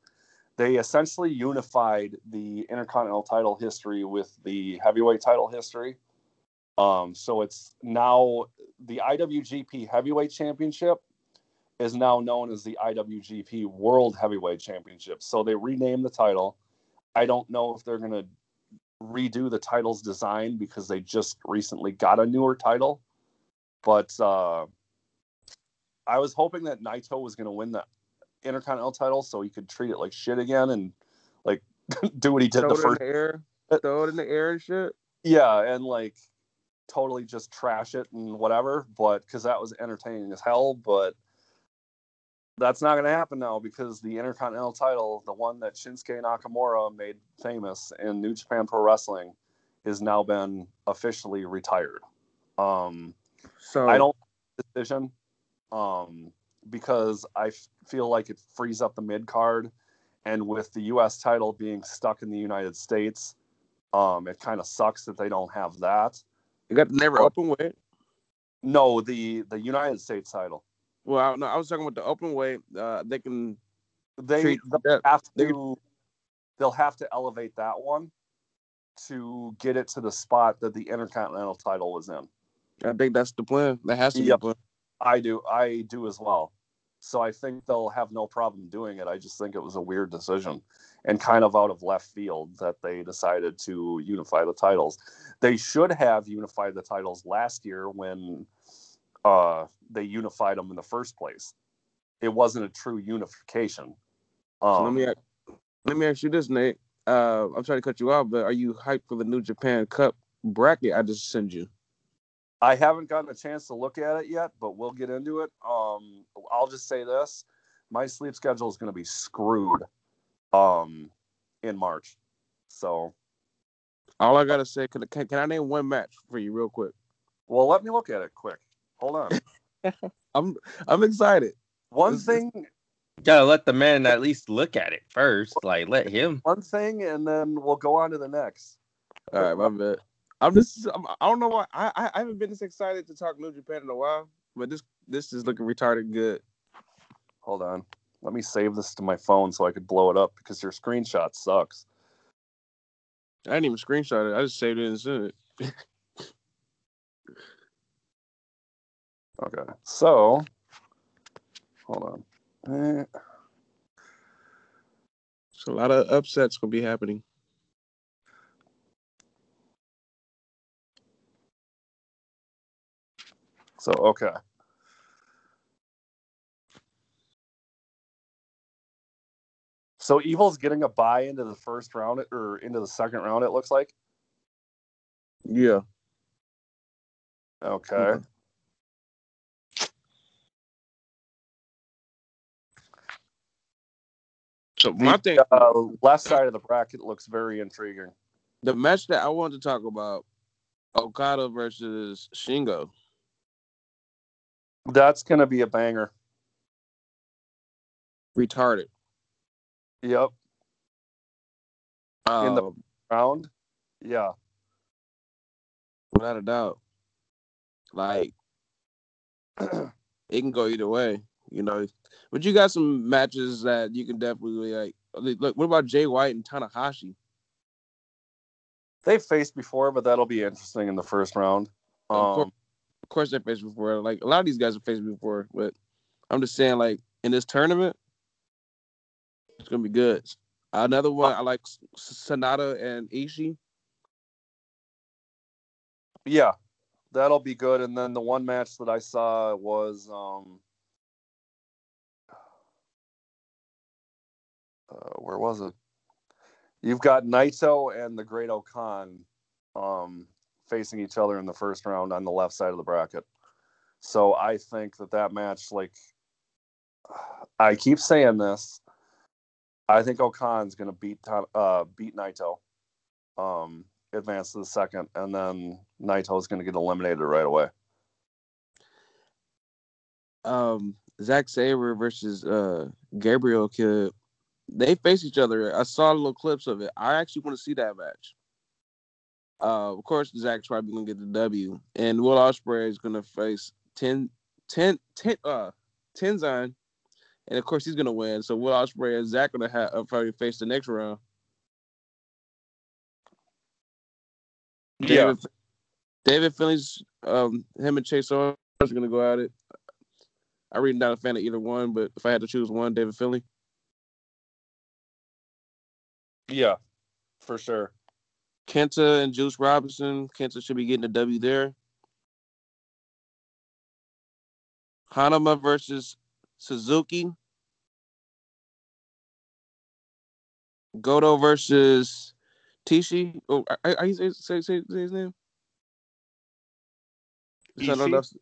Speaker 6: they essentially unified the intercontinental title history with the heavyweight title history um, so it's now the iwgp heavyweight championship is now known as the iwgp world heavyweight championship so they renamed the title i don't know if they're going to redo the title's design because they just recently got a newer title but uh, i was hoping that naito was going to win the intercontinental title so he could treat it like shit again and like do what he did
Speaker 5: Throw
Speaker 6: the
Speaker 5: it
Speaker 6: first
Speaker 5: in the air, throw it in the air and shit.
Speaker 6: yeah and like totally just trash it and whatever but because that was entertaining as hell but that's not going to happen now because the intercontinental title the one that shinsuke nakamura made famous in new japan pro wrestling has now been officially retired um
Speaker 5: So
Speaker 6: I don't decision um, because I f- feel like it frees up the mid card, and with the U.S. title being stuck in the United States, um, it kind of sucks that they don't have that.
Speaker 5: You got never open weight.
Speaker 6: No, the the United States title.
Speaker 5: Well, I, no, I was talking about the open weight. Uh, they can
Speaker 6: They
Speaker 5: treat
Speaker 6: they'll
Speaker 5: that.
Speaker 6: have
Speaker 5: they-
Speaker 6: to they'll have to elevate that one to get it to the spot that the Intercontinental title was in.
Speaker 5: I think that's the plan. That has to be
Speaker 6: Yep.
Speaker 5: the plan.
Speaker 6: I do. I do as well. So I think they'll have no problem doing it. I just think it was a weird decision and kind of out of left field that they decided to unify the titles. They should have unified the titles last year when uh, they unified them in the first place. It wasn't a true unification. Um,
Speaker 5: So let me ask, let me ask you this, Nate. Uh, I'm trying to cut you off, but are you hyped for the New Japan Cup bracket I just sent you?
Speaker 6: I haven't gotten a chance to look at it yet, but we'll get into it. Um, I'll just say this: my sleep schedule is going to be screwed um, in March. So,
Speaker 5: All I gotta say, can, can can I name one match for you real quick?
Speaker 6: well, let me look at it quick. Hold on.
Speaker 5: I'm I'm excited.
Speaker 6: One
Speaker 5: This-
Speaker 6: thing,
Speaker 7: Gotta let the man at least look at it first. Like let him.
Speaker 6: one thing, and then we'll go on to the next.
Speaker 5: All right, my bad. I'm just I'm, I don't know why I, I I haven't been this excited to talk New Japan in a while, but this this is looking retarded good.
Speaker 6: Hold on. Let me save this to my phone so I could blow it up because your screenshot sucks.
Speaker 5: I didn't even screenshot it. I just saved it and sent it.
Speaker 6: Okay. So, hold on. Eh,
Speaker 5: So a lot of upsets gonna be happening.
Speaker 6: So, okay. So Evil's getting a buy into the first round or into the second round, it looks like.
Speaker 5: Yeah.
Speaker 6: Okay.
Speaker 5: So my thing,
Speaker 6: uh, left side of the bracket looks very intriguing.
Speaker 5: the match that I wanted to talk about, Okada versus Shingo.
Speaker 6: That's going to be a banger.
Speaker 5: Retarded.
Speaker 6: Yep. In the-
Speaker 5: Um,
Speaker 6: Round. Yeah.
Speaker 5: without a doubt. Like it can go either way, you know. But you got some matches that you can definitely like. Look, what about Jay White and Tanahashi?
Speaker 6: They've faced before, but that'll be interesting in the first round.
Speaker 5: Of course.
Speaker 6: Um,
Speaker 5: Of course, they faced before. Like a lot of these guys have faced before, but I'm just saying, like in this tournament, it's gonna be good. Another one I like Sanada and Ishii.
Speaker 6: Yeah, that'll be good. And then the one match that I saw was um, uh, where was it? You've got Naito and the Great O-Khan um, facing each other in the first round on the left side of the bracket. So I think that that match, like, I keep saying this, I think O-Khan's going to beat uh, beat Naito, um, advance to the second, and then Naito's going to get eliminated right away.
Speaker 5: Um, Zack Sabre versus uh Gabriel Kidd. They face each other. I saw little clips of it. I actually want to see that match. Uh, of course, Zack's probably gonna get the W, and Will Ospreay is gonna face 10, 10, 10 uh, Tenzan, and of course he's gonna win. So Will Ospreay and Zack gonna have uh, probably face the next round.
Speaker 6: Yeah.
Speaker 5: David, David Finlay's um him and Chase Owens are gonna go at it. I really not a fan of either one, but if I had to choose one, David Finlay.
Speaker 6: Yeah, for sure.
Speaker 5: Kenta and Juice Robinson. Kenta should be getting a W there. Hanama versus Suzuki. Goto versus Tishi. Oh, I, I, say, say, say, say his name. So I know
Speaker 6: Ishii?
Speaker 5: that's-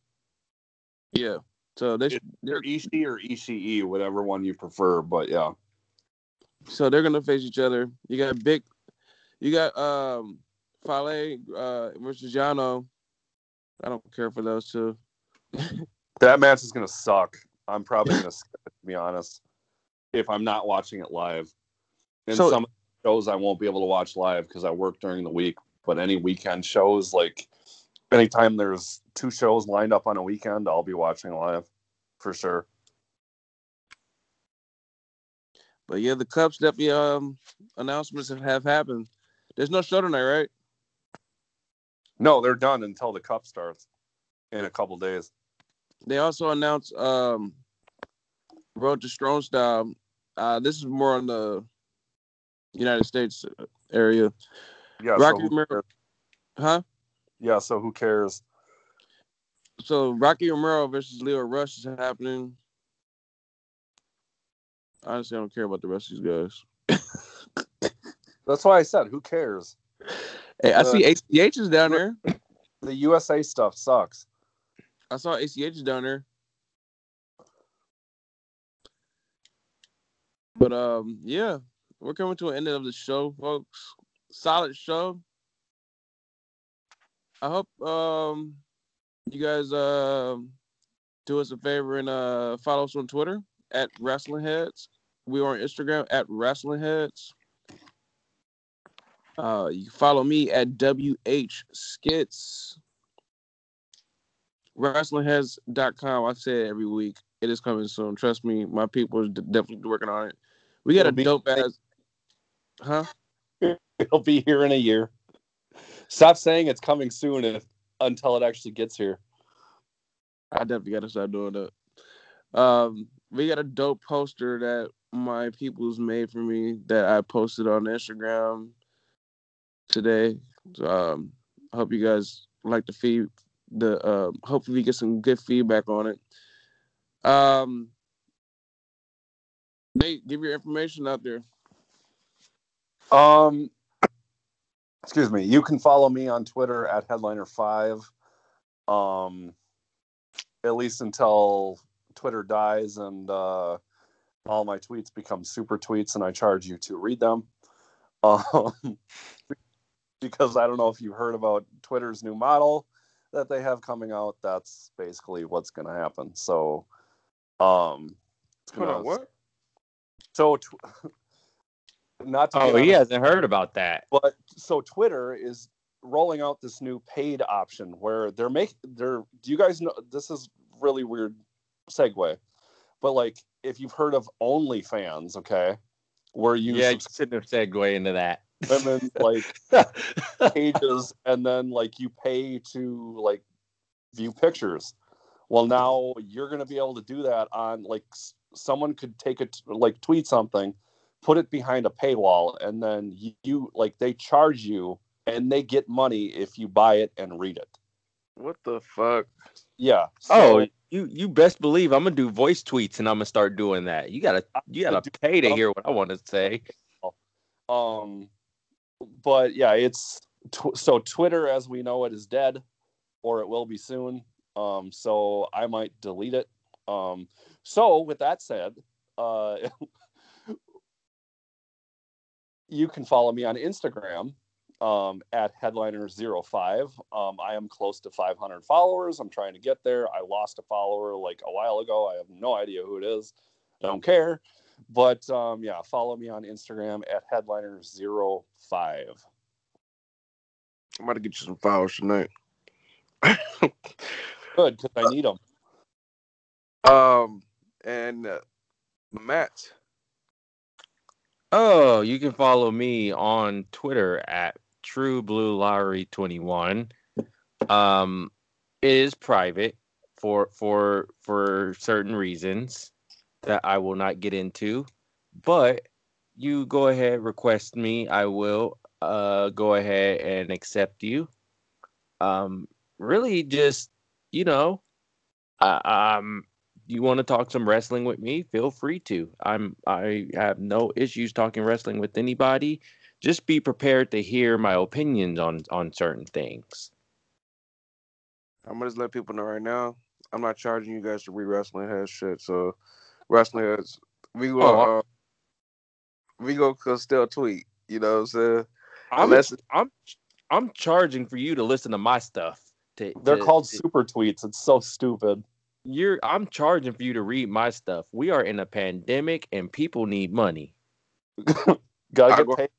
Speaker 5: Yeah. So they
Speaker 6: either Ishii or Ishii, whatever one you prefer. But yeah,
Speaker 5: so they're gonna face each other. You got big, you got um Fale uh versus Yano. I don't care for those two.
Speaker 6: that match is gonna suck. I'm probably gonna skip it to be honest. If I'm not watching it live, and
Speaker 5: So-
Speaker 6: some shows I won't be able to watch live because I work during the week. But any weekend shows, like anytime there's two shows lined up on a weekend, I'll be watching live for sure.
Speaker 5: But yeah, the Cups definitely um announcements have, have happened. There's no show tonight, right?
Speaker 6: No, they're done until the cup starts in a couple days.
Speaker 5: They also announced um Road to Strong Style. Uh, this is more on the United States area.
Speaker 6: Yeah,
Speaker 5: Rocky
Speaker 6: so
Speaker 5: Romero-? Huh?
Speaker 6: yeah. So who cares?
Speaker 5: So Rocky Romero versus Lio Rush is happening. Honestly, I don't care about the rest of these guys.
Speaker 6: That's why I said who cares.
Speaker 5: Hey, I
Speaker 6: Uh,
Speaker 5: see ACH is down there.
Speaker 6: The USA stuff sucks.
Speaker 5: I saw ACH is down there. But um, yeah, we're coming to an end of the show, folks. Solid show. I hope um you guys um do us a favor and uh follow us on Twitter at Wrestling Heads. We are on Instagram at Wrestling Heads. Uh, you can follow me at WH Skits. WrestlingHeads.com. I say it every week. It is coming soon. Trust me, my people are d- definitely working on it. We got a
Speaker 6: It'll be-
Speaker 5: dope ass. Huh?
Speaker 6: It'll be here in a year. Stop saying it's coming soon if, until it actually gets here.
Speaker 5: I definitely got to start doing that. Um, we got a dope poster that my people's made for me that I posted on Instagram today. Um, hope you guys like the feed. The uh, hopefully we get some good feedback on it. Um, Nate, give your information out there.
Speaker 6: Um, excuse me. You can follow me on Twitter at headliner5. Um, at least until Twitter dies and uh, all my tweets become super tweets and I charge you to read them. Um, because I don't know if you heard about Twitter's new model that they have coming out. That's basically what's going to happen. So, um, it's
Speaker 7: Hold
Speaker 6: gonna-
Speaker 7: what?
Speaker 6: So, tw- not to
Speaker 7: Oh,
Speaker 6: get
Speaker 7: he
Speaker 6: a-
Speaker 7: hasn't heard about that.
Speaker 6: but so Twitter is rolling out this new paid option where they're making they're do you guys know this is really weird segue. But like if you've heard of OnlyFans, okay, where you
Speaker 7: yeah, you shouldn't have segue into that.
Speaker 6: Women like pages and then like you pay to like view pictures. Well, now you're going to be able to do that on like s- someone could take it like tweet something, put it behind a paywall, and then you, you like they charge you and they get money if you buy it and read it.
Speaker 5: What the fuck?
Speaker 6: Yeah.
Speaker 7: Oh, you you best believe I'm gonna do voice tweets and I'm gonna start doing that. You gotta you gotta pay to hear what I want to say.
Speaker 6: Um, but yeah, it's tw- so Twitter as we know it is dead, or it will be soon. Um, so I might delete it. Um, so with that said, uh, you can follow me on Instagram um, at headliner05. Um, I am close to 500 followers. I'm trying to get there. I lost a follower like a while ago. I have no idea who it is. I don't care. But um, yeah, follow me on Instagram at headliner05.
Speaker 5: I'm about to get you some files tonight.
Speaker 6: Good, because I need them.
Speaker 5: Um, and uh, Matt,
Speaker 7: Oh, you can follow me on Twitter at True Blue Lowry 21. Um, it is private for for for certain reasons that I will not get into, but you go ahead request me. I will uh go ahead and accept you. Um, really, just you know, um, you want to talk some wrestling with me, feel free to. I'm I have no issues talking wrestling with anybody. Just be prepared to hear my opinions on on certain things.
Speaker 5: I'm gonna just let people know right now. I'm not charging you guys to re wrestling head shit. So, wrestling heads, we go,
Speaker 7: Oh,
Speaker 5: uh, we go cause still tweet. You know what I'm saying?
Speaker 7: I'm
Speaker 5: Unless
Speaker 7: I'm I'm charging for you to listen to my stuff. To,
Speaker 6: They're
Speaker 7: to-
Speaker 6: called
Speaker 7: to-
Speaker 6: super tweets. It's so stupid.
Speaker 7: you're I'm charging for you to read my stuff. We are in a pandemic and people need money.
Speaker 6: Gotta
Speaker 5: I
Speaker 6: get
Speaker 5: go-
Speaker 6: paid.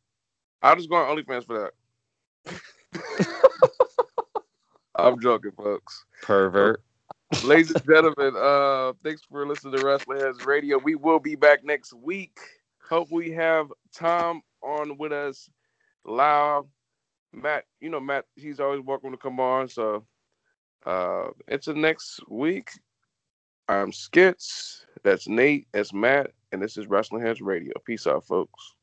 Speaker 5: I'll just go on OnlyFans for that. I'm joking, folks.
Speaker 7: Pervert.
Speaker 5: Ladies and gentlemen, uh, thanks for listening to Wrestling Heads Radio. We will be back next week. Hope we have Tom on with us live. Matt, you know Matt, he's always welcome to come on. So uh until next week. I'm Skits. That's Nate. That's Matt. And this is Wrestling Heads Radio. Peace out, folks.